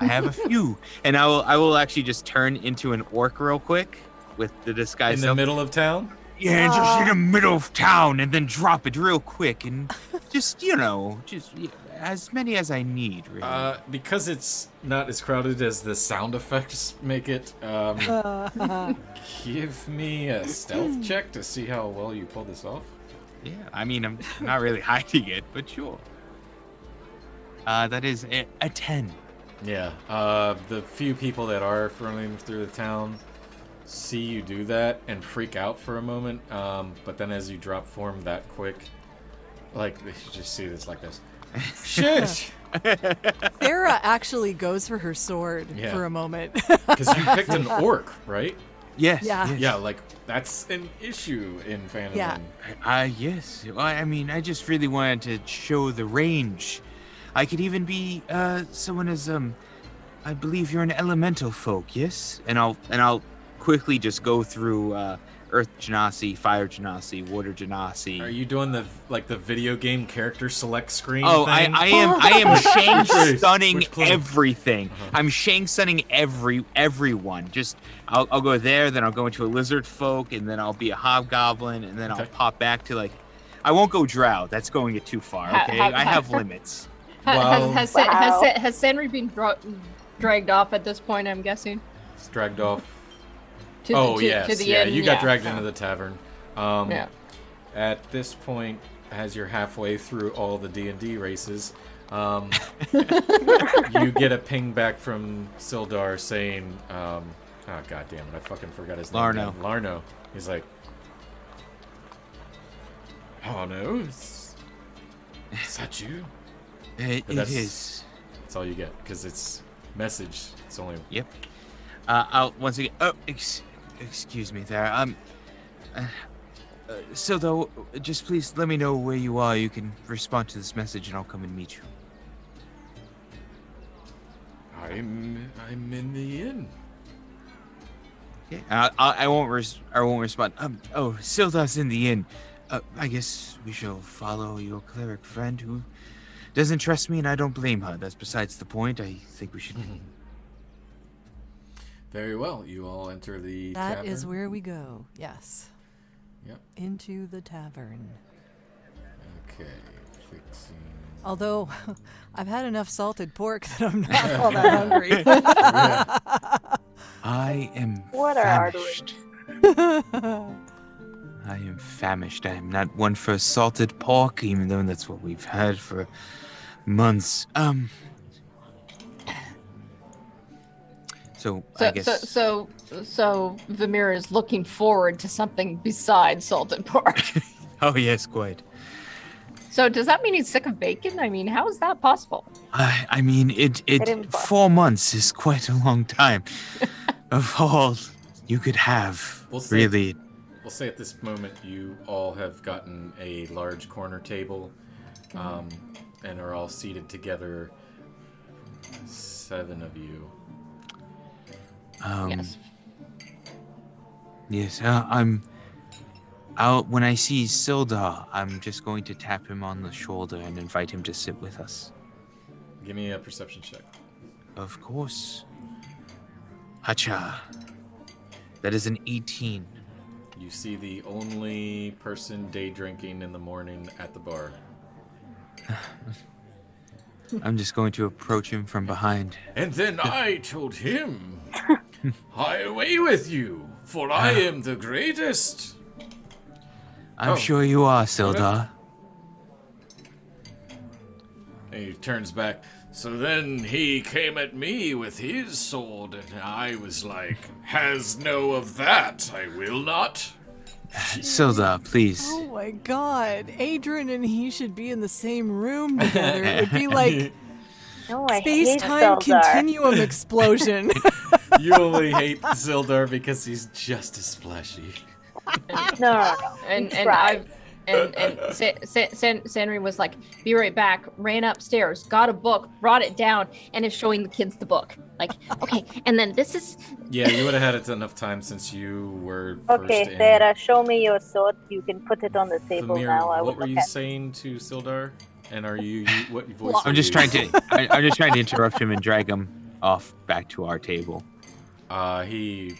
I have a few, and I will I will actually just turn into an orc real quick with the disguise. in the up. middle of town. Yeah, just in the middle of town, and then drop it real quick, and just you know, just yeah, as many as I need. Really. Uh, because it's not as crowded as the sound effects make it. Um, give me a stealth check to see how well you pull this off. yeah, I mean, I'm not really hiding it, but sure. Uh, that is a, a ten. Yeah. Uh, the few people that are running through the town see you do that and freak out for a moment. Um, but then as you drop form that quick, like they should just see this like this. Shit! Sarah actually goes for her sword Yeah. for a moment. Because you picked an orc, right? Yes. Yeah. yes. Yeah, like that's an issue in Phantom. Yeah. Inn. Uh, yes. Well, I mean, I just really wanted to show the range. I could even be uh someone as um, I believe you're an elemental folk, yes? And I'll and I'll quickly just go through uh, Earth Genasi, Fire Genasi, Water Genasi. Are you doing the like the video game character select screen? Oh, thing? I, I am I am Shang Tsunging everything. Uh-huh. I'm Shang Tsunging every everyone. Just I'll, I'll go there, then I'll go into a lizard folk, and then I'll be a hobgoblin, and then I'll pop back to like I won't go drow. That's going it too far. Ha- Okay, ha- I ha- have limits. Ha- Well- has, has, Sen- has, Wow. Sen- has Sanri been dra- dragged off at this point? I'm guessing. It's dragged off. To oh the, to, yes, to the yeah. end, You got yeah. dragged into the tavern. Um, Yeah. At this point, as you're halfway through all the D and D races, um, you get a ping back from Sildar saying, um, "Oh god damn it, I fucking forgot his name." Larno. Larno. He's like, "Oh no, is, is that you?" It, it that's- is. That's all you get because it's message. It's only. Yep. Uh, I'll once again. Oh, ex- excuse me there. Um. Uh, uh, so though, just please let me know where you are. You can respond to this message, and I'll come and meet you. I'm I'm in the inn. Okay. I, I, I won't. Res- I won't respond. Um. Oh, Sildar's in the inn. Uh, I guess we shall follow your cleric friend who doesn't trust me, and I don't blame her. That's besides the point. I think we should. Mm-hmm. Very well. You all enter the That is tavern. where we go. Yes. Yep. Into the tavern. Okay. Fixing. Although I've had enough salted pork that I'm not all that hungry. I am What are famished. I am famished. I am not one for salted pork, even though that's what we've had for months. Um. So, I So, guess so, so, so Vamir is looking forward to something besides salted pork. Oh yes, quite. so, does that mean he's sick of bacon? I mean, how is that possible? I I mean it Hit it four months is quite a long time. of all you could have, We'll see. really. We'll say at this moment you all have gotten a large corner table, um, and are all seated together. Seven of you. Um, yes. Yes, uh, I'm. I'll when I see Sildar, I'm just going to tap him on the shoulder and invite him to sit with us. Give me a perception check. Of course. Hacha. That is an 18. You see the only person day drinking in the morning at the bar. I'm just going to approach him from behind. And then I told him, Hie away with you, for I uh-huh. am the greatest. I'm Oh. sure you are, Sildar. He turns back. So then he came at me with his sword, and I was like, Has no of that, I will not. Sildar, please. oh my god. Adrian and he should be in the same room together. It would be like No, I space hate time Sildar. continuum explosion. You only hate Sildar because he's just as fleshy. No, no, no. and He and tried. I and and Sa- Sa- San- Sanri was like, "Be right back." Ran upstairs, got a book, brought it down, and is showing the kids the book. Like, okay, and then this is Yeah, you would have had it enough time since you were first Okay, in. Show me your sword. You can put it on the table Vamir, now. I will what were you at saying to Sildar? And are you, you what voice? I'm just you trying to. I, I'm just trying to interrupt him and drag him off back to our table. Uh, he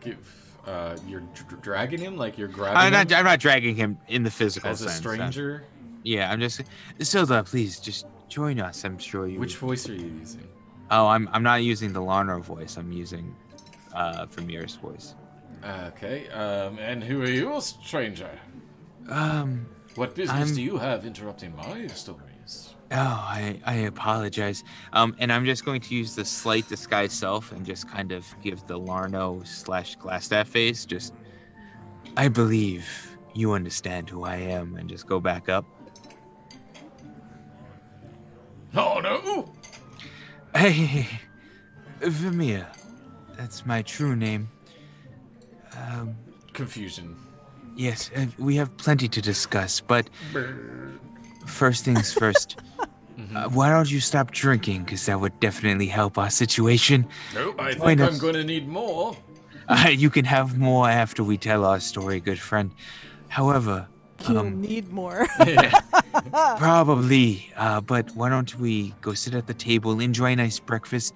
give. Uh, you're dr- dragging him like you're grabbing I'm him not. I'm not dragging him in the physical as a sense. I'm- stranger. Yeah, I'm just. Sildar, please just join us. I'm sure you. Which voice are you using? Oh, I'm. I'm not using the Larno voice. I'm using uh Vamir's voice. Okay. Um, and who are you, stranger? Um. What business I'm- do you have interrupting my stories? Oh, I, I apologize. Um, and I'm just going to use the slight disguise self and just kind of give the Larno slash Glasstaff face. Just, I believe you understand who I am, and just go back up. Oh no! Hey, Vamir, that's my true name. Um, Confusion. yes, uh, we have plenty to discuss, but first things 1st Uh, why don't you stop drinking? Because that would definitely help our situation. Nope, I Join think I'm us. going to need more. Uh, you can have more after we tell our story, good friend. However, You'll um, need more. probably, uh, but why don't we go sit at the table, enjoy a nice breakfast?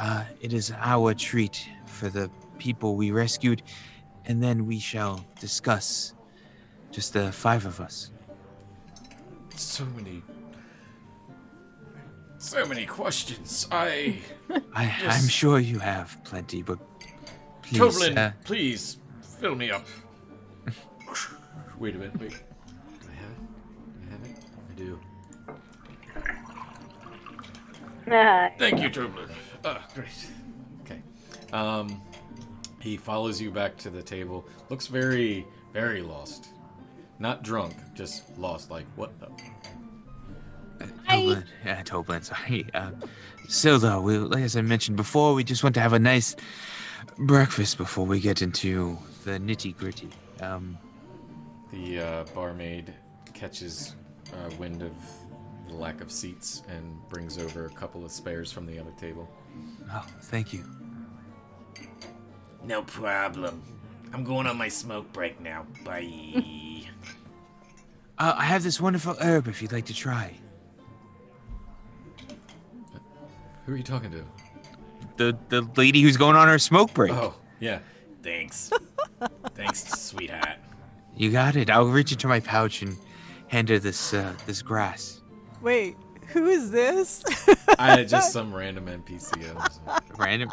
Uh, it is our treat for the people we rescued, and then we shall discuss. Just the five of us. So many. So many questions. I. I, Yes. I'm sure you have plenty, but please. Toblin, uh, please fill me up. wait a minute, wait. Do I have it? Do I have it? I do. Thank you, Toblin. Ah, great. Okay. Um, he follows you back to the table. Looks very, very lost. Not drunk, just lost. Like what? The? A Toblin, yeah, Toblin, sorry. Uh, Sildar, we, like as I mentioned before, we just want to have a nice breakfast before we get into the nitty gritty. Um, The uh, barmaid catches uh, wind of the lack of seats and brings over a couple of spares from the other table. oh, thank you. No problem. I'm going on my smoke break now. Bye. Uh, I have this wonderful herb if you'd like to try. Who are you talking to? The the lady who's going on her smoke break. Oh, yeah. Thanks. Thanks, sweetheart. You got it. I'll reach into my pouch and hand her this uh, this grass. Wait, who is this? I just some random NPC. Random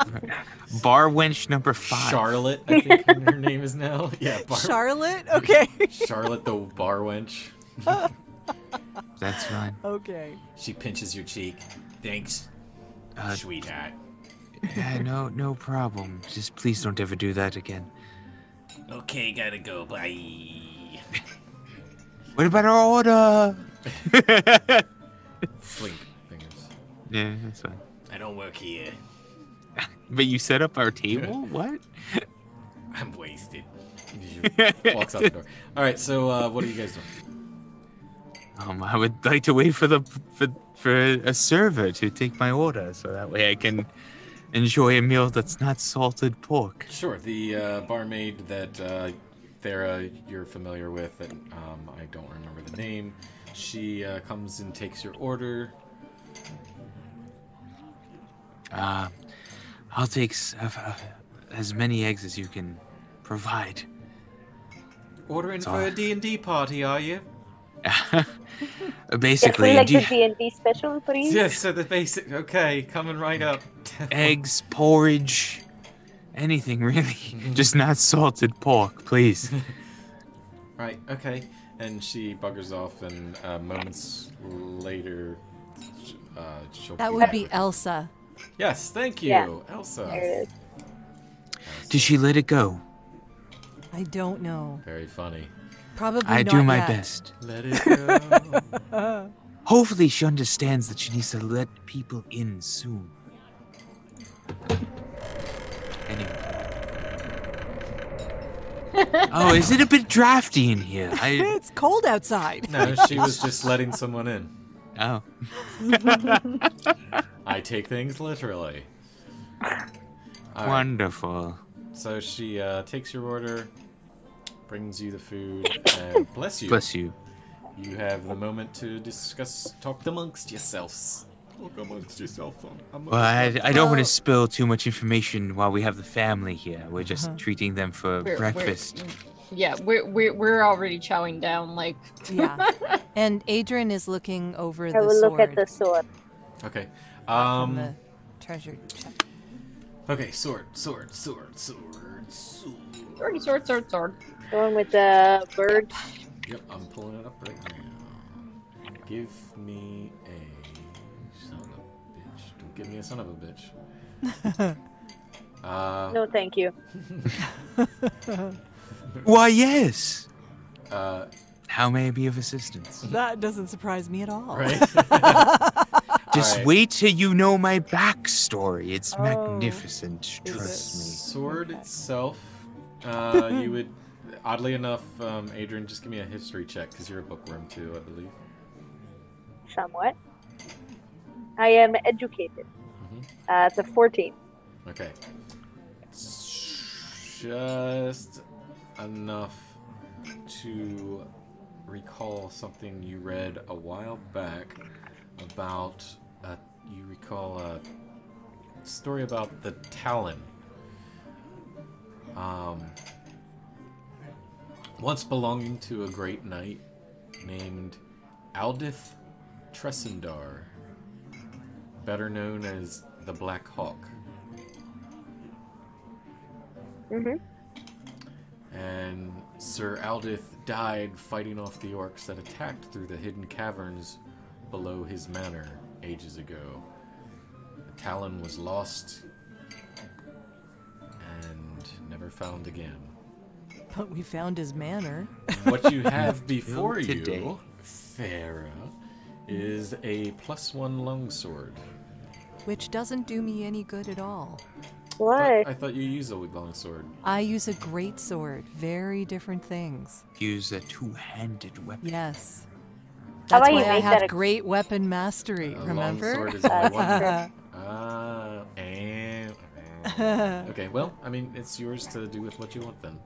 bar wench number five. Charlotte, I think her name is now. Yeah, bar- Charlotte? Okay. Charlotte the bar wench. That's fine. okay. She pinches your cheek. Thanks, Uh, sweetheart. yeah, no, no problem. Just please don't ever do that again. Okay, gotta go. Bye. What about our order? Flink fingers. yeah, that's fine. I don't work here. But you set up our table? What? I'm wasted. Walks out the door. All right, so uh, what are you guys doing? Um, I would like to wait for the for, for a server to take my order, so that way I can enjoy a meal that's not salted pork. Sure, the uh, barmaid that uh, Thera you're familiar with, and um, I don't remember the name. She uh, comes and takes your order. Uh, I'll take uh, uh, as many eggs as you can provide. Ordering So- for a D&D party, are you? Basically, Definitely like do the D&D special, please. Yes, so the basic. Okay, coming right up. eggs, porridge, anything really. Just not salted pork, please. Right, okay. And she buggers off, and uh, moments later, uh, she'll That be would be. Elsa. Yes, thank you, Yeah. Elsa. There it is. Did she let it go? I don't know. Very funny. Probably I not do my yet. best. Let it go. Hopefully, she understands that she needs to let people in soon. Anyway. oh, is it a bit drafty in here? I it's cold outside. no, she was just letting someone in. oh. I take things literally. All right, Wonderful. So she uh, takes your order, brings you the food, and bless you. Bless you. You have the moment to discuss, talk amongst yourselves. Talk amongst yourself. I'm, Well, I, I don't want to spill too much information while we have the family here. We're just Uh-huh. treating them for We're- we're- breakfast. Yeah, we're, we're we're already chowing down. Like, Yeah. And Adrian is looking over I the will sword look at the sword. Okay. Um. the treasure chest. Okay. Sword. Sword. Sword. Sword. Sword. sword, sword, sword, sword. The one with the bird. Yep. I'm pulling it up right now. Give me a son of a bitch. Don't give me a son of a bitch. Uh. No, thank you. Why, yes. Uh. How may I be of assistance? That doesn't surprise me at all. Right. Just Alright. wait till you know my backstory. It's Oh. magnificent. Is Trust me. Sword itself, uh, you would, oddly enough, um, Adrian, just give me a history check because you're a bookworm too, I believe. Somewhat. I am educated. Mhm. Uh, it's a 14. Okay. Just enough to recall something you read a while back about. Uh, you recall a story about the Talon. Um, once belonging to a great knight named Aldith Tressendar, better known as the Black Hawk. Mm-hmm. and Sir Aldith died fighting off the orcs that attacked through the hidden caverns below his manor ages ago. The Talon was lost and never found again. But we found his manor. What you have before today. you, Thera, is a plus one longsword. Which doesn't do me any good at all. Why? I thought you use a longsword. I use a great sword. Very different things. Use a two-handed weapon. Yes. That's about why you I make have a- great weapon mastery. A remember? longsword is only one. Ah, and okay. Well, I mean, it's yours to do with what you want. Then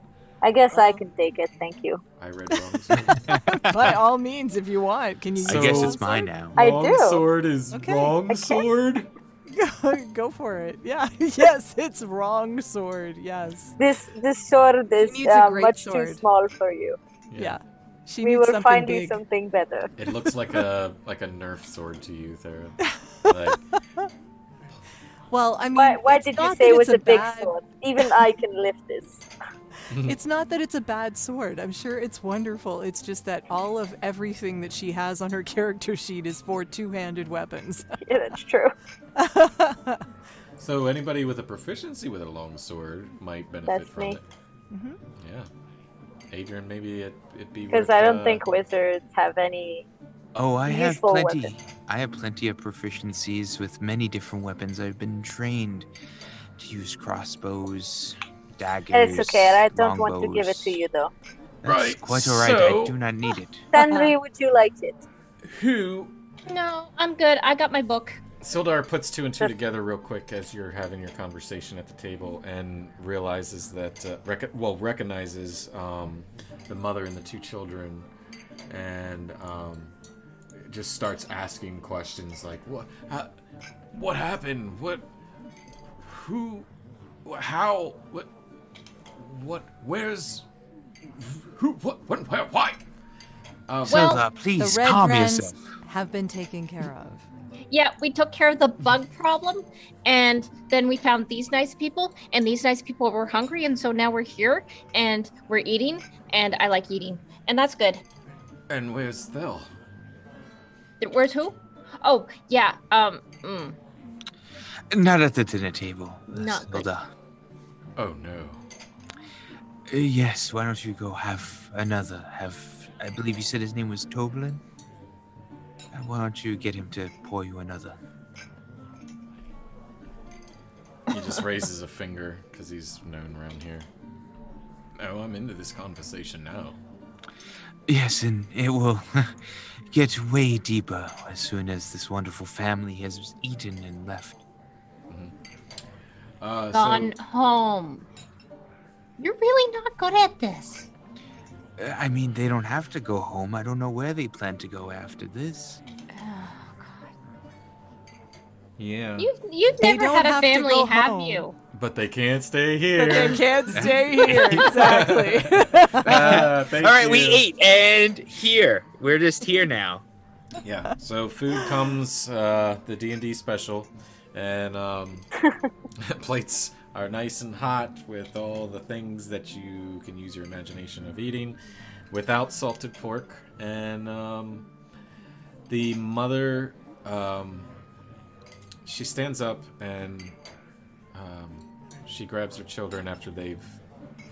I guess I can take it. Thank you. I read wrong. By all means, if you want, can you? I guess it's mine now. I do. Longsword is Okay. wrong sword. Go for it. Yeah. yes, it's wrong sword. Yes. This this sword is uh, much sword. too small for you. Yeah. She we needs will something find you something better. It looks like a like a Nerf sword to you, Thera. Like, Well, I mean, Why, why did you say it was it's a big bad- sword? Even I can lift this. It's not that it's a bad sword. I'm sure it's wonderful. It's just that all of everything that she has on her character sheet is for two-handed weapons. Yeah, that's true. so anybody with a proficiency with a long sword might benefit That's from me. it. Mhm. Yeah. Adrian, maybe it, it'd be Because I don't uh, think wizards have any. Oh, I have plenty. weapon. I have plenty of proficiencies with many different weapons. I've been trained to use crossbows, daggers. It's okay. I don't want to give it to you though. That's Right, quite all right. so- I do not need it. Sanri, would you like it? Who No, I'm good. I got my book. Sildar puts two and two together real quick as you're having your conversation at the table and realizes that, uh, rec- well, recognizes um, the mother and the two children and um, just starts asking questions like, what, how, what happened? What, who, how, what, what, where's, who, what, when, where, why? Um, Well, Sildar, please the red calm brands yourself. have been taken care of. Yeah, we took care of the bug problem, and then we found these nice people, and these nice people were hungry, and so now we're here, and we're eating, and I like eating, and that's good. and where's Thel? Where's who? Oh, yeah. Um. Mm. Not at the dinner table. Not good. Sildar. Oh no. Uh, yes, why don't you go have another? Have I believe you said his name was Toblin? Uh, Why don't you get him to pour you another? He just raises a finger because he's known around here. Oh, I'm into this conversation now. Yes, and it will get way deeper as soon as this wonderful family has eaten and left. Uh, Gone home. You're really not good at this. Uh, I mean, they don't have to go home. I don't know where they plan to go after this. Oh, God. Yeah, You've you've They never don't had a family, have home. you? but they can't stay here. But they can't stay here. Exactly. Uh, thank All right, we you. ate, and here we're just here now. Yeah. So food comes, uh, the D and D special, and um, plates are nice and hot with all the things that you can use your imagination of eating, without salted pork, and um, the mother, um, she stands up and um, she grabs her children after they've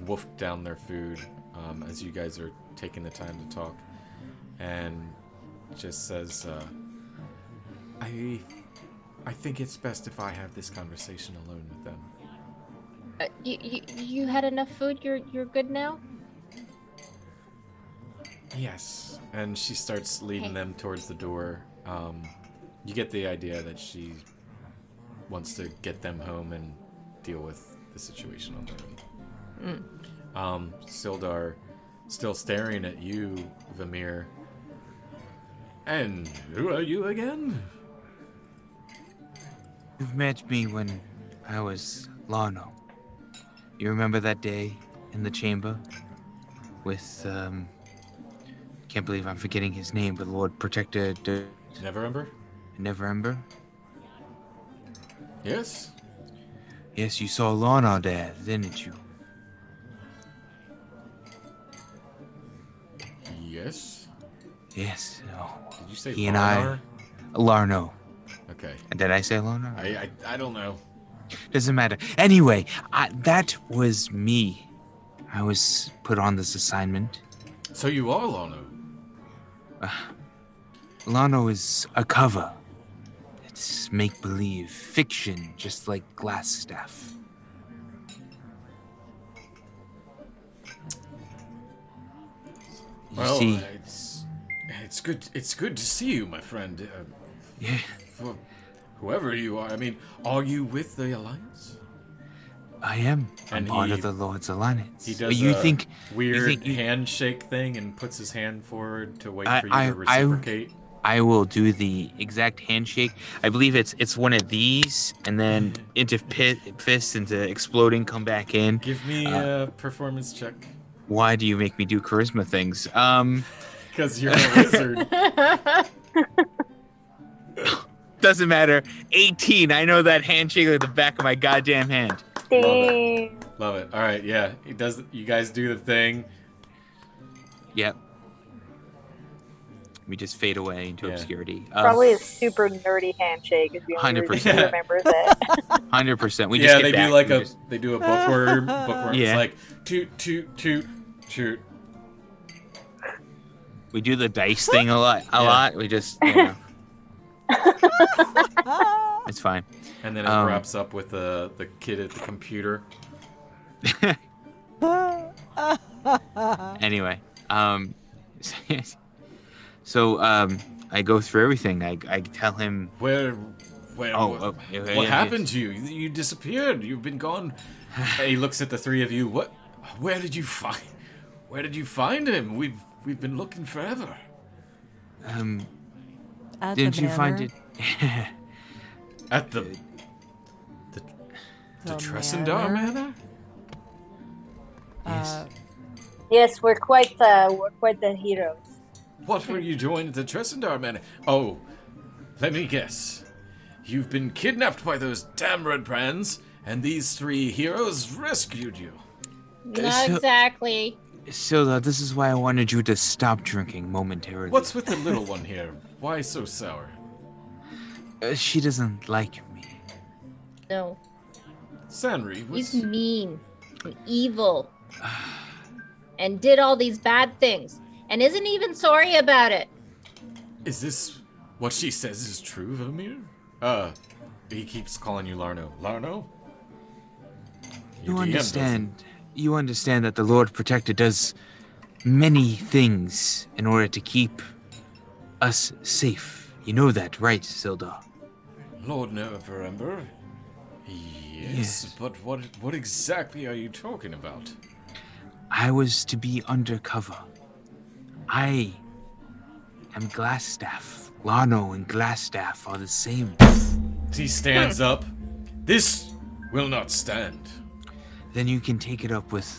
wolfed down their food, um, as you guys are taking the time to talk, and just says, uh, "I, I think it's best if I have this conversation alone with them." Uh, you, you you had enough food. You're you're good now. Yes. And she starts leading Okay. them towards the door. Um, you get the idea that she wants to get them home and deal with the situation on their own. Um, Sildar, still staring at you, Vamir. And who are you again? You've met me when I was Larno. You remember that day in the chamber with um can't believe I'm forgetting his name, but Lord Protector De- Neverember? Neverember? Yes. Yes, you saw Larno there, didn't you? Yes. Yes. Oh, Did you say he and I Larno. Okay. And Did I say Larno? I, I I don't know. Doesn't matter. Anyway, I, that was me. I was put on this assignment. So you are Lono. Lano is a cover. It's make believe, fiction, just like Glasstaff. You Well, see, it's it's good. It's good to see you, my friend. Uh, Yeah. For whoever you are, I mean, are you with the Alliance? I am. I'm And part he- of the Lord's Alliance. He But does you a think weird you think you- handshake thing and puts his hand forward to wait I- for you I- to reciprocate. I will do the exact handshake. I believe it's it's one of these, and then into pit, fists into exploding, come back in. Give me Uh, a performance check. Why do you make me do charisma things? Um, Because you're a wizard. doesn't matter. 18. I know that handshake like the back of my goddamn hand. Dang. Love it. All right, yeah. He does. You guys do the thing. Yep. We just fade away into Yeah. obscurity. Um, Probably a super nerdy handshake is the only 100%. he remembers it. Hundred percent. We yeah, just get they back. do like we a just- they do a bookworm. bookworm. Yeah. It's like toot toot toot toot. we do the dice thing a lot. A Yeah. lot. We just. You know, it's fine. And then it Um, wraps up with the the kid at the computer. anyway, um, so um, I go through everything. I I tell him. Where, where? Oh, what, oh, yeah, what yeah, happened to you? You disappeared. You've been gone. he looks at the three of you. What? Where did you find? Where did you find him? We've we've been looking forever. Um, At didn't the you find it? At the the, the The Tressendar manor? Manor. Uh, yes, we're quite uh, we're quite the heroes. What were you doing at the Tressendar Manor? Oh, let me guess. You've been kidnapped by those damn redbrands, and these three heroes rescued you. Not So- exactly. Sildar, this is why I wanted you to stop drinking momentarily. What's with the little one here? Why so sour? Uh, she doesn't like me. No. Sanri He's mean and evil. and did all these bad things. And isn't even sorry about it. Is this what she says is true, Vamir? Uh, he keeps calling you Larno. Larno? You Your DM doesn't. understand. You understand that the Lord Protector does many things in order to keep us safe. You know that, right, Sildar? Lord Neverember? Yes, Yes. but what what exactly are you talking about? I was to be undercover. I am Glasstaff. Lano and Glasstaff are the same. He stands up. This will not stand. Then you can take it up with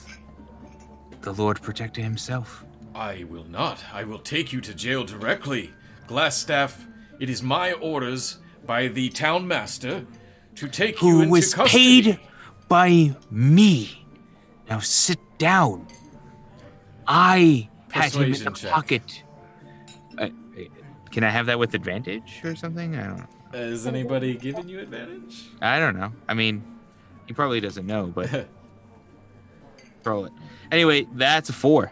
the Lord Protector himself. I will not. I will take you to jail directly. Glasstaff, it is my orders by the town master to take you Who into was custody. paid by me. Now sit down. I had him in the check. pocket. Uh, can I have that with advantage or something? I don't. Uh, Is anybody giving you advantage? I don't know. I mean, he probably doesn't know, but roll it. Anyway, that's a four.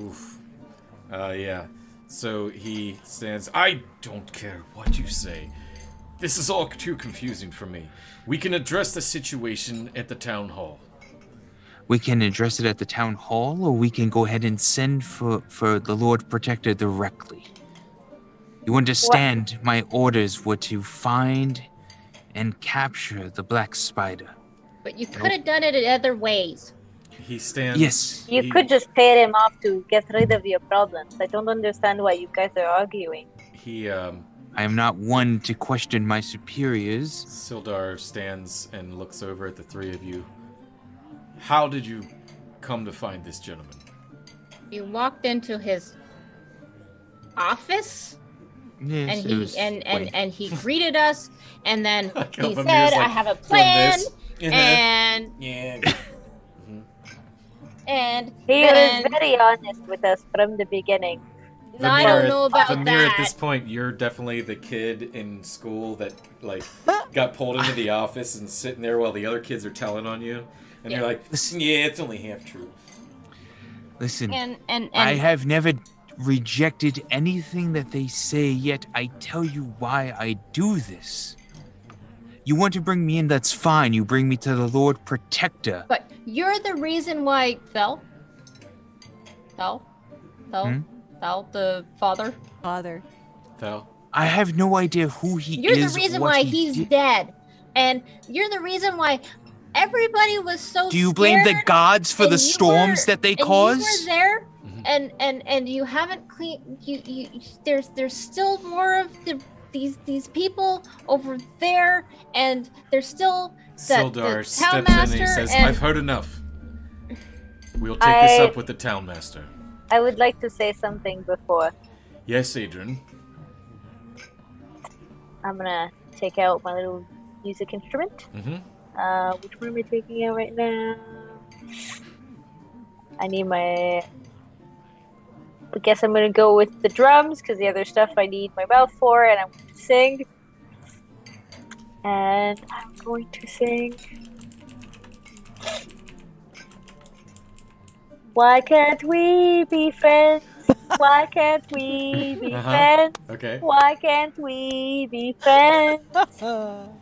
Oof. Uh, yeah. So he stands. I don't care what you say. This is all too confusing for me. We can address the situation at the town hall. We can address it at the town hall, or we can go ahead and send for for the Lord Protector directly. You understand? My orders were to find and capture the Black Spider. But you could have done it in other ways. He stands. Yes. You he- could just pay him off to get rid of your problems. I don't understand why you guys are arguing. He um. I am not one to question my superiors. Sildar stands and looks over at the three of you. How did you come to find this gentleman? You walked into his office Yes, and he was and, and, and he greeted us and then he said, like, I have a plan. Uh-huh. and Yeah. And He then was very honest with us from the beginning. No, I Vamir don't at- know about Vamir at this point, you're definitely the kid in school that like got pulled into the office and sitting there while the other kids are telling on you, and Yeah. you're like, "Yeah, it's only half true." Listen, and and, and I have never rejected anything that they say, yet I tell you why I do this. You want to bring me in, that's fine. You bring me to the Lord Protector. But you're the reason why Thel, Thel, Thel, Hmm? Thel, the father. Father. Thel. I have no idea who he is. You're the reason why he he's did. dead, and you're the reason why everybody was so. Do you blame the gods for the storms were- that they and You cause? were there, and and and you haven't clean. You you. There's there's still more of the these these people over there, and they're still the, Sildar the steps in and he says, and I've heard enough. We'll take this up with the town master. I would like to say something before. Yes, Adrian. I'm gonna take out my little music instrument. Mm-hmm. Uh, which one am I taking out right now? I need my. I guess I'm gonna go with the drums because the other stuff I need my mouth for, and I'm going to sing. And I'm going to sing. Why can't we be friends? Why can't we be Uh-huh. friends? Okay. Why can't we be friends?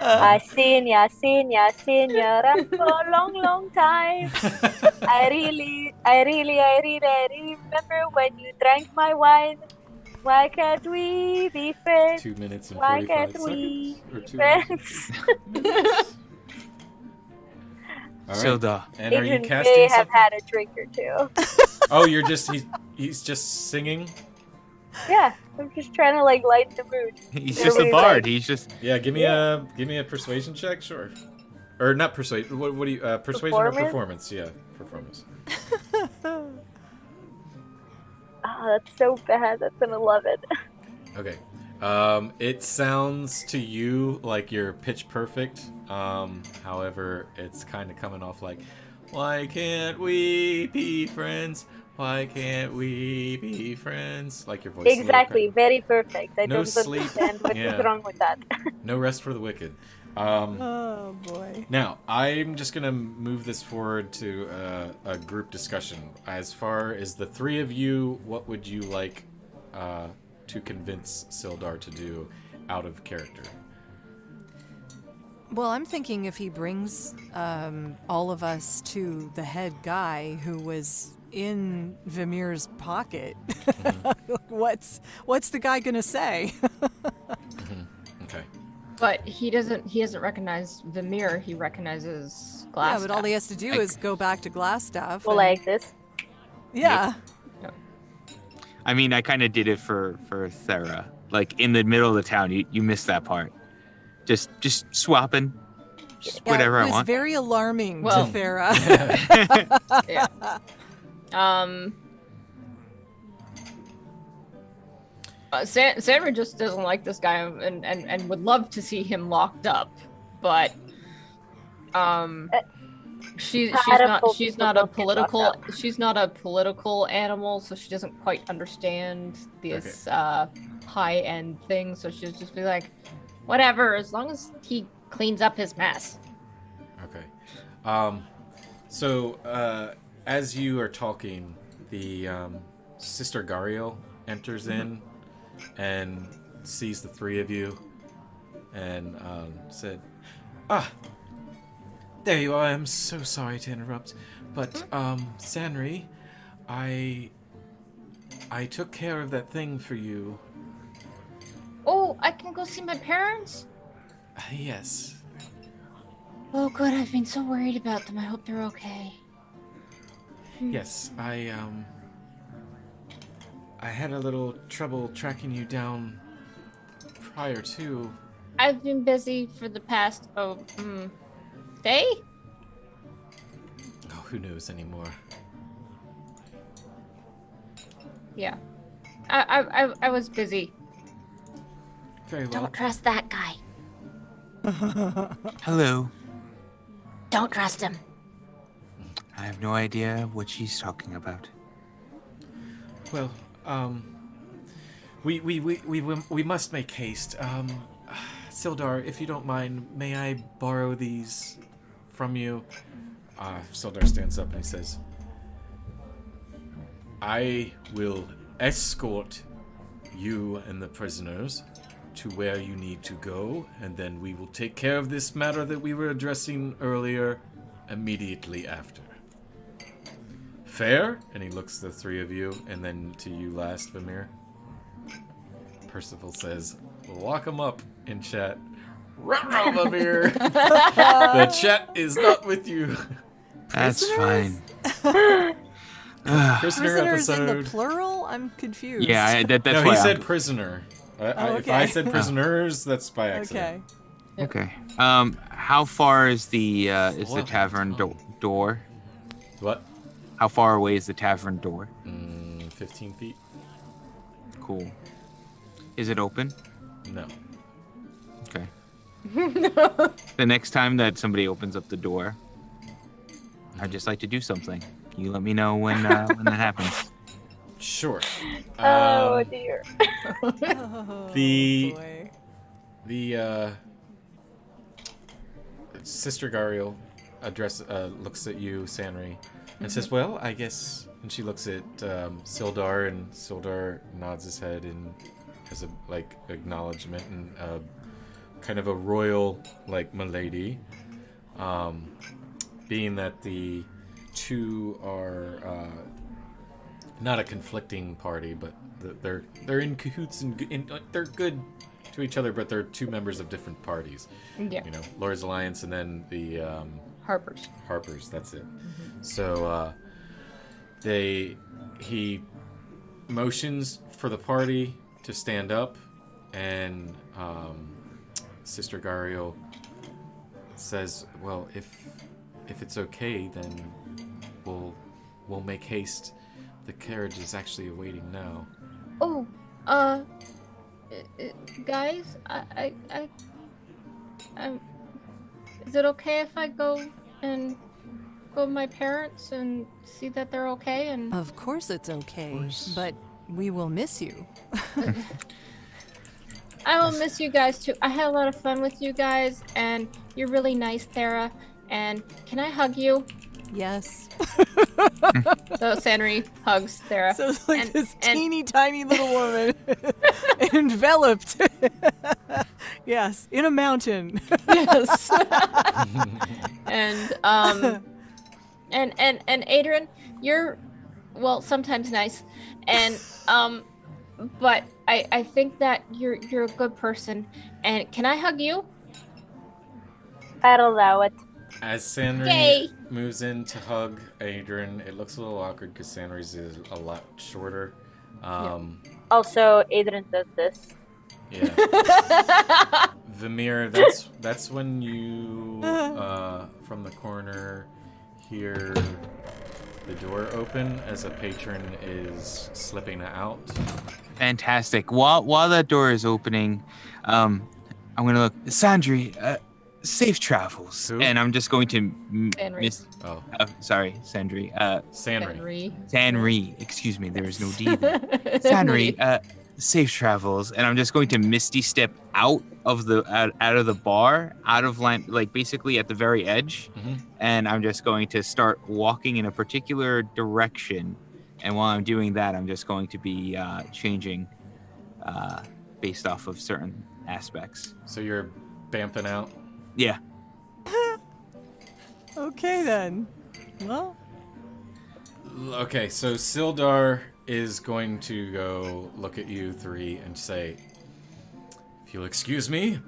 Uh. I seen ya, seen ya, seen ya run for a long, long time. I really, I really, I really, I really remember when you drank my wine. Why can't we be friends? Two minutes and Why 45 can't we seconds? Or be two friends? All right. Sildar. And are you Adrian casting may have something? had a drink or two. Oh, you're just he's he's just singing. Yeah, I'm just trying to like lighten the mood. He's just a bard. like, He's just Yeah, give me a give me a persuasion check, sure. Or not persuade. What, what do you uh, persuasion or Performance? performance? Yeah, performance. Oh, that's so bad. That's an 11. Okay. Um, it sounds to you like you're pitch perfect. Um, however, it's kind of coming off like, why can't we be friends? Why can't we be friends? Like your voice. is a little Exactly, very perfect. I No don't sleep. understand what is Yeah. wrong with that. No rest for the wicked. Um, Oh boy. Now, I'm just going to move this forward to uh, a group discussion. As far as the three of you, what would you like uh, to convince Sildar to do out of character? Well, I'm thinking if he brings um, all of us to the head guy who was in Vamir's pocket, mm-hmm. what's what's the guy gonna say? Mm-hmm. Okay. But he doesn't. He doesn't recognize Vimir. He recognizes glass. yeah, but all he has to do I- is go back to Glasstaff. Well, and- like this. yeah. I mean, I kind of did it for for Thera. Like in the middle of the town, you you missed that part. Just just swapping, just Yeah, whatever it I was want. very alarming Well- to Farah. yeah. Um. Uh, San- Sandra just doesn't like this guy and, and, and would love to see him locked up, but um, she, she's not she's not a don't get locked political she's not a political animal, so she doesn't quite understand this uh, high end thing. So she'll just be like, whatever, as long as he cleans up his mess. Okay. Um, so, uh, as you are talking, the um, Sister Garaele enters in and sees the three of you and um, said, Ah, there you are. I'm so sorry to interrupt, but um, Sanri, I I took care of that thing for you. Oh, I can go see my parents? Uh, yes. Oh, good. I've been so worried about them. I hope they're okay. Yes, I um I had a little trouble tracking you down prior to I've been busy for the past, oh, mm, day? oh who knows anymore. Yeah. I, I, I, I was busy. Very well. Don't trust that guy. Hello. Don't trust him. I have no idea what she's talking about. Well, um we we, we, we, we we must make haste. Um Sildar, if you don't mind, may I borrow these from you? Uh Sildar stands up and he says I will escort you and the prisoners to where you need to go, and then we will take care of this matter that we were addressing earlier immediately after. Fair? And he looks the three of you, and then to you last, Vamir. Percival says, Lock him up in chat. Ruh-roh, Vamir! the chat is not with you. That's fine. Prisoner Prisoners in the plural? I'm confused. Yeah, I, that, that's no, why he I'm- said prisoner. I, I, Oh, If I said prisoners, that's by accident. Okay. Okay. Um, how far is the uh, is the tavern do- door? What? How far away is the tavern door? Mm, 15 feet? Cool. Is it open? No. Okay. The next time that somebody opens up the door, I'd just like to do something. You let me know when uh, when that happens. Sure. Oh Um, dear. The- boy. The uh, Sister Garaele address uh, looks at you, Sanri, and says, "Well, I guess." And she looks at um, Sildar, and Sildar nods his head in as a like acknowledgement and uh, kind of a royal like milady. Um, being that the two are uh, not a conflicting party, but they're they're in cahoots and in, uh, they're good to each other, but they're two members of different parties. Yeah. You know, Lord's Alliance and then the um, Harper's. Harper's. That's it. So uh, they he motions for the party to stand up, and um, Sister Gario says, "Well, if if it's okay, then we'll we'll make haste. The carriage is actually awaiting now." Oh, uh, uh, guys, I, I, I, I'm. Is it okay if I go and with my parents and see that they're okay? And Of course it's okay, course. but we will miss you. I will miss you guys too. I had a lot of fun with you guys, and you're really nice, Thera. And can I hug you? Yes. So Sanri hugs Thera. So it's like And- this and- teeny tiny little woman enveloped. yes, in a mountain. yes. and um, and and and Adrian, you're well sometimes nice, and um, but I I think that you're you're a good person. And can I hug you? I'll allow it. As Sanri Yay. moves in to hug Adrian, it looks a little awkward because Sanri's is a lot shorter. Um, Also, Adrian does this. yeah. Vamir, that's that's when you uh, from the corner hear the door open as a patron is slipping out. Fantastic. While while that door is opening, um, I'm gonna look. Sandri, uh, safe travels. Who? And I'm just going to m- miss. Oh, Uh, sorry, Sandri. Uh, Sanri. Sanri. Excuse me. There is no D there. Sanri, uh, safe travels, and I'm just going to misty step out of the out, out of the bar, out of line, like basically at the very edge, Mhm. and I'm just going to start walking in a particular direction. And while I'm doing that, I'm just going to be uh, changing uh, based off of certain aspects. So you're bamfing out. Yeah. okay then. Well, Okay, so Sildar is going to go look at you three and say, If you'll excuse me,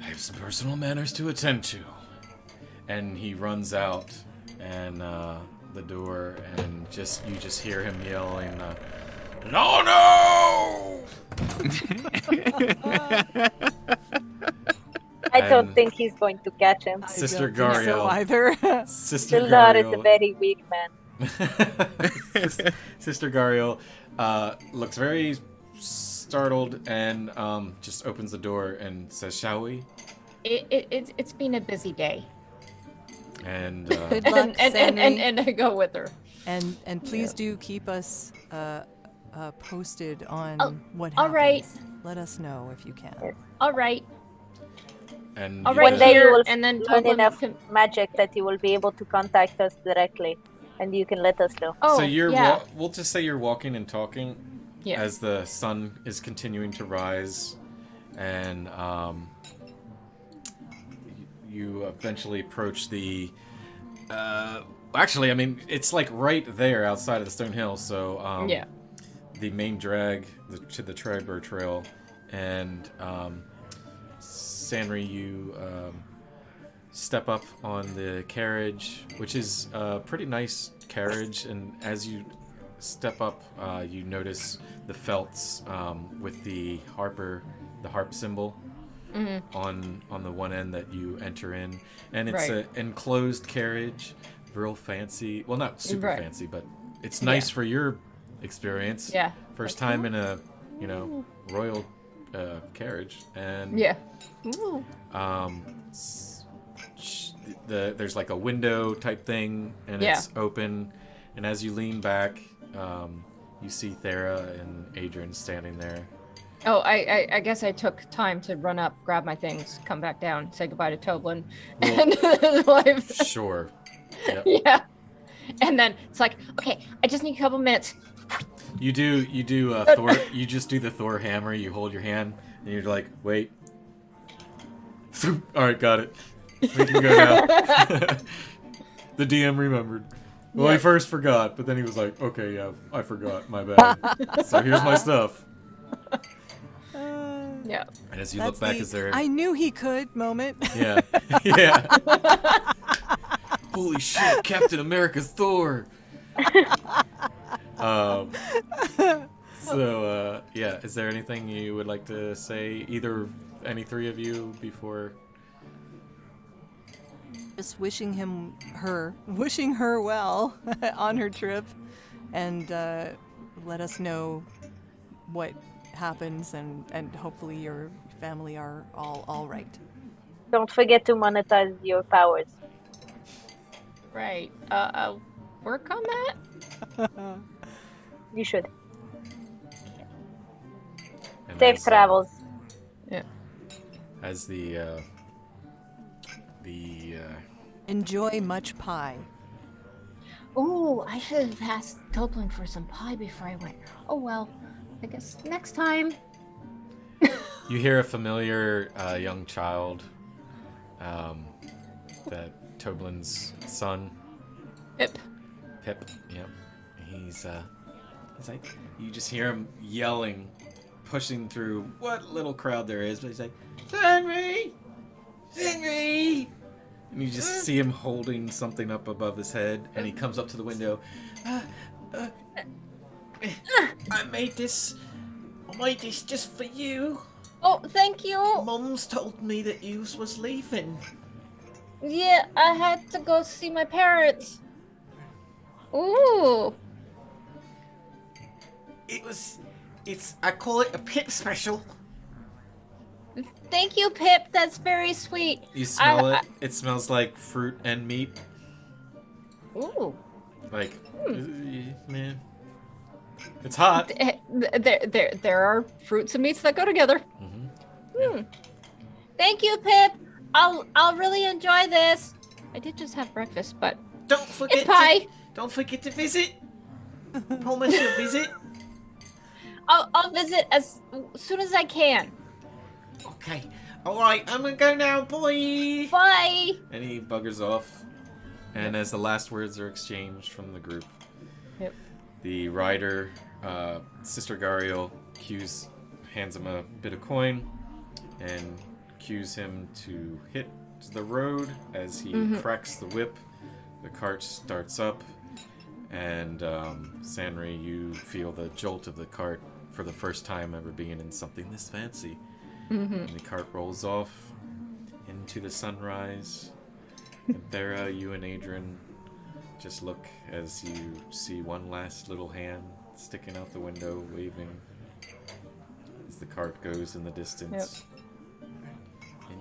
I have some personal matters to attend to. And he runs out and uh, the door, and just you just hear him yelling, uh, No, no! I don't And- think he's going to catch him. Sister don't so either. Sister Sildar is a very weak man. Sister Garaele uh, looks very startled and um, just opens the door and says, "Shall we?" It, it, it's it's been a busy day. And uh, Good luck, and, and, and, and, and I go with her. And and please do keep us uh, uh, posted on Oh, what all happens. right. Let us know if you can. All right. and All you right, One day you will and then learn enough to- magic that you will be able to contact us directly, and you can let us know. Oh, so you're yeah. wa- we'll just say you're walking and talking Yeah. as the sun is continuing to rise, and um, you eventually approach the. Uh, actually, I mean, it's like right there outside of the Stonehill. So um, Yeah. the main drag the, to the Triboar Trail, and um, Sanri, you um, step up on the carriage, which is a pretty nice carriage, and as you step up, uh, you notice the felts um, with the harper, the harp symbol Mhm. on on the one end that you enter in, and it's Right. an enclosed carriage, real fancy. Well, not super Right. fancy, but it's nice Yeah. for your experience. Yeah. First time in a you know royal uh, carriage, and Yeah. um, s- sh- the there's like a window type thing, and Yeah. it's open, and as you lean back, um, you see Thera and Adrian standing there. Oh, I, I I guess I took time to run up, grab my things, come back down, say goodbye to Toblin Well- and his wife. Sure. Yep. Yeah. And then it's like, okay, I just need a couple minutes. You do you do uh, Thor you just do the Thor hammer, you hold your hand and you're like, wait. Alright, got it. We can go now. the DM remembered. Well he first forgot, but then he was like, Okay, yeah, I forgot, my bad. so here's my stuff. Yeah. And as you That's look back, the, is there I knew he could moment. Yeah. yeah. Holy shit, Captain America's Thor. um, so, uh, yeah, is there anything you would like to say, either any three of you, before? Just wishing him, her, wishing her well on her trip, and uh, let us know what happens, and and hopefully your family are all all right. Don't forget to monetize your powers. Right. Uh, I'll work on that. You should. And Safe as, uh, travels. Yeah. As the, uh, the, uh, Enjoy much pie. Oh, I should have asked Toblin for some pie before I went. Oh well, I guess next time. You hear a familiar uh, young child, um, that Toblin's son. Pip. Pip. Yep. He's uh, he's like, you just hear him yelling, pushing through what little crowd there is, but he's like, Henry, Henry, and you just see him holding something up above his head, and he comes up to the window. Uh, uh, I made this. I made this just for you. Oh, thank you. Mum's told me that you was leaving. Yeah, I had to go see my parents. Ooh. It was. It's. I call it a pip special. Thank you, Pip. That's very sweet. You smell I- it. It smells like fruit and meat. Ooh. Like, uh, man, it's hot. Eh, There, there, there are fruits and meats that go together. Hmm. Thank you, Pip. I'll I'll really enjoy this. I did just have breakfast, but Don't forget. Pie. To, don't forget to visit. Promise you'll visit. I'll I'll visit as soon as I can. Okay. All right. I'm gonna go now. Bye. Bye. And he buggers off. And as the last words are exchanged from the group, Yep. the rider, uh, Sister Garaele, cues, hands him a bit of coin, and cues him to hit the road as he Mhm. cracks the whip. The cart starts up, and um, Sanri, you feel the jolt of the cart for the first time ever being in something this fancy. Mhm. And the cart rolls off into the sunrise. And Thera, you and Adrian just look as you see one last little hand sticking out the window, waving as the cart goes in the distance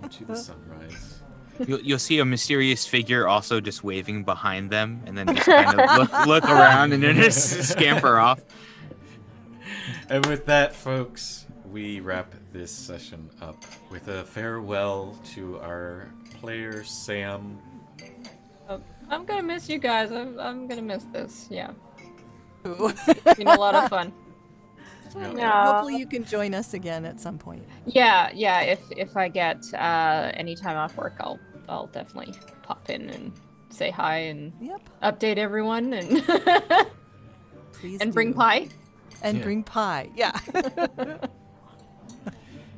into the sunrise. You'll, you'll see a mysterious figure also just waving behind them, and then just kind of look, look around and then just scamper off. And with that, folks, we wrap this session up with a farewell to our player Sam. uh, I'm gonna miss you guys. I'm, I'm gonna miss this. Yeah. Ooh. It's been a lot of fun. No. Hopefully, you can join us again at some point. Yeah, yeah. If if I get uh, any time off work, I'll I'll definitely pop in and say hi and Yep. update everyone and Please and bring pie. And Yeah. bring pie. Yeah.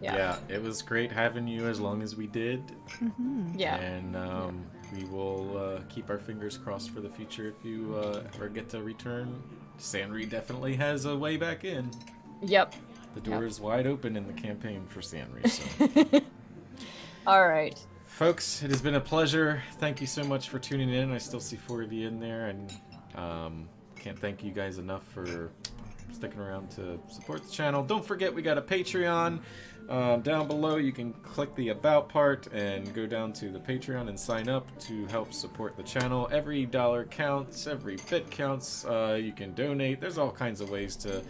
Yeah. Yeah, it was great having you as long as we did. Mhm. Yeah. And um, we will uh, keep our fingers crossed for the future if you uh, ever get to return. Sanri definitely has a way back in. Yep. The door Yep. is wide open in the campaign for Sanri. So. All right. Folks, it has been a pleasure. Thank you so much for tuning in. I still see four of you in there, and um, can't thank you guys enough for sticking around to support the channel. Don't forget, we got a Patreon. Um, down below, you can click the About part and go down to the Patreon and sign up to help support the channel. Every dollar counts, every bit counts. Uh, you can donate. There's all kinds of ways to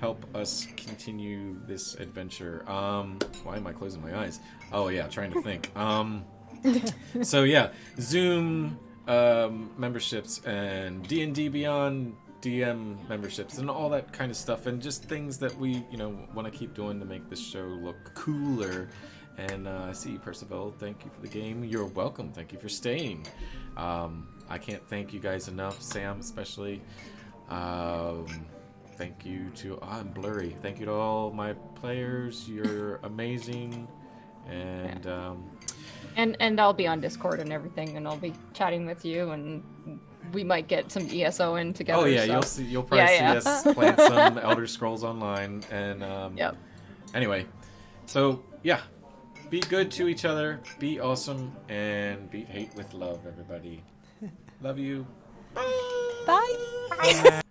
help us continue this adventure. Um, why am I closing my eyes? Oh yeah, trying to think. Um, so yeah, Zoom um, memberships and D and D Beyond DM memberships and all that kind of stuff, and just things that we you know want to keep doing to make this show look cooler. And uh, I see Percival. Thank you for the game. You're welcome. Thank you for staying. Um, I can't thank you guys enough, Sam especially. Um, thank you to oh, I'm blurry. Thank you to all my players. You're amazing. And um, And and I'll be on Discord and everything, and I'll be chatting with you, and we might get some ESO in together. oh yeah, so- you'll see. You'll probably Yeah, yeah. see us plant some Elder Scrolls Online. And um, Yep. Anyway, so yeah, be good to each other. Be awesome, and beat hate with love. Everybody, love you. Bye.